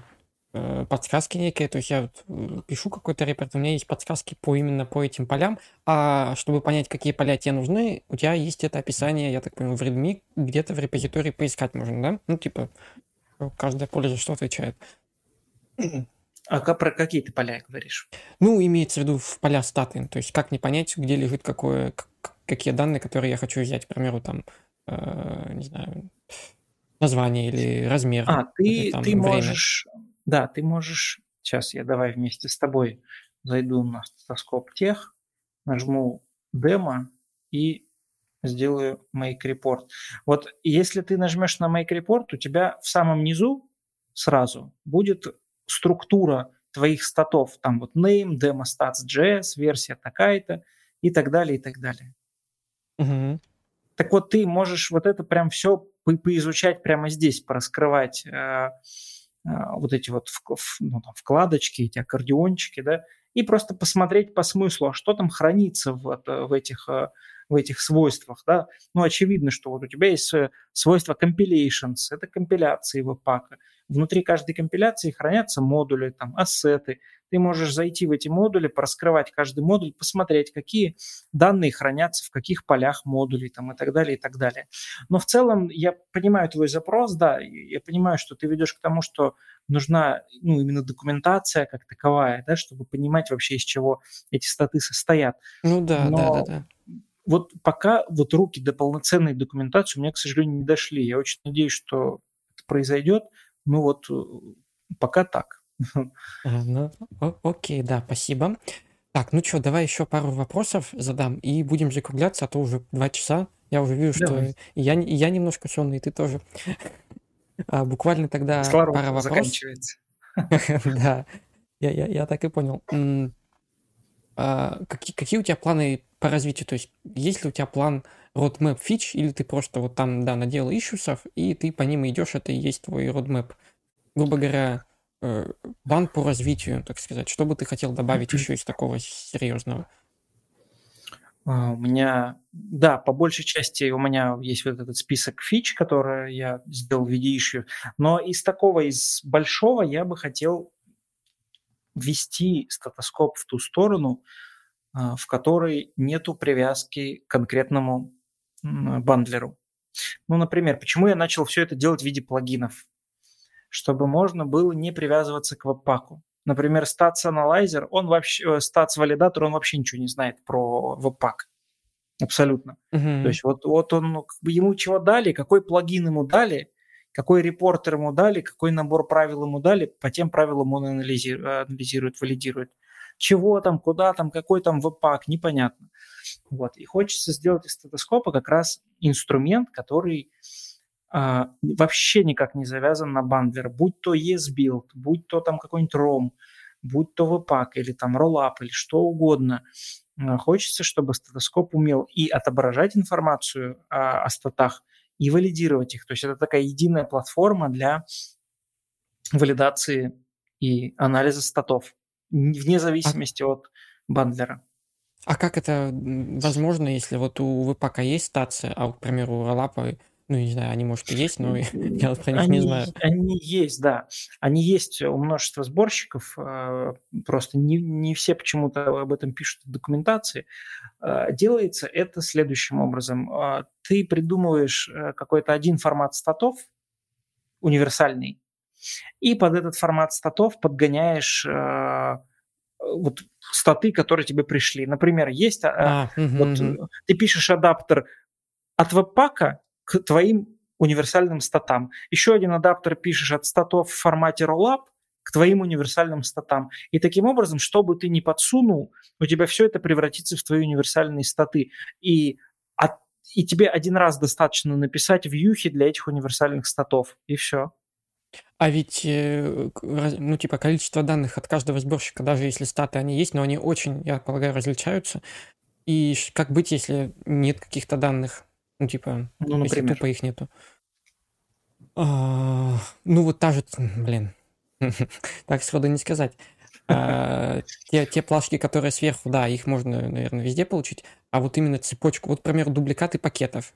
э, подсказки некие, то есть я вот пишу какой-то репорт, у меня есть подсказки по именно по этим полям, а чтобы понять, какие поля тебе нужны, у тебя есть это описание, я так понимаю, в Redmi, где-то в репозитории поискать можно, да? Ну, типа, каждое поле за что отвечает. А про какие ты поля говоришь? Ну, имеется в виду в поля статы, то есть как не понять, где лежит какое, какие данные, которые я хочу взять, к примеру, там, э, не знаю, название или размер. А, ты, или, там, ты время. можешь, да, ты можешь, сейчас я давай вместе с тобой зайду на статоскоп тех, нажму демо и сделаю make report. Вот если ты нажмешь на make report, у тебя в самом низу сразу будет структура твоих статов, там вот name, demo stats.js, версия такая-то и так далее, и так далее. Угу. Так вот, ты можешь вот это прям все по поизучать прямо здесь, пораскрывать э, э, вот эти вот в, в, ну, там, вкладочки, эти аккордеончики, да, и просто посмотреть по смыслу, а что там хранится в, в этих э, в этих свойствах, да, ну, очевидно, что вот у тебя есть э, свойство compilations, это компиляции веб-пака. Внутри каждой компиляции хранятся модули, там, ассеты. Ты можешь зайти в эти модули, пораскрывать каждый модуль, посмотреть, какие данные хранятся в каких полях модулей там, и так далее, и так далее. Но в целом я понимаю твой запрос, да, я понимаю, что ты ведешь к тому, что нужна ну, именно документация как таковая, да, чтобы понимать вообще, из чего эти статы состоят. Ну да, Но... да, да, да вот пока вот руки до полноценной документации у меня, к сожалению, не дошли. Я очень надеюсь, что это произойдет. Ну вот э, пока так. Ну, окей, да, спасибо. Так, ну что, давай еще пару вопросов задам и будем закругляться, а то уже два часа. Я уже вижу, что я, я немножко сонный, ты тоже. А, буквально тогда Кислород пара вопросов. заканчивается. Да, я, я, я так и понял. А, какие, какие у тебя планы по развитию? То есть есть ли у тебя план roadmap фич, или ты просто вот там, да, наделал ишусов, и ты по ним идешь, это и есть твой roadmap? Грубо говоря, э, план по развитию, так сказать. Что бы ты хотел добавить еще из такого серьезного? А, у меня, да, по большей части у меня есть вот этот список фич, который я сделал в виде issue, но из такого, из большого я бы хотел ввести статоскоп в ту сторону, а, в которой нету привязки к конкретному бандлеру. Ну, например, почему я начал все это делать в виде плагинов? Чтобы можно было не привязываться к веб-паку. Например, Stats Analyzer, он вообще, э, Stats Validator, он вообще ничего не знает про веб-пак. Абсолютно. Uh-huh. То есть вот, вот он, ну, ему чего дали, какой плагин ему дали, какой репортер ему дали, какой набор правил ему дали, по тем правилам он анализирует, анализирует валидирует. Чего там, куда там, какой там веб-пак, непонятно. Вот. И хочется сделать из стетоскопа как раз инструмент, который а, вообще никак не завязан на бандлер, будь то ESBuild, будь то там какой-нибудь ROM, будь то Webpack или там Rollup или что угодно. А, хочется, чтобы стетоскоп умел и отображать информацию а, о статах, и валидировать их. То есть это такая единая платформа для валидации и анализа статов, вне а зависимости а... от бандлера. А как это возможно, если вот у Впака есть стация, а, к примеру, у Ролапа ну, не знаю, они, может, и есть, но я про них они, не знаю. Они есть, да. Они есть у множества сборщиков. А, просто не, не все почему-то об этом пишут в документации. А, делается это следующим образом. А, ты придумываешь э, какой-то один формат статов, универсальный, и под этот формат статов подгоняешь вот статы, которые тебе пришли. Например, есть а, вот, угу. ты пишешь адаптер от веб-пака к твоим универсальным статам. Еще один адаптер пишешь от статов в формате rollup к твоим универсальным статам. И таким образом, что бы ты ни подсунул, у тебя все это превратится в твои универсальные статы. И, от, и тебе один раз достаточно написать вьюхи для этих универсальных статов, и все. А ведь, э, ну, типа, количество данных от каждого сборщика, даже если статы они есть, но они очень, я полагаю, различаются. И как быть, если нет каких-то данных? Ну, типа, ну, если тупо их нету. А, ну, вот та же, блин, так сходу не сказать. А, те, те плашки, которые сверху, да, их можно, наверное, везде получить. А вот именно цепочку, вот, например, дубликаты пакетов.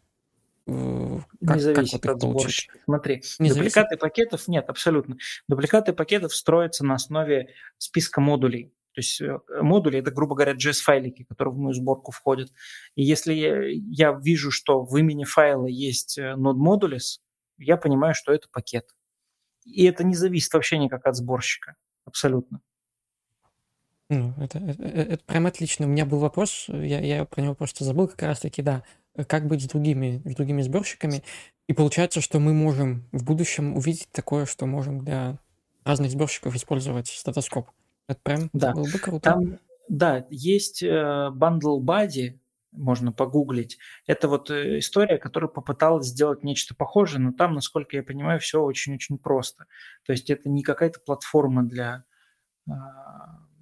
Э, как, не зависит как вот от сборщика. Смотри, не дубликаты зависит? пакетов нет, абсолютно. Дубликаты пакетов строятся на основе списка модулей. То есть э, модули – это, грубо говоря, JS-файлики, которые в мою сборку входят. И если я, вижу, что в имени файла есть э, node modules, я понимаю, что это пакет. И это не зависит вообще никак от сборщика. Абсолютно. Ну, это, это, это прям отлично. У меня был вопрос, я, я про него просто забыл как раз-таки, да. Как быть с другими, с другими сборщиками? И получается, что мы можем в будущем увидеть такое, что можем для разных сборщиков использовать статоскоп. Это прям да. было бы круто. Там, да, есть э, Bundle Buddy, можно погуглить. Это вот э, история, которая попыталась сделать нечто похожее, но там, насколько я понимаю, все очень-очень просто. То есть это не какая-то платформа для э,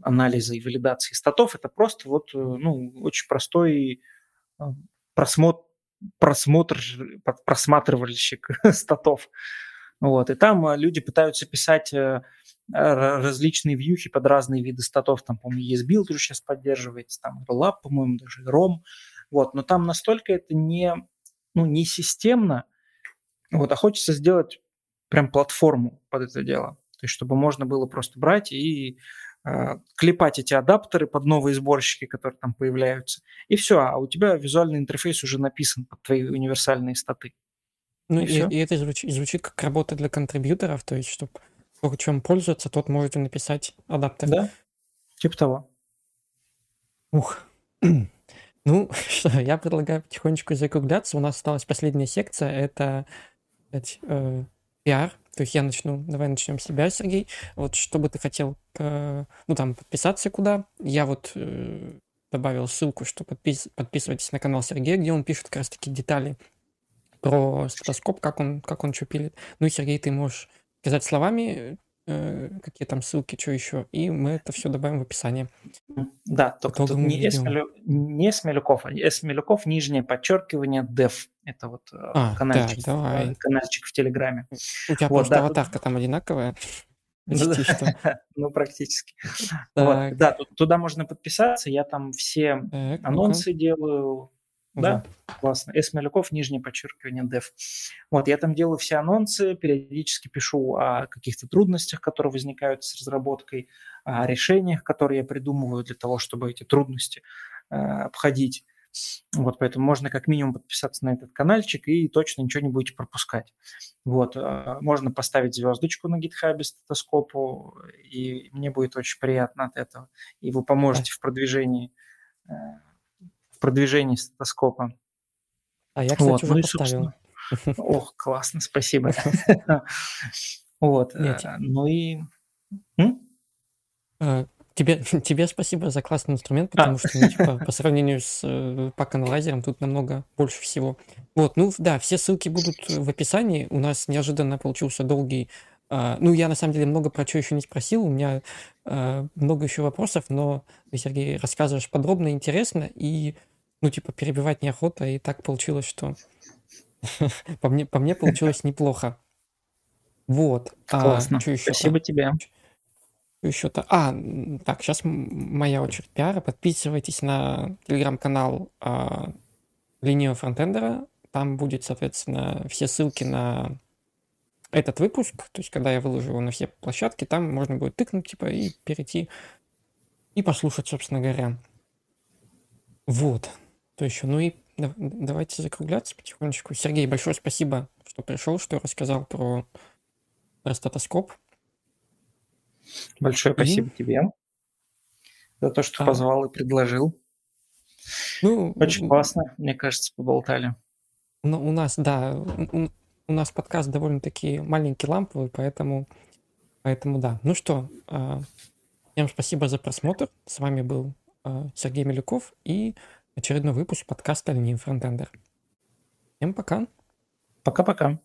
анализа и валидации статов, это просто вот, э, ну, очень простой э, просмотр, просмотр, просматривальщик статов. Вот, и там люди пытаются писать различные вьюхи под разные виды статов. Там, по-моему, ESBuild уже сейчас поддерживается, там Rollup, по-моему, даже ROM. Вот, но там настолько это не, ну, не системно, вот, а хочется сделать прям платформу под это дело. То есть, чтобы можно было просто брать и э, клепать эти адаптеры под новые сборщики, которые там появляются. И все, а у тебя визуальный интерфейс уже написан под твои универсальные статы. Ну и, и, и это звучит, звучит как работа для контрибьюторов, то есть, чтобы кто чем пользуется, тот может написать адаптер. Да, типа того. Ух. Ну, что, я предлагаю потихонечку закругляться. У нас осталась последняя секция, это сказать, э, пиар. То есть я начну, давай начнем с себя, Сергей. Вот что бы ты хотел, э, ну там, подписаться куда? Я вот э, добавил ссылку, что подпис, подписывайтесь на канал Сергея, где он пишет как раз-таки детали про стетоскоп, как он, как он что пилит. Ну и, Сергей, ты можешь сказать словами, какие там ссылки, что еще, и мы это все добавим в описание. Да, только тут не, Смелю, не Смелюков, а Смелюков, нижнее подчеркивание, dev. Это вот э, а, канальчик, да, давай. канальчик в Телеграме. У тебя вот, просто да, аватарка тут... там одинаковая? Ну, практически. Вот, да, туда можно подписаться. Я там все анонсы делаю, Да, классно. С. Малюков, нижнее подчеркивание, dev. Вот, я там делаю все анонсы, периодически пишу о каких-то трудностях, которые возникают с разработкой, о решениях, которые я придумываю для того, чтобы эти трудности э, обходить. Вот, поэтому можно как минимум подписаться на этот каналчик и точно ничего не будете пропускать. Вот, э, можно поставить звездочку на гитхабе стетоскопу, и мне будет очень приятно от этого. И вы поможете в продвижении э, продвижении стетоскопа. А я, кстати, вот, уже ну поставил. Ох, классно, спасибо. Вот, э, ну и... Тебе, тебе спасибо за классный инструмент, потому а. что, ну, типа, по сравнению с э, пак-аналайзером тут намного больше всего. Вот, ну да, все ссылки будут в описании. У нас неожиданно получился долгий... Э, ну, я на самом деле много про что еще не спросил, у меня э, много еще вопросов, но ты, Сергей, рассказываешь подробно, интересно, и, ну, типа, перебивать неохота, и так получилось, что по мне, по мне получилось неплохо. Вот. А, Классно. А, Спасибо тебе еще-то... А, так, сейчас моя очередь пиара. Подписывайтесь на телеграм-канал а, Линию Фронтендера. Там будет, соответственно, все ссылки на этот выпуск. То есть, когда я выложу его на все площадки, там можно будет тыкнуть, типа, и перейти и послушать, собственно говоря. Вот. То еще, ну и давайте закругляться потихонечку. Сергей, большое спасибо, что пришел, что рассказал про, про статоскоп. Большое спасибо mm тебе за то, что а. позвал и предложил. Ну, Очень классно, мне кажется, поболтали. Ну, у нас, да, у, у нас подкаст довольно-таки маленький, ламповый, поэтому, поэтому да. Ну что, э, всем спасибо за просмотр. С вами был э, Сергей Милюков и очередной выпуск подкаста «Линии Фронтендер». Всем пока. Пока-пока.